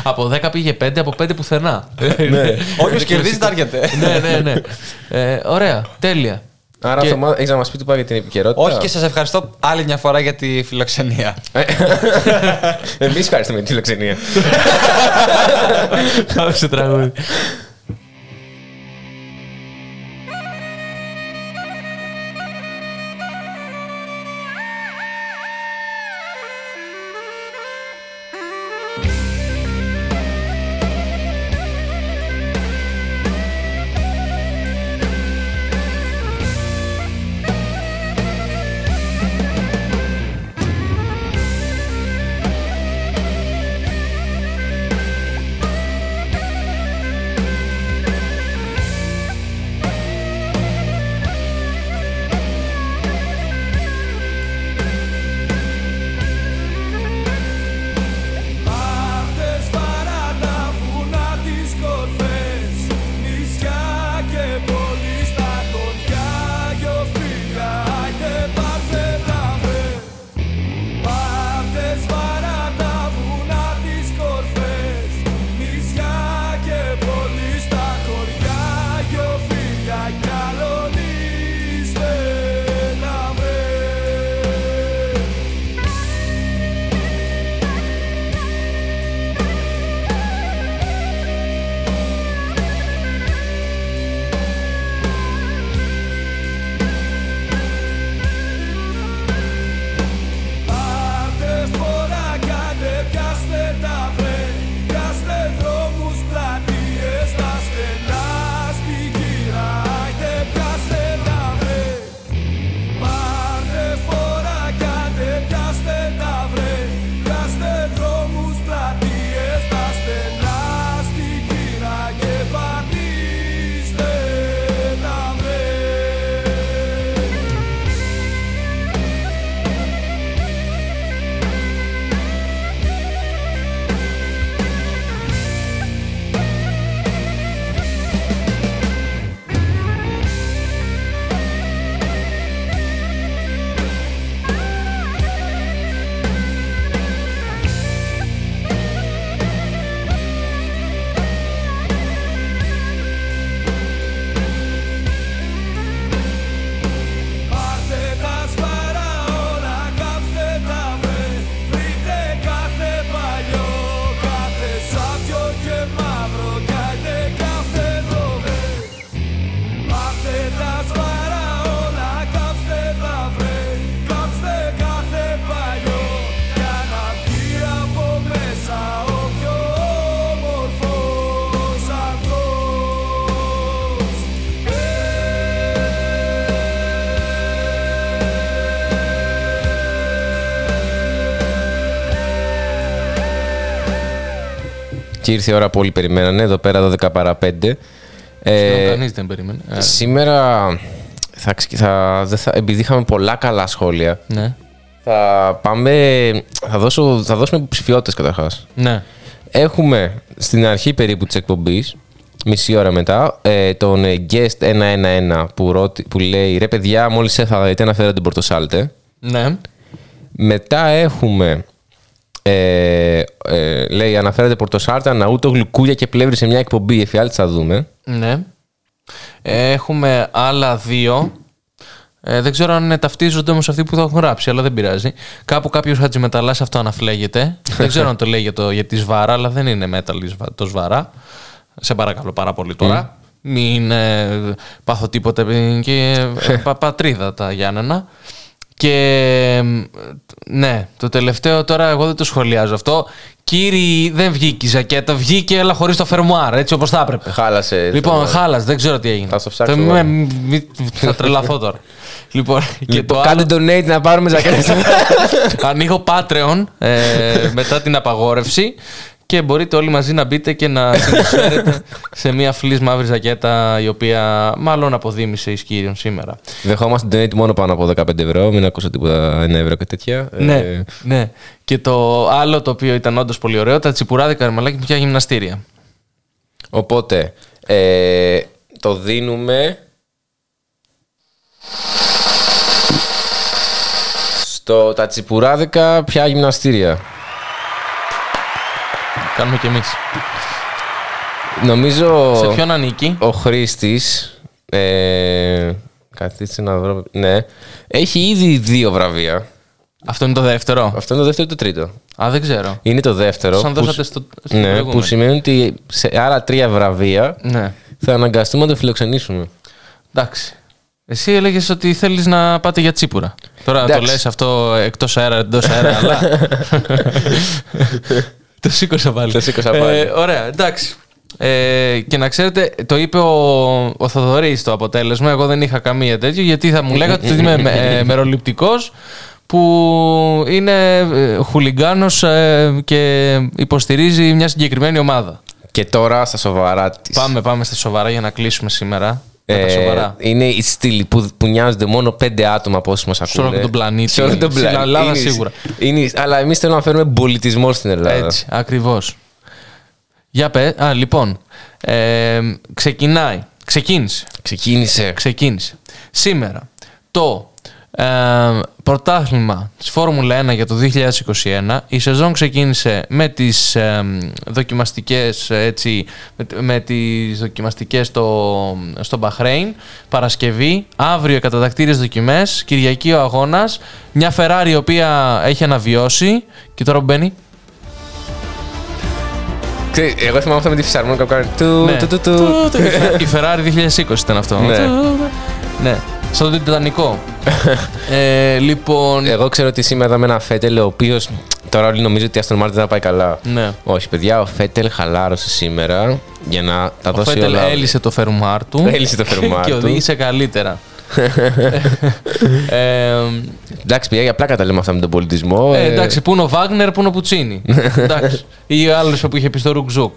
από 10 πήγε 5, από 5 πουθενά.
Ναι.
Όποιος κερδίζει τα έρχεται.
ναι, ναι, ναι. Ε, ωραία, τέλεια.
Άρα
Και-
Θωμά, έχεις να μας πει τι πάει για την επικαιρότητα;
Όχι και σας ευχαριστώ άλλη μια φορά για τη φιλοξενία.
Εμείς ευχαριστούμε για τη φιλοξενία.
Πάμε σε τραγούδι.
Και ήρθε η ώρα που όλοι περιμένανε, εδώ πέρα 12 παρά 5.
Ε, Κανείς δεν περίμενε. Ε,
Σήμερα, θα, ξε- θα, δεν θα, επειδή είχαμε πολλά καλά σχόλια,
Ναι.
θα πάμε, θα, δώσω, θα δώσουμε υποψηφιότητες καταρχάς.
Ναι.
Έχουμε στην αρχή περίπου της εκπομπής, μισή ώρα μετά, ε, τον ε, guest 111 που, ρώτη- που λέει «Ρε παιδιά, μόλις έφαγα γιατί αναφέρω την Πορτοσάλτε».
Ναι.
Μετά έχουμε. Ε, ε, λέει, αναφέρεται Πορτοσάρτα, Ναούτο, Γλυκούλια και Πλεύρη σε μια εκπομπή. Εφιάλτη θα δούμε.
Ναι. Έχουμε άλλα δύο. Ε, δεν ξέρω αν ταυτίζονται όμως αυτοί που το έχουν γράψει, αλλά δεν πειράζει. Κάπου κάποιος Χατζημεταλλά αυτό αναφλέγεται. δεν ξέρω αν το λέει για, το, για τη σβάρα, αλλά δεν είναι metal η σβα- το σβάρα. Σε παρακαλώ πάρα πολύ τώρα. Μην ε, πάθω τίποτε ε, και ε, πα- πατρίδα τα Γιάννενα. Και ε, ναι, το τελευταίο τώρα εγώ δεν το σχολιάζω αυτό. Κύριοι, δεν βγήκε η ζακέτα, βγήκε αλλά χωρίς το φερμουάρ, έτσι όπως θα έπρεπε.
Χάλασε.
Λοιπόν,
το-
χάλασε, δεν ξέρω τι έγινε.
Θα στο ψάξω.
Το-
εγώ.
με- μη- θα τρελαθώ τώρα. λοιπόν, και
Λοιπόν,
το
κάντε donate να πάρουμε ζακέτες.
Ανοίγω Patreon ε, μετά την απαγόρευση και μπορείτε όλοι μαζί να μπείτε και να συνεισφέρετε σε μια φλής μαύρη ζακέτα η οποία μάλλον αποδίμησε εις κύριον σήμερα.
Δεχόμαστε donate μόνο πάνω από 15 ευρώ. Μην ακούσω τίποτα 1 ευρώ και τέτοια.
Ναι,
Ε,
ναι. Και το άλλο το οποίο ήταν όντως πολύ ωραίο, τα τσιπουράδικα καρμαλάκι πια γυμναστήρια.
οπότε, ε, το δίνουμε. Στο τα τσιπουράδικα πια γυμναστήρια.
Κάνουμε κι εμείς.
Νομίζω.
Σε ποιον ανήκει;
Ο Χρήστης. Ε, καθίστε να βρω. Ναι. Έχει ήδη δύο βραβεία.
Αυτό είναι το δεύτερο;
Αυτό είναι το δεύτερο ή το τρίτο;
Α, δεν ξέρω.
Είναι το δεύτερο.
Σαν
που
δώσατε
σ-
στο- στο
ναι,
προηγούμενο.
που σημαίνει ότι σε άλλα τρία βραβεία
Ναι.
θα αναγκαστούμε να το φιλοξενήσουμε.
Εντάξει. Εσύ έλεγες ότι θέλεις να πάτε για τσίπουρα. Τώρα
Εντάξει.
το λες αυτό εκτός αέρα, εντός αέρα, αλλά. το σήκωσα πάλι.
Το σήκωσα πάλι.
Ε, ωραία, εντάξει. Ε, και να ξέρετε, το είπε ο, ο Θοδωρής το αποτέλεσμα. Εγώ δεν είχα καμία τέτοιο, γιατί θα μου λέγατε ότι είμαι ε, μεροληπτικός που είναι ε, χουλιγκάνος ε, και υποστηρίζει μια συγκεκριμένη ομάδα.
Και τώρα στα σοβαρά της.
Πάμε, πάμε στα σοβαρά για να κλείσουμε σήμερα. Με τα σοβαρά.
είναι οι στήλοι που, που νοιάζονται μόνο πέντε άτομα από όσους μας
Σε
ακούνε.
όλο τον πλανήτη.
Σε όλο τον
Στην
πλανήτη.
Ελλάδα
Είναι-
σίγουρα.
Είναι, αλλά εμείς θέλουμε να φέρουμε πολιτισμό στην Ελλάδα.
Έτσι, ακριβώς. Για πέ, α, λοιπόν, ε, ξεκινάει, ξεκίνησε.
Ξεκίνησε.
Ξεκίνησε. Σήμερα το ε, πρωτάθλημα της Φόρμουλα 1 για το 2021. Η σεζόν ξεκίνησε με τις ε, δοκιμαστικές, έτσι, με, με τις δοκιμαστικές στο, στο Μπαχρέιν. Παρασκευή, αύριο οι κατατακτήριες δοκιμές, Κυριακή ο αγώνας. Μια Ferrari η οποία έχει αναβιώσει και τώρα που μπαίνει.
Ξέρεις, Εγώ θυμάμαι αυτό με τη φυσαρμόνικα που κάνει. Του,
Ναι.
του, του, του.
Η Ferrari 2020 ήταν αυτό.
Ναι.
Ναι. Στον Τιτανικό. ε, λοιπόν.
Εγώ ξέρω ότι σήμερα είδαμε ένα Φέτελ ο οποίος τώρα όλοι νομίζουν ότι η Aston Martin δεν θα πάει καλά.
Ναι.
Όχι, παιδιά, ο Φέτελ χαλάρωσε σήμερα για να τα
Ο
δώσει
Φέτελ
όλα.
έλυσε το φερμουάρ του.
Έλυσε το φερμουάρ
και
του.
οδήγησε καλύτερα. ε,
Εντάξει, παιδιά, για πλάκα τα λέμε αυτά με τον πολιτισμό.
ε,
ε,
εντάξει, πού είναι ο Βάγνερ, πού είναι ο Πουτσίνι. εντάξει. Ή ο άλλος που είχε πει στο Ρουκ Ζουκ.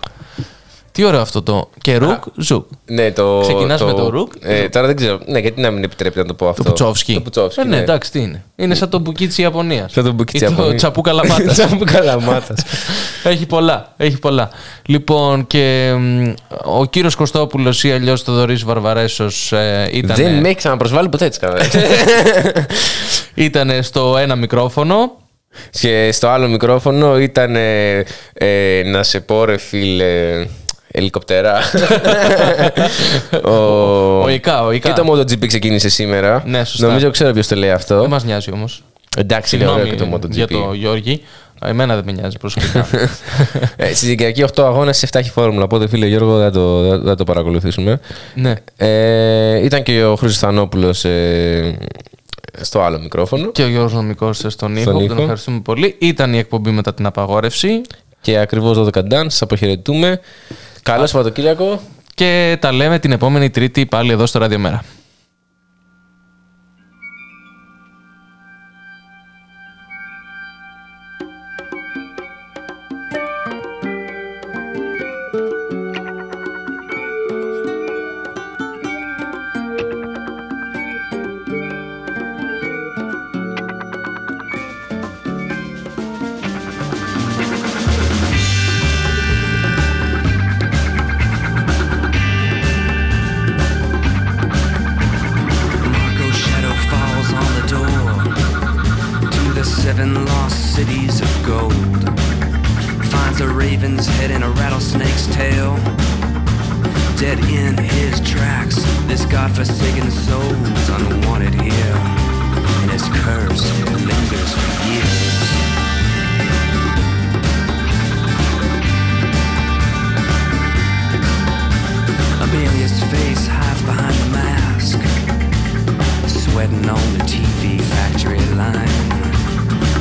Τι ωραίο αυτό το. Και Ρουκ Ζουκ.
Ναι, το.
Ξεκινάς με το Ρουκ.
Ε, τώρα δεν ξέρω. Ναι, γιατί να μην επιτρέπεται να το πω αυτό.
Το Πουτσόφσκι.
Το Πουτσόφσκι.
Ε, ναι, εντάξει, τι είναι. Είναι σαν το μπουκί της Ιαπωνίας.
Σαν το μπουκί της
Ή Το
Ιαπωνίας.
τσαπού καλαμάτας.
Τσαπού καλαμάτας.
έχει πολλά. Έχει πολλά. Λοιπόν, και μ, ο κύριος Κωστόπουλος ή αλλιώς το Δωρή Βαρβαρέσος ε, ήταν.
Δεν με έχει ξαναπροσβάλει ποτέ έτσι καλά.
Ήταν στο ένα μικρόφωνο.
Και στο άλλο μικρόφωνο ήταν ε, ε, να σε πω ρε φίλε ελικοπτερά. ο...
Ο Ικά, ο Ικά.
Και το MotoGP ξεκίνησε σήμερα.
Ναι, σωστά.
Νομίζω ξέρω ποιος το λέει αυτό.
Δεν μας νοιάζει όμως.
Εντάξει, είναι ωραίο και το MotoGP.
για το Γιώργη. Εμένα δεν με νοιάζει προσωπικά.
ε, στη Κυριακή 8 αγώνες, 7 έχει φόρμουλα. Οπότε, φίλε Γιώργο, δεν το, δεν θα το παρακολουθήσουμε.
ναι.
Ε, ήταν και ο Χρήστος Θανόπουλος ε, στο άλλο μικρόφωνο.
Και ο Γιώργος Νομικός στον ήχο,
Στον
που
ήχο.
τον ευχαριστούμε πολύ. Ήταν η εκπομπή μετά την απαγόρευση.
Και ακριβώς 12 Dance, σας αποχαιρετούμε. Καλό Σαββατοκύριακο.
Και τα λέμε την επόμενη Τρίτη πάλι εδώ στο Ραδιομέρα.
cities of gold. Finds a raven's head and a rattlesnake's tail. Dead in his tracks, this godforsaken soul's unwanted here. And his curse lingers for years. Amelia's face hides behind the mask, sweating on the TV factory line.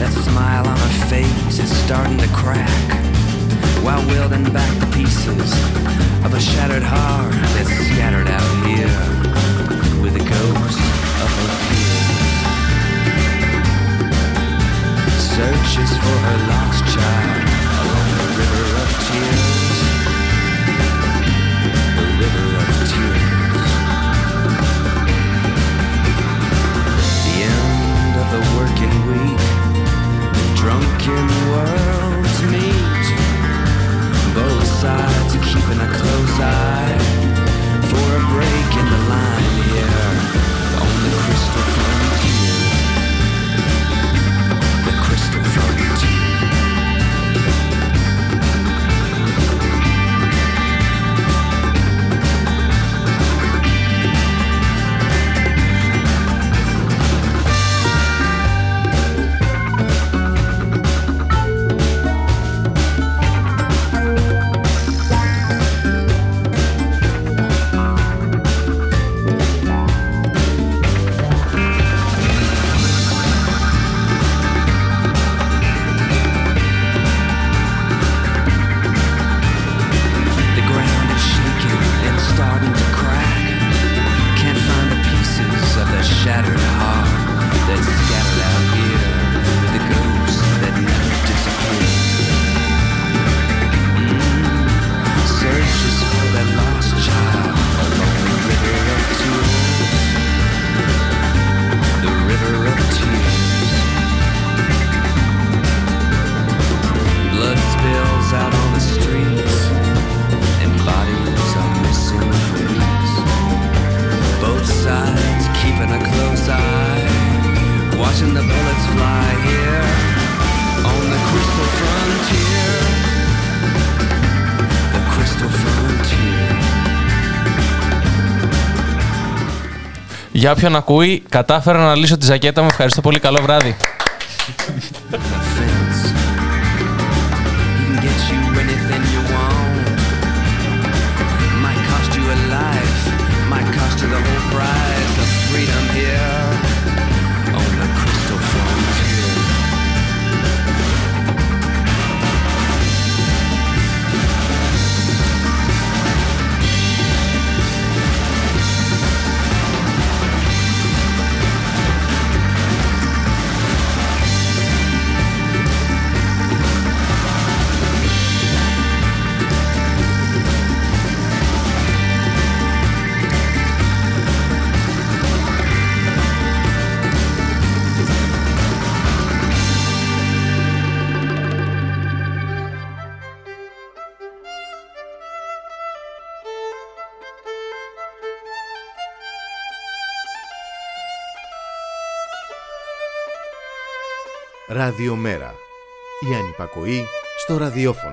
That smile on her face is starting to crack while wielding back the pieces of a shattered heart that's scattered out here with the ghosts of her peers. Searches for her lost child along the river of tears. The river of tears. The end of the working week. Drunken worlds meet. Both sides are keeping a close eye for a break in the line here on the crystal frontier.
Για όποιον ακούει, κατάφερα να λύσω τη ζακέτα μου. Ευχαριστώ πολύ. Καλό βράδυ.
Ραδιομέρα. Η ανυπακοή στο ραδιόφωνο.